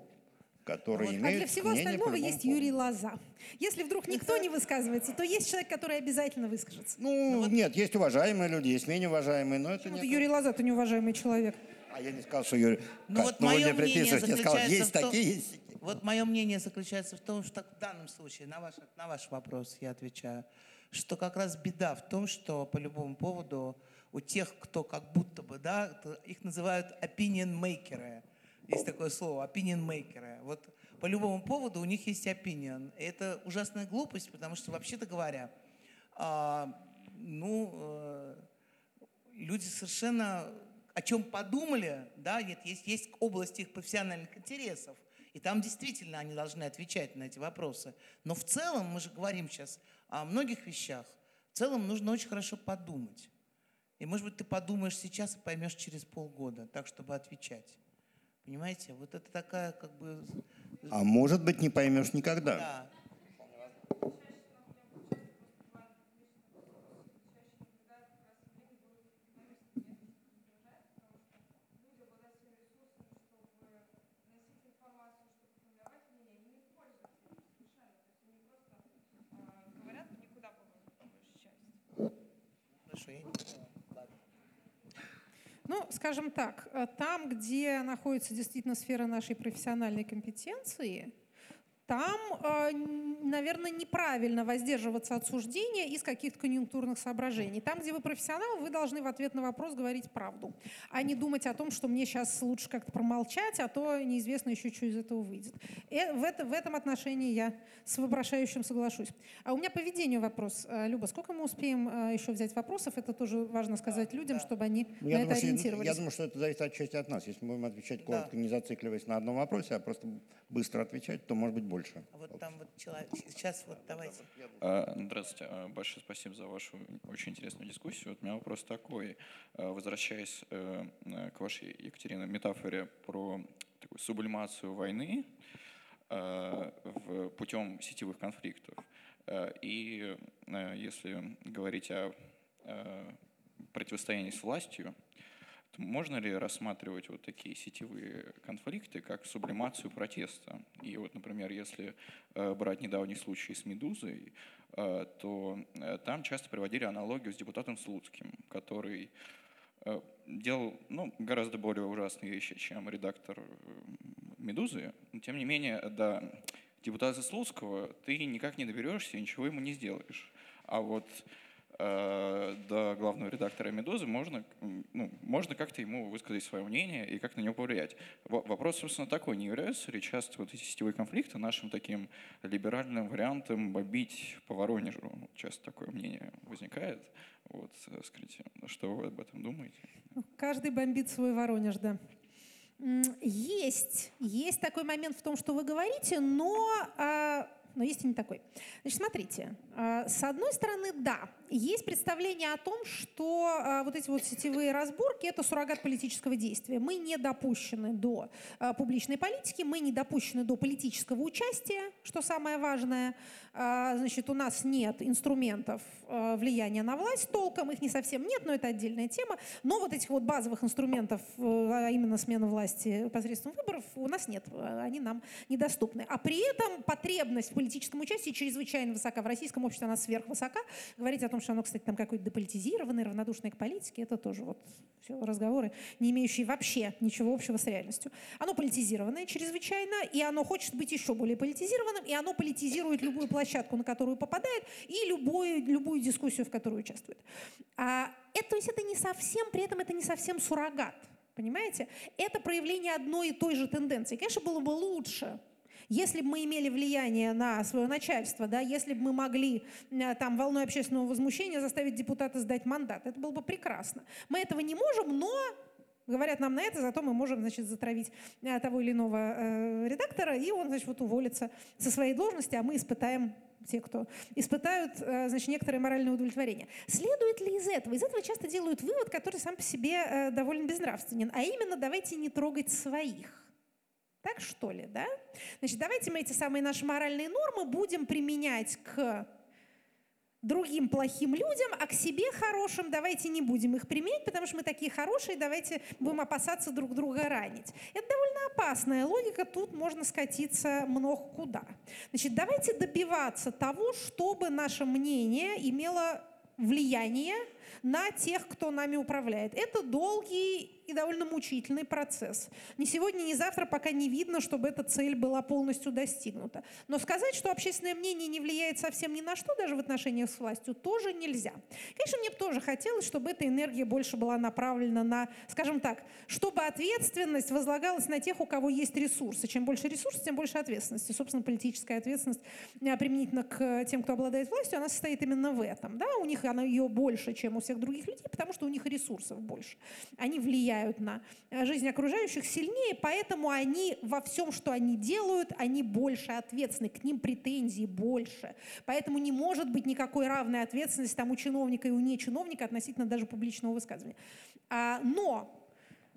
[SPEAKER 3] которые вот. имеют
[SPEAKER 2] А для всего остального есть поводу. Юрий Лоза. Если вдруг никто не высказывается, то есть человек, который обязательно выскажется.
[SPEAKER 3] Ну, ну вот. нет, есть уважаемые люди, есть менее уважаемые, но это
[SPEAKER 2] не... Юрий Лоза – это неуважаемый человек.
[SPEAKER 3] А я не сказал, что Юрий...
[SPEAKER 1] Ну, как, вот ну, мое мнение я сказал, есть том, такие, есть Вот мое мнение заключается в том, что в данном случае, на ваш, на ваш вопрос я отвечаю, что как раз беда в том, что по любому поводу у тех, кто как будто бы, да, их называют opinion makers, есть такое слово, opinion maker. Вот по любому поводу у них есть opinion. Это ужасная глупость, потому что, вообще-то говоря, а, ну, э, люди совершенно о чем подумали, да, есть, есть области их профессиональных интересов, и там действительно они должны отвечать на эти вопросы. Но в целом, мы же говорим сейчас о многих вещах, в целом нужно очень хорошо подумать. И, может быть, ты подумаешь сейчас и поймешь через полгода, так, чтобы отвечать. Понимаете, вот это такая как бы...
[SPEAKER 3] А может быть, не поймешь никогда. Да.
[SPEAKER 2] Ну, скажем так, э, там, где находится действительно сфера нашей профессиональной компетенции, там, э, наверное, неправильно воздерживаться от суждения из каких-то конъюнктурных соображений. Там, где вы профессионал, вы должны в ответ на вопрос говорить правду, а не думать о том, что мне сейчас лучше как-то промолчать, а то неизвестно еще, что из этого выйдет. И э, в, это, в этом отношении я с вопрошающим соглашусь. А у меня по ведению вопрос. Э, Люба, сколько мы успеем еще взять вопросов? Это тоже важно сказать да, людям, да. чтобы они ну, я на думаю, это ориентировались.
[SPEAKER 3] Я, я думаю, что это зависит отчасти от нас. Если мы будем отвечать коротко, да. не зацикливаясь на одном вопросе, а просто быстро отвечать, то, может быть, больше.
[SPEAKER 1] А вот там вот человек, сейчас вот давайте.
[SPEAKER 5] А, здравствуйте, а, большое спасибо за вашу очень интересную дискуссию. Вот у меня вопрос такой, возвращаясь э, к вашей, Екатерина, метафоре про такую сублимацию войны путем сетевых конфликтов. И если говорить о противостоянии с властью, можно ли рассматривать вот такие сетевые конфликты как сублимацию протеста? И вот, например, если э, брать недавний случай с «Медузой», э, то э, там часто приводили аналогию с депутатом Слуцким, который делал ну, гораздо более ужасные вещи, чем редактор «Медузы». Но, тем не менее, до депутата Слуцкого ты никак не доберешься и ничего ему не сделаешь. А вот до главного редактора «Медузы», можно, ну, можно как-то ему высказать свое мнение и как на него повлиять. Вопрос, собственно, такой, не являются ли часто вот эти сетевые конфликты нашим таким либеральным вариантом бомбить по Воронежу? Часто такое мнение возникает. Вот, э, скажите, что вы об этом думаете?
[SPEAKER 2] Каждый бомбит свой Воронеж, да. Есть, есть такой момент в том, что вы говорите, но а, но есть и не такой. Значит, смотрите, а, с одной стороны, да, есть представление о том, что а, вот эти вот сетевые разборки – это суррогат политического действия. Мы не допущены до а, публичной политики, мы не допущены до политического участия, что самое важное. Значит, у нас нет инструментов влияния на власть толком, их не совсем нет, но это отдельная тема. Но вот этих вот базовых инструментов, а именно смена власти посредством выборов, у нас нет, они нам недоступны. А при этом потребность политическом участии чрезвычайно высока. В российском обществе она сверхвысока. Говорить о том, что оно, кстати, там какое-то деполитизированное, равнодушное к политике, это тоже вот все разговоры, не имеющие вообще ничего общего с реальностью. Оно политизированное чрезвычайно, и оно хочет быть еще более политизированным, и оно политизирует любую площадку, на которую попадает, и любую, любую дискуссию, в которой участвует. А это, то есть это не совсем, при этом это не совсем суррогат. Понимаете? Это проявление одной и той же тенденции. Конечно, было бы лучше, если бы мы имели влияние на свое начальство, да, если бы мы могли там волной общественного возмущения заставить депутата сдать мандат, это было бы прекрасно. Мы этого не можем, но говорят нам на это, зато мы можем, значит, затравить э, того или иного э, редактора, и он, значит, вот уволится со своей должности, а мы испытаем те, кто испытают, э, значит, некоторое моральное удовлетворение. Следует ли из этого? Из этого часто делают вывод, который сам по себе э, довольно безнравственен, а именно давайте не трогать своих. Так что ли, да? Значит, давайте мы эти самые наши моральные нормы будем применять к другим плохим людям, а к себе хорошим давайте не будем их применять, потому что мы такие хорошие, давайте будем опасаться друг друга ранить. Это довольно опасная логика, тут можно скатиться много куда. Значит, давайте добиваться того, чтобы наше мнение имело влияние на тех, кто нами управляет. Это долгий и довольно мучительный процесс. Ни сегодня, ни завтра пока не видно, чтобы эта цель была полностью достигнута. Но сказать, что общественное мнение не влияет совсем ни на что, даже в отношениях с властью, тоже нельзя. Конечно, мне бы тоже хотелось, чтобы эта энергия больше была направлена на, скажем так, чтобы ответственность возлагалась на тех, у кого есть ресурсы. Чем больше ресурсов, тем больше ответственности. Собственно, политическая ответственность э, применительно к тем, кто обладает властью, она состоит именно в этом. Да? У них она ее больше, чем у всех других людей, потому что у них ресурсов больше. Они влияют влияют на э, жизнь окружающих сильнее, поэтому они во всем, что они делают, они больше ответственны, к ним претензий больше. Поэтому не может быть никакой равной ответственности там, у чиновника и у нечиновника относительно даже публичного высказывания. А, но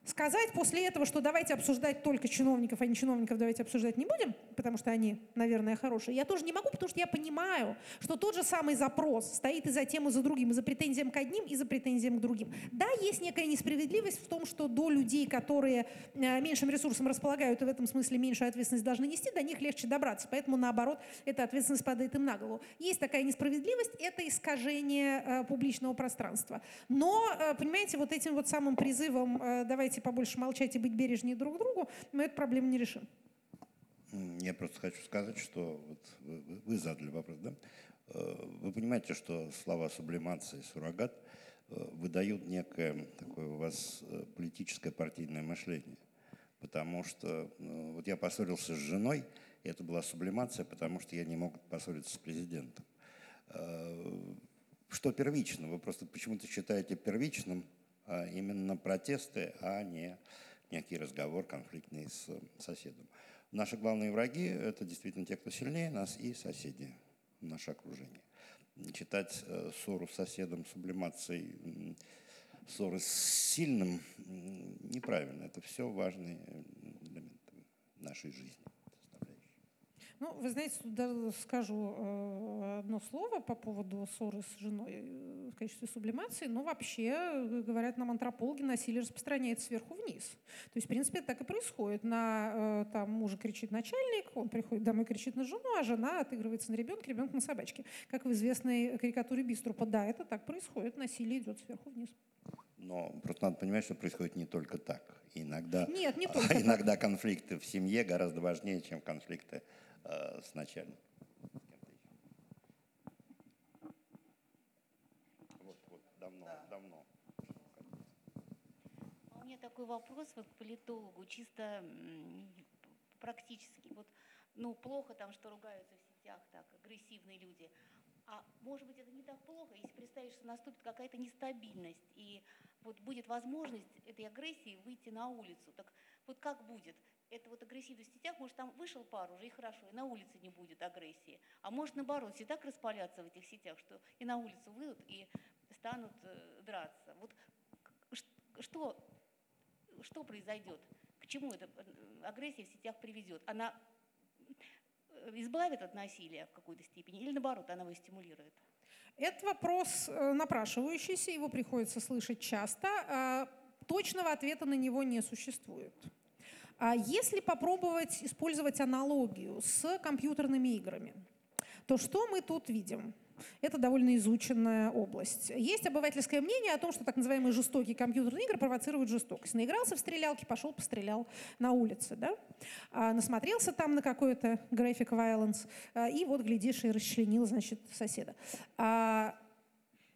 [SPEAKER 2] Сказать после этого, что давайте обсуждать только чиновников, а не чиновников давайте обсуждать не будем, потому что они, наверное, хорошие, я тоже не могу, потому что я понимаю, что тот же самый запрос стоит и за тем, и за другим, и за претензиям к одним, и за претензиям к другим. Да, есть некая несправедливость в том, что до людей, которые э, меньшим ресурсом располагают и в этом смысле меньшую ответственность должны нести, до них легче добраться. Поэтому, наоборот, эта ответственность падает им на голову. Есть такая несправедливость, это искажение э, публичного пространства. Но, э, понимаете, вот этим вот самым призывом «давайте давайте побольше молчать и быть бережнее друг другу, мы эту проблему не решим.
[SPEAKER 3] Я просто хочу сказать, что вот вы, вы задали вопрос, да? Э, вы понимаете, что слова сублимация и суррогат э, выдают некое такое у вас э, политическое партийное мышление. Потому что вот я поссорился с женой, и это была сублимация, потому что я не мог поссориться с президентом. Что первично? Вы просто почему-то считаете первичным именно протесты, а не некий разговор конфликтный с соседом. Наши главные враги – это действительно те, кто сильнее нас, и соседи, наше окружение. Читать э, ссору с соседом, сублимацией ссоры с сильным неправильно. Это все важные элементы нашей жизни.
[SPEAKER 2] Ну, вы знаете, даже скажу э, одно слово по поводу ссоры с женой. в качестве сублимации, но вообще, э, говорят нам антропологи, насилие распространяется сверху вниз. То есть, в принципе, это так и происходит. На э, там мужа кричит начальник, он приходит домой, кричит на жену, а жена отыгрывается на ребенка, ребенок на собачке. Как в известной карикатуре Биструпа. Да, это так происходит, насилие идет сверху вниз.
[SPEAKER 3] Но просто надо понимать, что происходит не только так. Иногда,
[SPEAKER 2] Нет, не *laughs* только
[SPEAKER 3] иногда конфликты в семье гораздо важнее, чем конфликты э, с начальником. Вот, вот, давно, давно.
[SPEAKER 6] А У меня такой вопрос вот к политологу, чисто практически. Вот, ну, плохо там, что ругаются в сетях так агрессивные люди. А может быть, это не так плохо, если представить, что наступит какая-то нестабильность, и вот будет возможность этой агрессии выйти на улицу. Так вот как будет? Это вот агрессивность в сетях, может, там вышел пар уже и хорошо, и на улице не будет агрессии. А может, наоборот, все так распалятся в этих сетях, что и на улицу выйдут, и станут э, драться. Вот что, что произойдет? К чему эта э, агрессия в сетях приведет? Она э, избавит от насилия в какой-то степени или наоборот, она его стимулирует?
[SPEAKER 2] Это вопрос напрашивающийся, его приходится слышать часто. а Точного ответа на него не существует. А Если попробовать использовать аналогию с компьютерными играми, то что мы тут видим? Это довольно изученная область. Есть обывательское мнение о том, что так называемые жестокие компьютерные игры провоцируют жестокость. Наигрался в стрелялки, пошел пострелял на улице, да? А, насмотрелся там на какой-то graphic violence, а, и вот, глядишь, и расчленил, значит, соседа. А,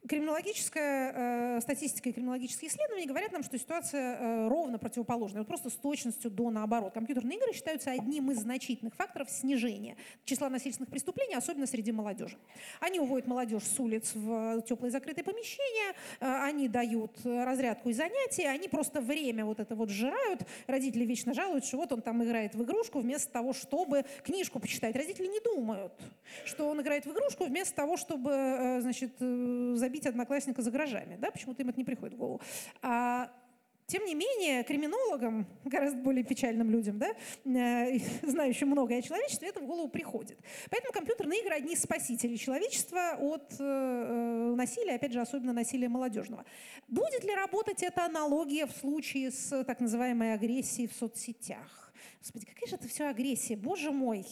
[SPEAKER 2] Криминологическая э, статистика и криминологические исследования говорят нам, что ситуация э, ровно противоположная, вот просто с точностью до наоборот. Компьютерные игры считаются одним из значительных факторов снижения числа насильственных преступлений, особенно среди молодежи. Они уводят молодежь с улиц в теплые закрытые помещения, э, они дают разрядку и занятия, они просто время вот это вот сжирают. Родители вечно жалуются, что вот он там играет в игрушку вместо того, чтобы книжку почитать. Родители не думают, что он играет в игрушку вместо того, чтобы, э, значит, э, забить одноклассника за гаражами. Да? Почему-то им это не приходит в голову. А тем не менее, криминологам, *laughs* гораздо более печальным людям, да, э, *laughs* знающим многое о человечестве, это в голову приходит. Поэтому компьютерные игры одни из спасителей человечества от э, э, насилия, опять же, особенно насилия молодежного. Будет ли работать эта аналогия в случае с так называемой агрессией в соцсетях? Господи, какая же это все агрессия, боже мой!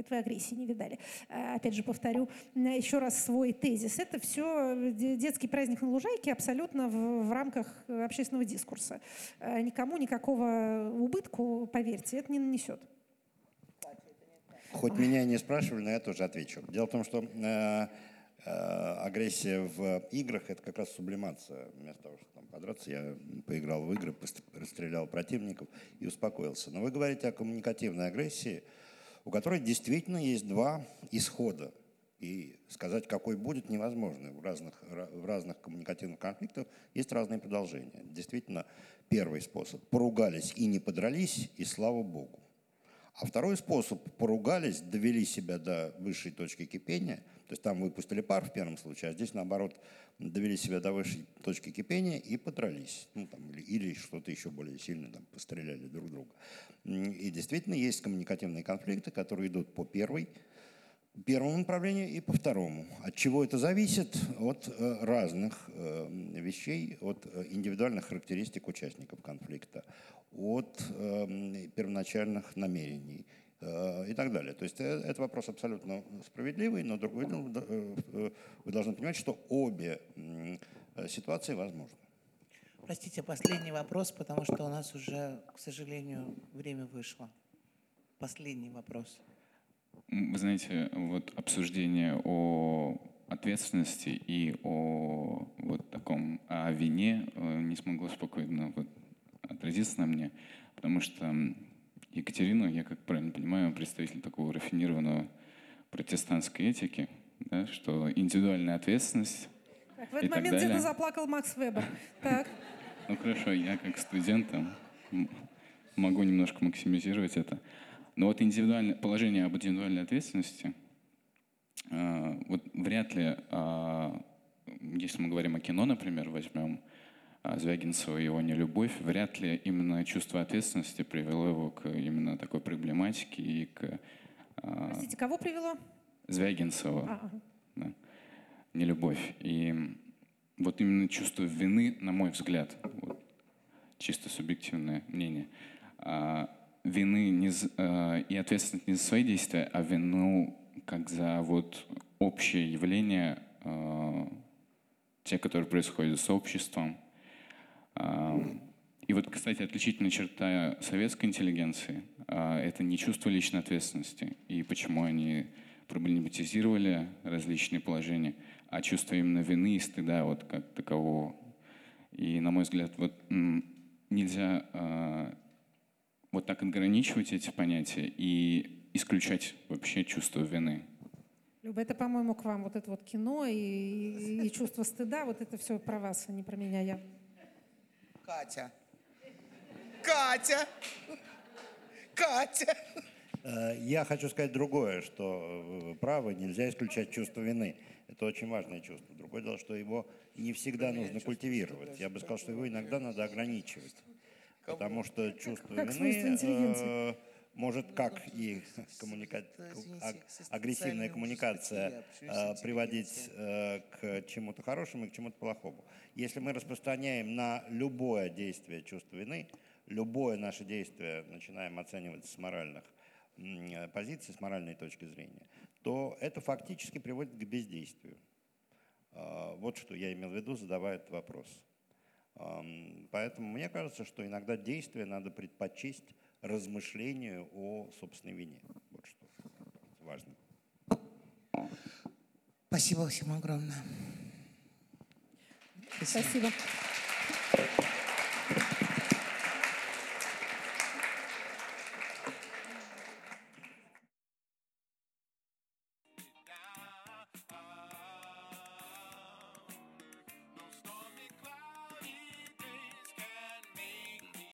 [SPEAKER 2] Это вы агрессии не видали. А, Опять же, повторю э, еще раз свой тезис. Это все детский праздник на лужайке абсолютно в, в рамках э, общественного дискурса. Э, Никому никакого убытку, поверьте, это не нанесет.
[SPEAKER 3] Хоть меня не спрашивали, но я тоже отвечу. Дело в том, что э, э, агрессия в играх – это как раз сублимация. Вместо того, чтобы там подраться, я поиграл в игры, расстрелял противников и успокоился. Но вы говорите о коммуникативной агрессии, у которой действительно есть два исхода. И сказать, какой будет, невозможно. В разных, ра- в разных коммуникативных конфликтах есть разные продолжения. Действительно, первый способ – поругались и не подрались, и слава Богу. А второй способ – поругались, довели себя до высшей точки кипения, то есть там выпустили пар в первом случае, а здесь, наоборот, довели себя до высшей точки кипения и подрались. Ну, там, или, или что-то еще более сильное, там, постреляли друг друга. И действительно есть коммуникативные конфликты, которые идут по первой, первому направлению и по второму. От чего это зависит? От э, разных э, вещей, от э, индивидуальных характеристик участников конфликта, от э, первоначальных намерений и так далее. То есть э, это вопрос абсолютно справедливый, но другой, ну, э, э, вы должны понимать, что обе э, ситуации возможны.
[SPEAKER 1] Простите, последний вопрос, потому что у нас уже, к сожалению, время вышло. Последний вопрос.
[SPEAKER 7] Вы знаете, вот обсуждение о ответственности и о вот таком о вине э, не смогло спокойно вот отразиться на мне, потому что м, Екатерина, я как правильно понимаю, представитель такого рафинированного протестантской этики, да, что индивидуальная ответственность
[SPEAKER 2] Так, в
[SPEAKER 7] И
[SPEAKER 2] этот
[SPEAKER 7] так
[SPEAKER 2] момент где-то заплакал Макс Вебер. Так.
[SPEAKER 7] Ну хорошо, я как студент там, могу немножко максимизировать это. Но вот индивидуальное положение об индивидуальной ответственности, э, вот вряд ли, а, если мы говорим о кино, например, возьмем а, Звягинцева и его «Нелюбовь», вряд ли именно чувство ответственности привело его к именно такой проблематике и к а,
[SPEAKER 2] Простите, кого привело?
[SPEAKER 7] Звягинцева.
[SPEAKER 2] А, ага.
[SPEAKER 7] Да. нелюбовь. И вот именно чувство вины, на мой взгляд, вот, чисто субъективное мнение, а, вины не а, и ответственность не за свои действия, а вину как за вот общее явление, а, те, которые происходят с обществом. А, и вот, кстати, отличительная черта советской интеллигенции а, — это не чувство личной ответственности. И почему они проблематизировали различные положения, а чувство именно вины и стыда вот как такового. И, на мой взгляд, вот нельзя э, вот так ограничивать эти понятия и исключать вообще чувство вины.
[SPEAKER 2] Люба, это, по-моему, к вам вот это вот кино и, и чувство стыда, вот это все про вас, а не про меня. Я...
[SPEAKER 1] Катя. Катя! Катя!
[SPEAKER 3] Э, я хочу сказать другое, что право нельзя исключать чувство вины. Это очень важное чувство. Другое дело, что его не всегда нужно культивировать. Я бы сказал, что его иногда надо ограничивать. Потому что чувство
[SPEAKER 2] как
[SPEAKER 3] вины э, может как и коммуника... агрессивная коммуникация э, приводить э, к чему-то хорошему и к чему-то плохому. Если мы распространяем на любое действие чувство вины, любое наше действие начинаем оценивать с моральных позиций, с моральной точки зрения, то это фактически приводит к бездействию. А, вот что я имел в виду, задавая этот вопрос. Поэтому мне кажется, что иногда действие надо предпочесть размышлению о собственной вине. Вот что важно.
[SPEAKER 1] Спасибо всем огромное.
[SPEAKER 2] Спасибо. Спасибо.